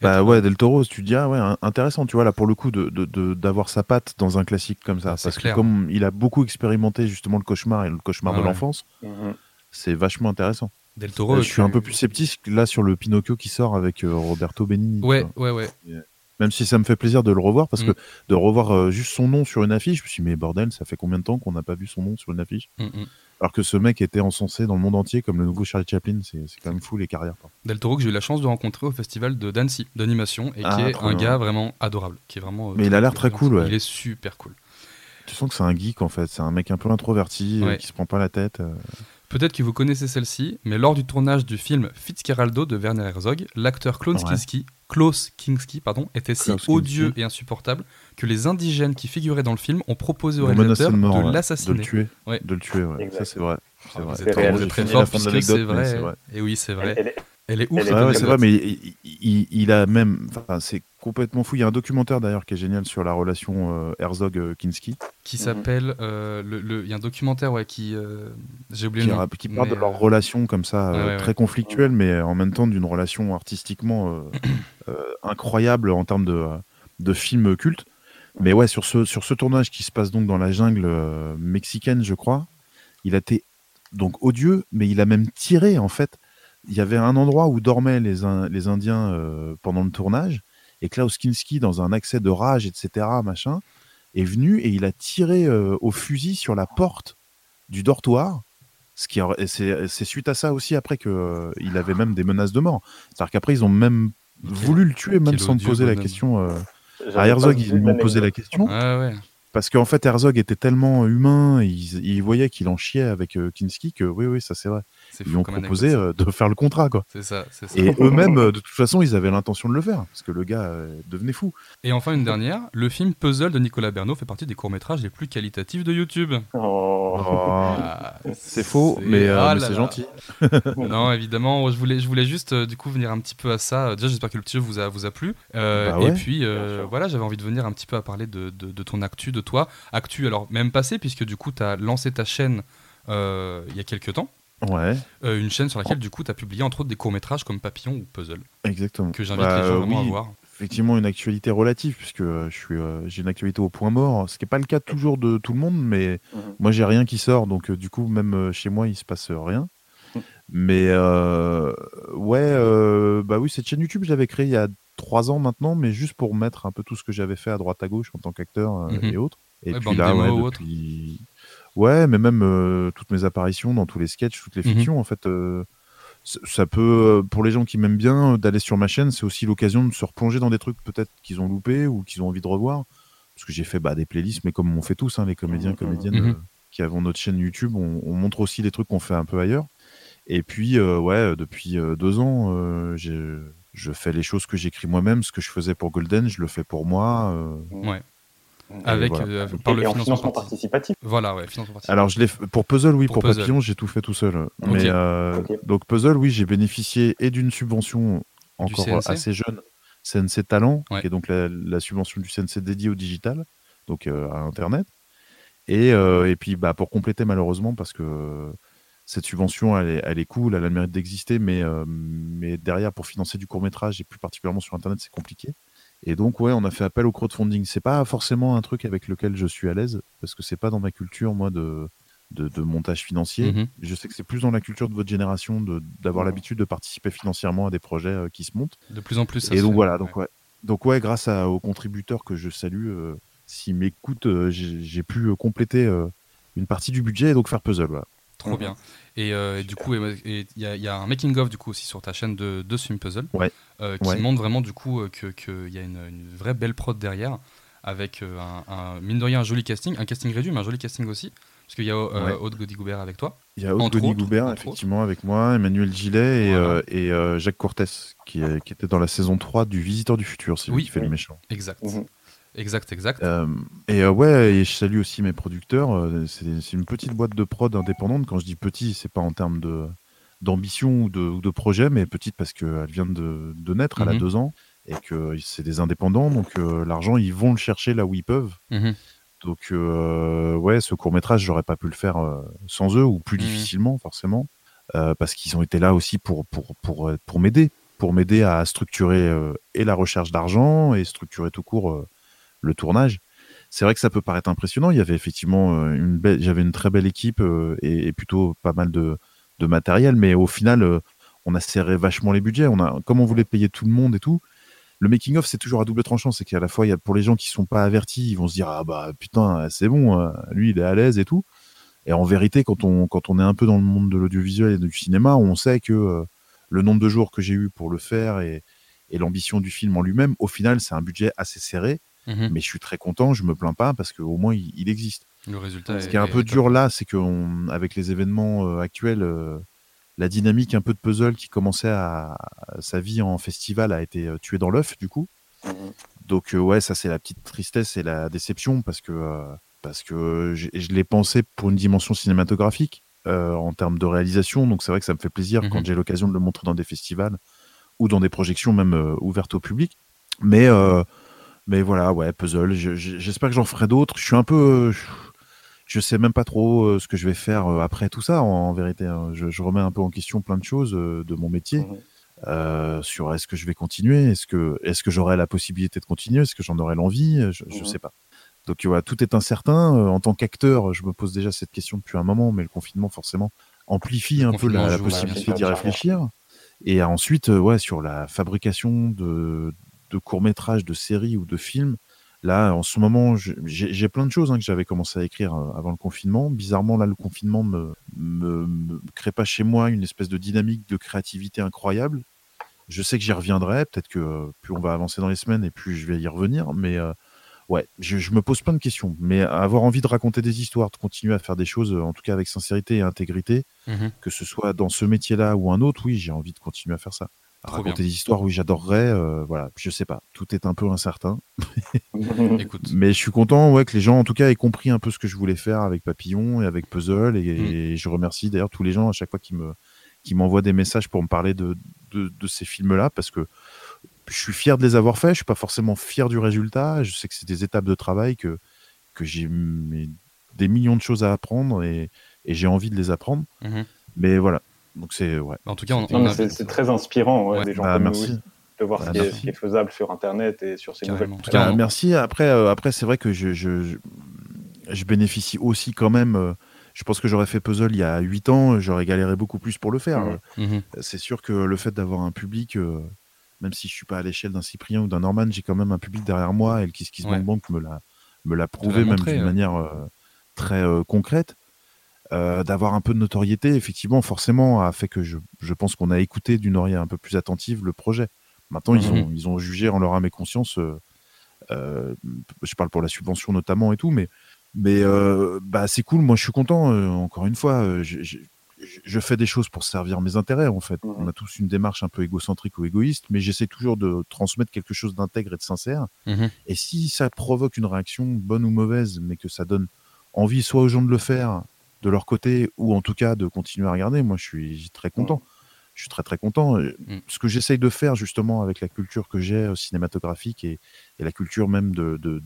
Bah ouais, Del Toro, tu te dis, ah ouais, in- intéressant, tu vois, là, pour le coup, de- de- de- d'avoir sa patte dans un classique comme ça. Ah, c'est parce clair. que comme il a beaucoup expérimenté justement le cauchemar et le cauchemar Ah de ouais. l'enfance, Mhm. c'est vachement intéressant. Del Toro. Euh, je suis un peu plus sceptique là sur le Pinocchio qui sort avec euh, Roberto Benigni. Ouais, vois. ouais, ouais. Même si ça me fait plaisir de le revoir, parce Mm. que de revoir euh, juste son nom sur une affiche, je me suis dit, mais bordel, ça fait combien de temps qu'on n'a pas vu son nom sur une affiche? Mm, mm. Alors que ce mec était encensé dans le monde entier comme le nouveau Charlie Chaplin, c'est quand même fou les carrières. quoi. Del Toro que j'ai eu la chance de rencontrer au festival de d'Annecy d'animation et Ah, qui est trop un bien. gars vraiment adorable, qui est vraiment. euh, Mais il a l'air très cool, ouais. Il est super cool. Tu sens que c'est un geek en fait, c'est un mec un peu introverti, euh, Ouais. qui se prend pas la tête. euh. Peut-être que vous connaissez celle-ci, mais lors du tournage du film Fitzcarraldo de Werner Herzog, l'acteur Klaus Ouais. Kinski, Klaus Kinski pardon, était si Kinski. odieux et insupportable que les indigènes qui figuraient dans le film ont proposé au réalisateur de ouais. l'assassiner. de le tuer. Ouais. De le tuer. Ça c'est vrai. C'est vrai. Vous C'est êtes très fort vrai. c'est vrai. Et oui, c'est vrai. Elle- elle- Elle est ouf. elle est cette Ouais, c'est vrai, mais il, il- il a même. Enfin, c'est complètement fou. Il y a un documentaire d'ailleurs qui est génial sur la relation euh, Herzog-Kinski, qui Mhm. s'appelle euh, le- le- il y a un documentaire ouais qui euh, j'ai oublié qui, le nom. qui parle Mais, de leur euh, relation comme ça, euh, ouais, très ouais. conflictuelle, mais en même temps d'une relation artistiquement euh, euh, incroyable en termes de, de films cultes. Mais ouais, sur ce, sur ce tournage qui se passe donc dans la jungle euh, mexicaine, je crois, il a été donc odieux, mais il a même tiré en fait. Il y avait un endroit où dormaient les, In- les Indiens euh, pendant le tournage, et Klaus Kinski, dans un accès de rage, etc., machin, est venu et il a tiré euh, au fusil sur la porte du dortoir. Ce qui c'est suite à ça aussi après que euh, il avait même des menaces de mort. C'est-à-dire qu'après ils ont même voulu le tuer, même sans poser la question. euh, à Herzog, ils m'ont posé la question. Ah ouais. Parce qu'en fait, Herzog était tellement humain, il, il voyait qu'il en chiait avec euh, Kinski que oui, oui, ça c'est vrai. Lui ont proposé euh, de faire le contrat, quoi. ça. C'est ça, c'est ça. Et eux-mêmes, euh, de toute façon, ils avaient l'intention de le faire, parce que le gars euh, devenait fou. Et enfin une dernière, le film Puzzle de Nicolas Bernot fait partie des courts-métrages les plus qualitatifs de YouTube. Oh. Ah, c'est faux, mais, euh, ah mais là c'est là. gentil. Non, évidemment, je voulais, je voulais juste euh, du coup venir un petit peu à ça. Déjà, j'espère que le petit jeu vous a, vous a plu. Euh, Bah Et puis, euh, voilà, j'avais envie de venir un petit peu à parler de, de- de ton actu, de toi. Actu, alors même passé, puisque du coup, tu as lancé ta chaîne euh, il y a quelques temps. Ouais, Euh, une chaîne sur laquelle, du coup, tu as publié entre autres des courts-métrages comme Papillon ou Puzzle, exactement. que j'invite Bah, les gens vraiment oui, à voir. Effectivement, une actualité relative, puisque euh, je suis, euh, j'ai une actualité au point mort, ce qui n'est pas le cas toujours de tout le monde, mais Mhm. moi, j'ai rien qui sort, donc euh, du coup, même chez moi, il se passe rien. Mais euh, ouais, euh, bah oui, cette chaîne YouTube, je l'avais créée il y a trois ans maintenant, mais juste pour mettre un peu tout ce que j'avais fait à droite à gauche en tant qu'acteur euh, Mhm. et autres. Et Ouais, puis là, ouais, ou autre. depuis... ouais, mais même euh, toutes mes apparitions dans tous les sketchs, toutes les Mhm. fictions, en fait, euh, ça peut, euh, pour les gens qui m'aiment bien, d'aller sur ma chaîne, c'est aussi l'occasion de se replonger dans des trucs peut-être qu'ils ont loupés ou qu'ils ont envie de revoir. Parce que j'ai fait bah, des playlists, mais comme on fait tous, hein, les comédiens, Mhm. comédiennes Mhm. euh, qui avons notre chaîne YouTube, on, on montre aussi les trucs qu'on fait un peu ailleurs. Et puis, euh, ouais, depuis euh, deux ans, euh, je fais les choses que j'écris moi-même. Ce que je faisais pour Golden, je le fais pour moi. euh, Ouais. Avec, voilà. euh, Et, le et financement, financement parti- participatif. Voilà, ouais, financement participatif. Alors, je l'ai f- pour Puzzle, oui, Pour pour, Puzzle. Papillon, j'ai tout fait tout seul. Mais euh, donc Puzzle, oui, j'ai bénéficié et d'une subvention encore assez jeune, CNC Talent, Ouais. qui est donc la, la subvention du CNC dédiée au digital, donc euh, à Internet. Et, euh, et puis, bah, pour compléter, malheureusement, parce que cette subvention, elle est, elle est cool, elle a le mérite d'exister, mais, euh, mais derrière, pour financer du court métrage, et plus particulièrement sur Internet, c'est compliqué. Et donc, ouais, on a fait appel au crowdfunding. C'est pas forcément un truc avec lequel je suis à l'aise, parce que c'est pas dans ma culture, moi, de, de, de montage financier. Mhm. Je sais que c'est plus dans la culture de votre génération d'avoir l'habitude de participer financièrement à des projets euh, qui se montent. De plus en plus, ça Et donc fait, voilà, donc ouais. Donc ouais, grâce à- aux contributeurs que je salue, euh, s'ils m'écoutent, euh, j'ai pu compléter une partie du budget et donc faire puzzle. Voilà. Trop Mhm. bien. Et, euh, et du coup, il y, a- il y a un making of du coup aussi sur ta chaîne de, de film puzzle, Ouais. euh, qui Ouais. montre vraiment du coup euh, que qu'il y a une, une vraie belle prod derrière, avec un, un- mine de rien un joli casting, un casting réduit, mais un joli casting aussi, parce qu'il y a euh, Ouais. Aude avec toi. Il y a Aude autres, entre effectivement, avec moi, Emmanuel Gillet et, Voilà. euh, et, euh, Jacques Cortès, qui, était dans la saison 3 du Visiteur du Futur, c'est lui Oui. qui fait le Oui. méchant. Exact. Mhm. Exact, exact. Euh, et euh, ouais, et je salue aussi mes producteurs. euh, C'est une petite boîte de prod indépendante. Quand je dis petit, c'est pas en termes de d'ambition ou de, de projet, mais petite parce qu'elle vient de, de naître, elle a Mhm. deux ans, et que c'est des indépendants. Donc euh, l'argent, ils vont le chercher là où ils peuvent. Mhm. Donc ouais, ce court métrage, j'aurais pas pu le faire sans eux ou plus Mhm. difficilement forcément, parce qu'ils ont été là aussi pour pour pour pour m'aider, pour m'aider à structurer et la recherche d'argent et structurer tout court le tournage. C'est vrai que ça peut paraître impressionnant. Il y avait effectivement euh, une belle, j'avais une très belle équipe euh, et, plutôt pas mal de matériel, mais au final, euh, on a serré vachement les budgets. On a, comme on voulait payer tout le monde et tout, le making of c'est toujours à double tranchant c'est qu'à la fois pour les gens qui sont pas avertis ils vont se dire ah bah putain c'est bon euh, lui il est à l'aise et tout et en vérité quand on quand on est un peu dans le monde de l'audiovisuel et du cinéma on sait que le nombre de jours que j'ai eu pour le faire et l'ambition du film en lui-même au final c'est un budget assez serré Mhm. mais je suis très content je me plains pas parce qu'au moins il, il existe Le résultat. ce qui est un peu dur là c'est que avec les événements euh, actuels euh, la dynamique un peu de puzzle qui commençait à, à- sa vie en festival a été euh, tuée dans l'œuf du coup Mhm. donc euh, ouais, ça c'est la petite tristesse et la déception parce que euh, parce que je, je l'ai pensé pour une dimension cinématographique euh, en termes de réalisation. Donc c'est vrai que ça me fait plaisir Mhm. quand j'ai l'occasion de le montrer dans des festivals ou dans des projections même euh, ouvertes au public. Mais euh, mais voilà, ouais, puzzle. je- je- J'espère que j'en ferai d'autres. Je suis un peu euh, je, sais même pas trop euh, ce que je vais faire euh, après tout ça en, vérité. hein. Je, je remets un peu en question plein de choses de mon métier euh, sur est-ce que je vais continuer, est-ce que est-ce que j'aurai la possibilité de continuer, est-ce que j'en aurai l'envie, je, Mhm. sais pas. Donc voilà, tout est incertain. Euh, en tant qu'acteur, je me pose déjà cette question depuis un moment, mais le confinement, forcément, amplifie Le un peu la, la possibilité d'y réfléchir. Et ensuite, ouais, sur la fabrication de, de courts-métrages, de séries ou de films, là, en ce moment, j'ai plein de choses hein, que j'avais commencé à écrire euh, avant le confinement. Bizarrement, là, le confinement me, me, me crée pas chez moi une espèce de dynamique de créativité incroyable. Je sais que j'y reviendrai. Peut-être que euh, plus on va avancer dans les semaines et plus je vais y revenir. Mais euh, ouais, je, je me pose plein de questions. Mais avoir envie de raconter des histoires, de continuer à faire des choses, en tout cas avec sincérité et intégrité, Mhm. que ce soit dans ce métier-là ou un autre, oui, j'ai envie de continuer à faire ça. À Trop raconter bien. des histoires, oui, j'adorerais. euh, voilà, je sais pas. Tout est un peu incertain. Écoute, Mais je suis content ouais, que les gens, en tout cas, aient compris un peu ce que je voulais faire avec Papillon et avec Puzzle. Et, Mm. et je remercie d'ailleurs tous les gens à chaque fois qui me qui m'envoient des messages pour me parler de, de, de ces films-là parce que je suis fier de les avoir faits. Je suis pas forcément fier du résultat. Je sais que c'est des étapes de travail que, que j'ai des millions de choses à apprendre et, et j'ai envie de les apprendre. Mhm. Mais voilà. Donc c'est ouais. en tout cas, c'est très inspirant, ouais, Ouais. des gens Bah, comme merci. nous, de voir Bah, ce, qui est, merci. ce qui est faisable sur Internet et sur ces Carrément. nouvelles En tout cas, Bah, merci. Après, euh, après c'est vrai que je, je, je, bénéficie aussi quand même. euh, je pense que j'aurais fait puzzle il y a 8 ans, j'aurais galéré beaucoup plus pour le faire. Mhm. Mhm. Euh, C'est sûr que le fait d'avoir un public, euh, même si je suis pas à l'échelle d'un Cyprien ou d'un Norman, j'ai quand même un public derrière moi et le Kiss Kiss Ouais. Bang me l'a me l'a prouvé même d'une manière euh, très euh, concrète. Euh, d'avoir un peu de notoriété, effectivement, forcément, a fait que je, je pense qu'on a écouté d'une oreille un peu plus attentive le projet. Maintenant, ils, Mhm. ont, ils ont jugé en leur âme et conscience. euh, euh, je parle pour la subvention notamment et tout, mais, mais euh, bah, c'est cool. Moi, je suis content. encore une fois, je, je- je- je fais des choses pour servir mes intérêts, en fait. Mhm. On a tous une démarche un peu égocentrique ou égoïste, mais j'essaie toujours de transmettre quelque chose d'intègre et de sincère. Mhm. Et si ça provoque une réaction, bonne ou mauvaise, mais que ça donne envie soit aux gens de le faire de leur côté, ou en tout cas de continuer à regarder, moi, je suis très content. Je suis très très content. Euh, Mm. Ce que j'essaye de faire justement avec la culture que j'ai euh, cinématographique et, et la culture même de, de-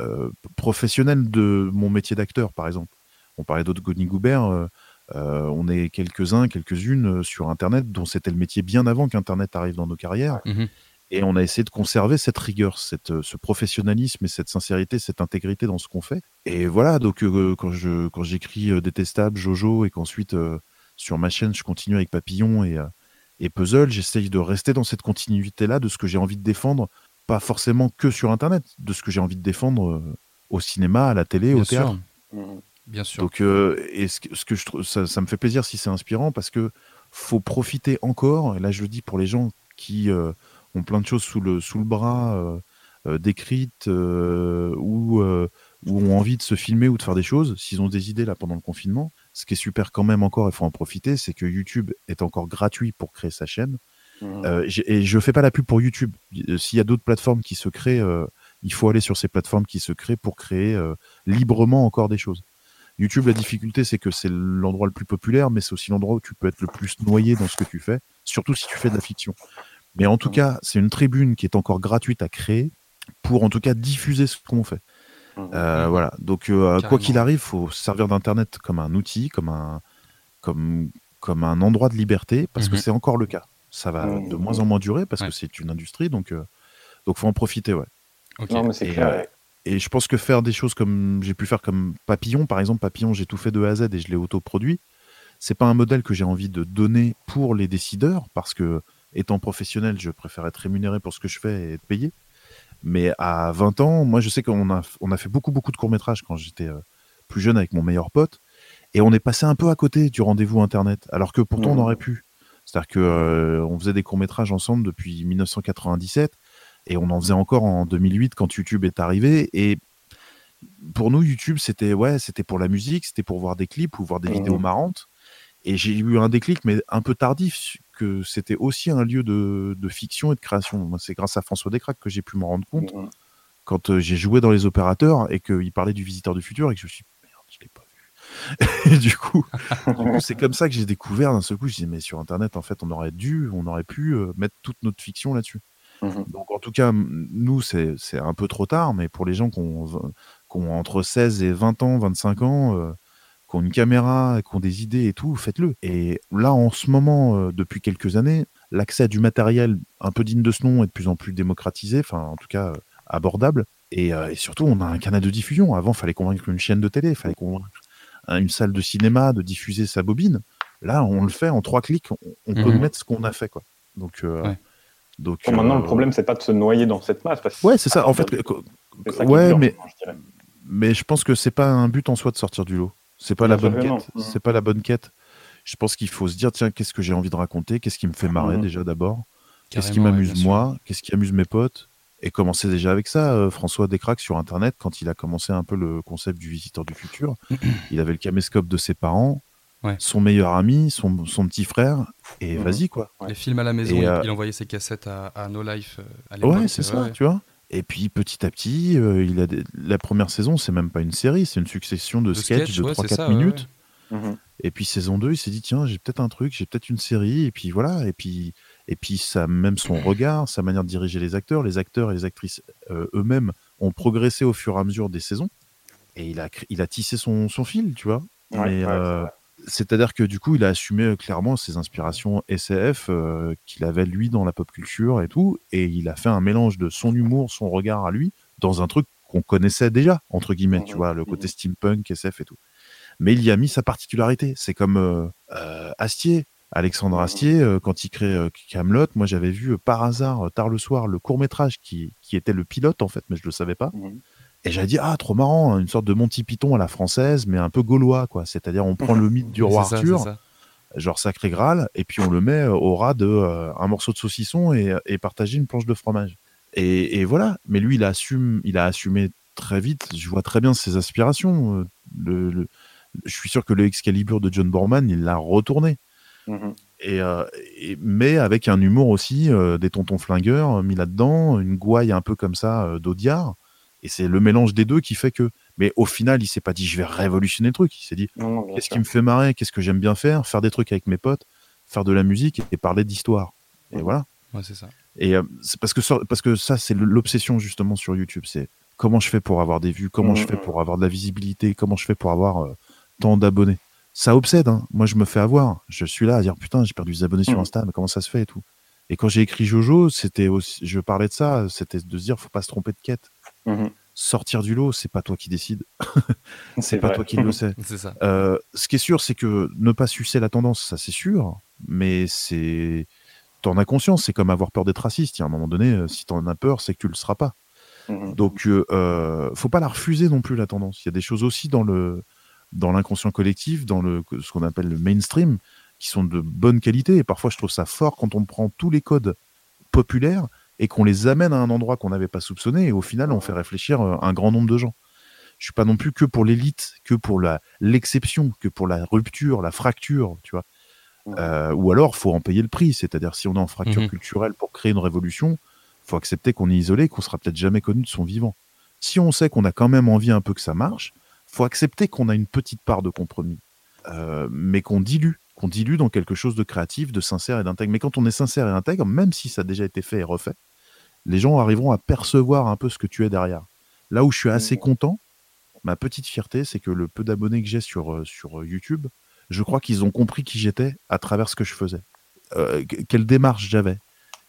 euh, professionnelle de mon métier d'acteur, par exemple. On parlait d'autres Goni Goubert, euh, euh, on est quelques-uns, quelques-unes sur Internet dont c'était le métier bien avant qu'Internet arrive dans nos carrières. Mhm. Et on a essayé de conserver cette rigueur, cette, euh, ce professionnalisme et cette sincérité, cette intégrité dans ce qu'on fait. Et voilà, donc euh, quand je quand j'écris euh, Détestable, Jojo, et qu'ensuite euh, sur ma chaîne je continue avec Papillon et, et Puzzle, j'essaye de rester dans cette continuité-là de ce que j'ai envie de défendre, pas forcément que sur Internet, de ce que j'ai envie de défendre au cinéma, à la télé, Bien au théâtre. sûr, Mhm. bien sûr. Donc, et ce que, ce que je trouve, ça, ça me fait plaisir si c'est inspirant parce que faut profiter encore. Et là, je le dis pour les gens qui ont plein de choses sous le sous le bras, euh, euh, décrites euh, ou ou ont envie de se filmer ou de faire des choses. S'ils ont des idées là pendant le confinement, ce qui est super quand même encore, il faut en profiter, c'est que YouTube est encore gratuit pour créer sa chaîne. Euh, j'ai- et je fais pas la pub pour YouTube. S'il y a d'autres plateformes qui se créent, euh, il faut aller sur ces plateformes qui se créent pour créer euh, librement encore des choses. YouTube, la difficulté, c'est que c'est l'endroit le plus populaire, mais c'est aussi l'endroit où tu peux être le plus noyé dans ce que tu fais, surtout si tu fais de la fiction. Mais en tout Mhm. cas, c'est une tribune qui est encore gratuite à créer pour en tout cas diffuser ce qu'on fait. Mhm. Euh, Mhm. Voilà. Donc, euh, quoi Carrément. qu'il arrive, faut se servir d'Internet comme un outil, comme un, comme, comme un endroit de liberté, parce que c'est encore le cas. Ça va de moins en moins durer parce Ouais. que c'est une industrie, donc euh, donc faut en profiter, ouais. Non, mais c'est Et, clair. euh, Et je pense que faire des choses comme j'ai pu faire comme Papillon, par exemple, Papillon, j'ai tout fait de A à Z et je l'ai autoproduit. C'est pas un modèle que j'ai envie de donner pour les décideurs, parce que étant professionnel, je préfère être rémunéré pour ce que je fais et être payé. Mais à 20 ans, moi, je sais qu'on a, on a fait beaucoup, beaucoup de courts-métrages quand j'étais euh, plus jeune avec mon meilleur pote. Et on est passé un peu à côté du rendez-vous Internet, alors que pourtant on Mhm. aurait pu. C'est-à-dire que euh, on faisait des courts-métrages ensemble depuis 1997 et on en faisait encore en 2008 quand YouTube est arrivé. Et pour nous, YouTube, c'était ouais, c'était pour la musique, c'était pour voir des clips ou voir des Mhm. vidéos marrantes. Et j'ai eu un déclic, mais un peu tardif, que c'était aussi un lieu de, de fiction et de création. C'est grâce à François Descraques que j'ai pu m'en rendre compte quand euh, j'ai joué dans les opérateurs et qu'il parlait du visiteur du futur et que je me suis dit, merde, je l'ai pas vu. et du coup, c'est comme ça que j'ai découvert d'un seul coup. Je dis mais sur Internet, en fait, on aurait dû, on aurait pu euh, mettre toute notre fiction là-dessus. Mhm. Donc en tout cas, nous, c'est un peu trop tard, mais pour les gens qui ont, ont entre 16 et 20 ans, 25 ans, euh, qui ont une caméra, qui ont des idées et tout, faites-le. Et là, en ce moment, euh, depuis quelques années, l'accès à du matériel un peu digne de ce nom est de plus en plus démocratisé, enfin en tout cas euh, abordable. Et, euh, et surtout, on a un canal de diffusion. Avant, il fallait convaincre une chaîne de télé, il fallait convaincre un- une salle de cinéma de diffuser sa bobine. Là, on le fait en trois clics, on, on peut Mhm. mettre ce qu'on a fait. Quoi. Donc, euh, Ouais. donc Bon, maintenant, euh, le problème, c'est pas de se noyer dans cette masse. Parce que Ouais, c'est ça. En fait, ouais, dur, mais, je mais je pense que c'est pas un but en soi de sortir du lot. C'est pas Bien la bonne quête. C'est pas la bonne quête. Je pense qu'il faut se dire tiens, qu'est-ce que j'ai envie de raconter? Qu'est-ce qui me fait marrer Mhm. déjà d'abord? Qu'est-ce qui ouais, m'amuse moi? Qu'est-ce qui amuse mes potes? Et commencer déjà avec ça. euh, François Descraques sur Internet, quand il a commencé un peu le concept du visiteur du futur, il avait le caméscope de ses parents, Ouais. son meilleur ami, son, son petit frère, et Mhm. vas-y quoi. Ouais. Les films à la maison, Et, il- euh, il envoyait ses cassettes à, à No Life euh, à l'époque. Ouais, c'est ça, ouais. tu vois. Et puis petit à petit, euh, il a des- la première saison, c'est même pas une série, c'est une succession de, De sketchs de ouais, 3-4 c'est ça, ouais, minutes. Mhm. Et puis saison 2, il s'est dit tiens, j'ai peut-être un truc, j'ai peut-être une série et puis voilà, et puis et puis ça même son regard, sa manière de diriger les acteurs, les acteurs et les actrices euh, eux-mêmes ont progressé au fur et à mesure des saisons et il a il a tissé son, son fil, tu vois. Ouais, Mais ouais, euh. C'est-à-dire que du coup, il a assumé euh, clairement ses inspirations SF euh, qu'il avait lui dans la pop culture et tout, et il a fait un mélange de son humour, son regard à lui, dans un truc qu'on connaissait déjà entre guillemets, tu Mhm, vois, le côté steampunk, SF et tout. Mais il y a mis sa particularité. C'est comme euh, euh, Astier, Alexandre Mhm. Astier, quand il crée Camelot. Moi, j'avais vu par hasard tard le soir le court métrage qui, qui était le pilote en fait, mais je le savais pas. Et j'avais dit ah trop marrant, une sorte de Monty Python à la française, mais un peu gaulois quoi. C'est-à-dire on prend le mythe du roi ça, Arthur, genre sacré Graal, et puis on le met euh, au ras de euh, un morceau de saucisson et, et partager une planche de fromage. Et, et voilà. Mais lui, il assume, il a assumé très vite. Je vois très bien ses aspirations. euh, le- le- je suis sûr que le Excalibur de John Borman, il l'a retourné. Mhm. Et, euh, et- mais avec un humour aussi, euh, des tontons flingueurs euh, mis là-dedans, une gouaille un peu comme ça euh, d'Audiard. Et c'est le mélange des deux qui fait que. Mais au final, il s'est pas dit je vais révolutionner le truc. Il s'est dit qu'est-ce qui me fait marrer, qu'est-ce que j'aime bien faire, faire des trucs avec mes potes, faire de la musique et parler d'histoire. Et voilà. Ouais, c'est ça. Et euh, c'est parce que ça, parce que ça c'est l'obsession justement sur YouTube, c'est comment je fais pour avoir des vues, comment je fais pour avoir de la visibilité, comment je fais pour avoir euh, tant d'abonnés? Ça obsède, hein. moi je me fais avoir. Je suis là à dire putain j'ai perdu des abonnés sur Mhm. Insta, mais comment ça se fait et tout? Et quand j'ai écrit Jojo, c'était aussi, je parlais de ça, c'était de se dire faut pas se tromper de quête. Mhm. Sortir du lot, c'est pas toi qui décides, c'est pas vrai. toi qui le sais. C'est ça. Euh, ce qui est sûr, c'est que ne pas sucer la tendance, ça c'est sûr, mais c'est. T'en as conscience, c'est comme avoir peur d'être raciste. Il y a un moment donné, euh, si t'en as peur, c'est que tu le seras pas. Mhm. Donc, euh, faut pas la refuser non plus, la tendance. Il y a des choses aussi dans le dans l'inconscient collectif, dans le ce qu'on appelle le mainstream, qui sont de bonne qualité. Et parfois, je trouve ça fort quand on prend tous les codes populaires et qu'on les amène à un endroit qu'on n'avait pas soupçonné. Et au final, on fait réfléchir euh, un grand nombre de gens. Je suis pas non plus que pour l'élite, que pour la l'exception, que pour la rupture, la fracture, tu vois. Euh, ou alors, faut en payer le prix. C'est-à-dire, si on est en fracture Mhm. culturelle pour créer une révolution, faut accepter qu'on est isolé, qu'on sera peut-être jamais connu de son vivant. Si on sait qu'on a quand même envie un peu que ça marche, faut accepter qu'on a une petite part de compromis, Euh, mais qu'on dilue, qu'on dilue dans quelque chose de créatif, de sincère et d'intègre. Mais quand on est sincère et intègre, même si ça a déjà été fait et refait, les gens arriveront à percevoir un peu ce que tu es derrière. Là où je suis assez Mhm. content, ma petite fierté, c'est que le peu d'abonnés que j'ai sur, euh, sur euh, YouTube, je crois qu'ils ont compris qui j'étais à travers ce que je faisais. Euh, que- quelle démarche j'avais.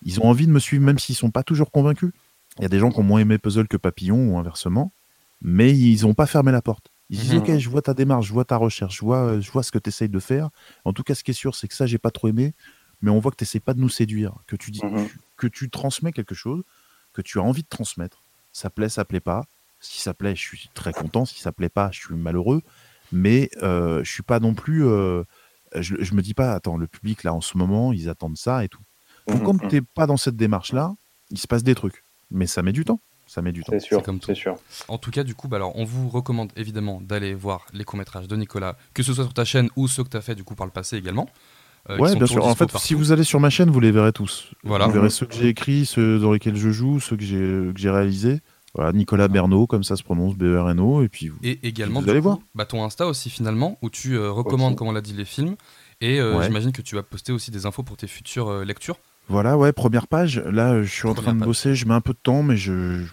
Ils ont envie de me suivre même s'ils sont pas toujours convaincus. Il y a des gens qui ont moins aimé Puzzle que Papillon ou inversement, mais ils n'ont pas fermé la porte. Ils disent Mhm. ok, je vois ta démarche, je vois ta recherche, je vois, je vois ce que tu essayes de faire. En tout cas, ce qui est sûr, c'est que ça, j'ai pas trop aimé, mais on voit que tu n'essayes pas de nous séduire, que tu dis, Mhm. que tu transmets quelque chose, que tu as envie de transmettre. Ça plaît, ça plaît pas. Si ça plaît, je suis très content. Si ça plaît pas, je suis malheureux. Mais euh, je suis pas non plus. euh, je, je me dis pas, attends, le public là en ce moment, ils attendent ça et tout. Donc Mhm. quand t'es pas dans cette démarche-là, il se passe des trucs. Mais ça met du temps. Ça met du temps. C'est sûr, c'est sûr. En tout cas, du coup, bah alors, on vous recommande évidemment d'aller voir les courts-métrages de Nicolas, que ce soit sur ta chaîne ou ceux que tu as fait du coup par le passé également. Euh, ouais, bien sûr. En fait, partout. si vous allez sur ma chaîne, vous les verrez tous. Voilà. Vous verrez ceux que j'ai écrits, ceux dans lesquels je joue, ceux que j'ai que j'ai réalisés. Voilà, Nicolas Bernot, comme ça se prononce, B-E-R-N-O, et puis vous. Et également, Vous allez coup, voir. bah, ton Insta aussi finalement, où tu euh, recommandes, comme on l'a dit, les films. Et euh, Ouais. j'imagine que tu vas poster aussi des infos pour tes futures euh, lectures. Voilà, ouais, première page. Là, je suis en train de page. bosser, je mets un peu de temps, mais je, je,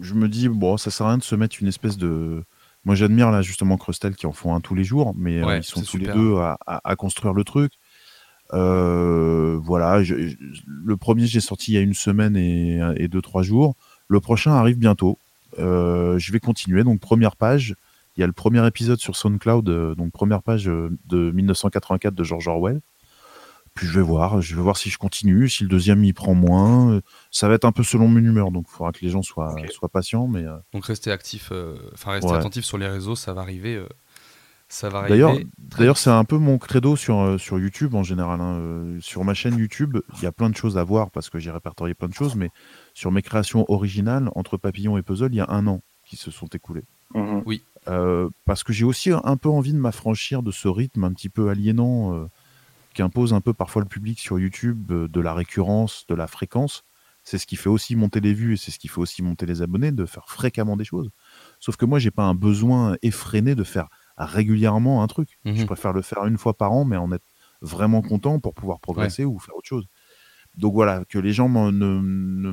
je me dis, bon, ça sert à rien de se mettre une espèce de. Moi, j'admire là justement Crustel qui en font un tous les jours, mais Ouais, ils sont tous super. les deux à, à- à construire le truc. Euh, voilà, je- je- le premier, j'ai sorti il y a une semaine et, et deux, trois jours. Le prochain arrive bientôt. euh, je vais continuer. Donc première page, il y a le premier épisode sur SoundCloud, euh, donc première page de 1984 de George Orwell. Puis je vais voir, je vais voir si je continue, si le deuxième y prend moins. Ça va être un peu selon mon humeur, donc il faudra que les gens soient, patients. Mais Donc restez actifs, enfin restez Ouais. attentifs sur les réseaux, ça va arriver. Ça va arriver. D'ailleurs, D'ailleurs, c'est un peu mon credo sur, euh, sur YouTube en général. hein. Euh, Sur ma chaîne YouTube, il y a plein de choses à voir parce que j'ai répertorié plein de choses, mais sur mes créations originales, entre Papillon et Puzzle, il y a un an qui se sont écoulés. Mhm. Euh, parce que j'ai aussi un peu envie de m'affranchir de ce rythme un petit peu aliénant euh, qu'impose un peu parfois le public sur YouTube, euh, de la récurrence, de la fréquence. C'est ce qui fait aussi monter les vues et c'est ce qui fait aussi monter les abonnés, de faire fréquemment des choses. Sauf que moi, j'ai pas un besoin effréné de faire régulièrement un truc. Mhm. Je préfère le faire une fois par an, mais en être vraiment content pour pouvoir progresser ou faire autre chose. Donc voilà, que les gens ne, ne, ne-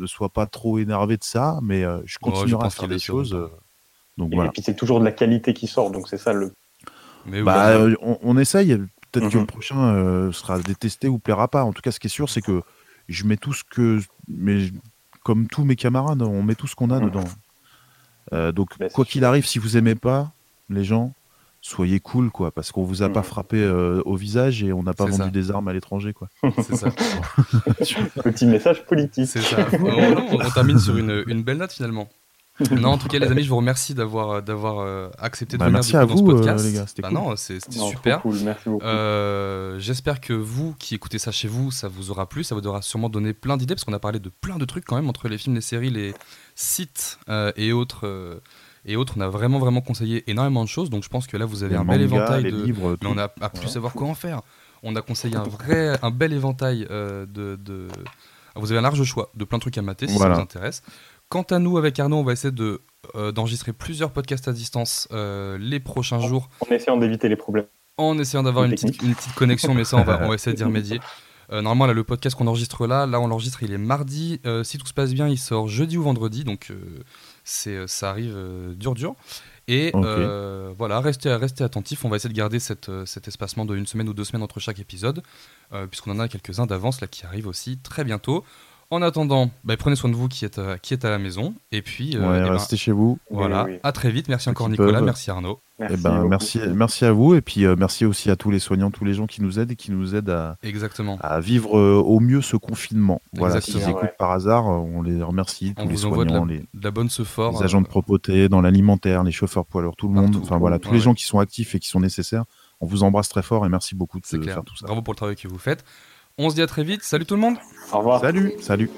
ne soient pas trop énervés de ça, mais euh, je Ouais, je continuerai à faire des choses. euh, donc Et, voilà. et puis c'est toujours de la qualité qui sort, donc c'est ça le. Mais Bah, euh, on, on essaye. Peut-être que le prochain euh, sera détesté ou plaira pas. En tout cas, ce qui est sûr, c'est que je mets tout ce que. Mais comme tous mes camarades, on met tout ce qu'on a Mhm. dedans. Euh, donc, Bah, c'est quoi qu'il arrive, si vous aimez pas les gens, soyez cool, quoi, parce qu'on vous a pas Mhm. frappé euh, au visage et on n'a pas vendu ça. des armes à l'étranger, quoi. c'est ça. Petit message politique. C'est ça. Non, on, on termine sur une, une belle note finalement. Non, en tout cas, les amis, je vous remercie d'avoir d'avoir euh, accepté de Bah, venir merci à dans ce vous, euh, podcast. les gars, c'était Bah cool. non, c'est- c'était super. cool, merci beaucoup. Euh, J'espère que vous qui écoutez ça chez vous, ça vous aura plu, ça vous aura sûrement donné plein d'idées parce qu'on a parlé de plein de trucs quand même entre les films, les séries, les sites euh, et autres. euh, et autres, on a vraiment vraiment conseillé énormément de choses. Donc je pense que là vous avez Les un bel éventail les de. livres, Mais on a, pu Voilà. savoir en faire. On a conseillé un vrai, un bel éventail euh, de, de- Vous avez un large choix de plein de trucs à mater si Voilà. ça vous intéresse. Quant à nous, avec Arnaud, on va essayer de euh, d'enregistrer plusieurs podcasts à distance euh, les prochains jours En essayant d'éviter les problèmes. en essayant d'avoir une petite, une petite connexion, mais ça, on va, on va essayer d'y remédier. Euh, normalement, là, le podcast qu'on enregistre là, là, on l'enregistre, il est mardi. Euh, si tout se passe bien, il sort jeudi ou vendredi, donc euh, c'est, ça arrive euh, dur, dur. Et euh, voilà, restez, restez attentifs. On va essayer de garder cette, cet espacement de une semaine ou deux semaines entre chaque épisode, euh, puisqu'on en a quelques-uns d'avance là qui arrivent aussi très bientôt. En attendant, bah, prenez soin de vous qui êtes, à- qui êtes à la maison. Et puis, euh, Ouais, eh ben, restez chez vous. voilà, Oui, oui. à très vite. Merci encore Nicolas, peuvent. merci Arnaud. Merci. Eh ben, beaucoup. merci, merci à vous et puis euh, merci aussi à tous les soignants, tous les gens qui nous aident et qui nous aident à, Exactement. à vivre euh, au mieux ce confinement. Voilà, s'ils Exactement. écoutent Ouais. par hasard, euh, on les remercie, On tous les vous envoie de la, soignants, les, de la bonne ce fort. les agents de propreté, dans l'alimentaire, les chauffeurs poids lourds, tout le monde, enfin voilà, tous Ouais, les ouais. gens qui sont actifs et qui sont nécessaires. On vous embrasse très fort et merci beaucoup de C'est de clair. faire tout ça. Bravo pour le travail que vous faites. On se dit à très vite. Salut tout le monde. Au revoir. Salut, salut.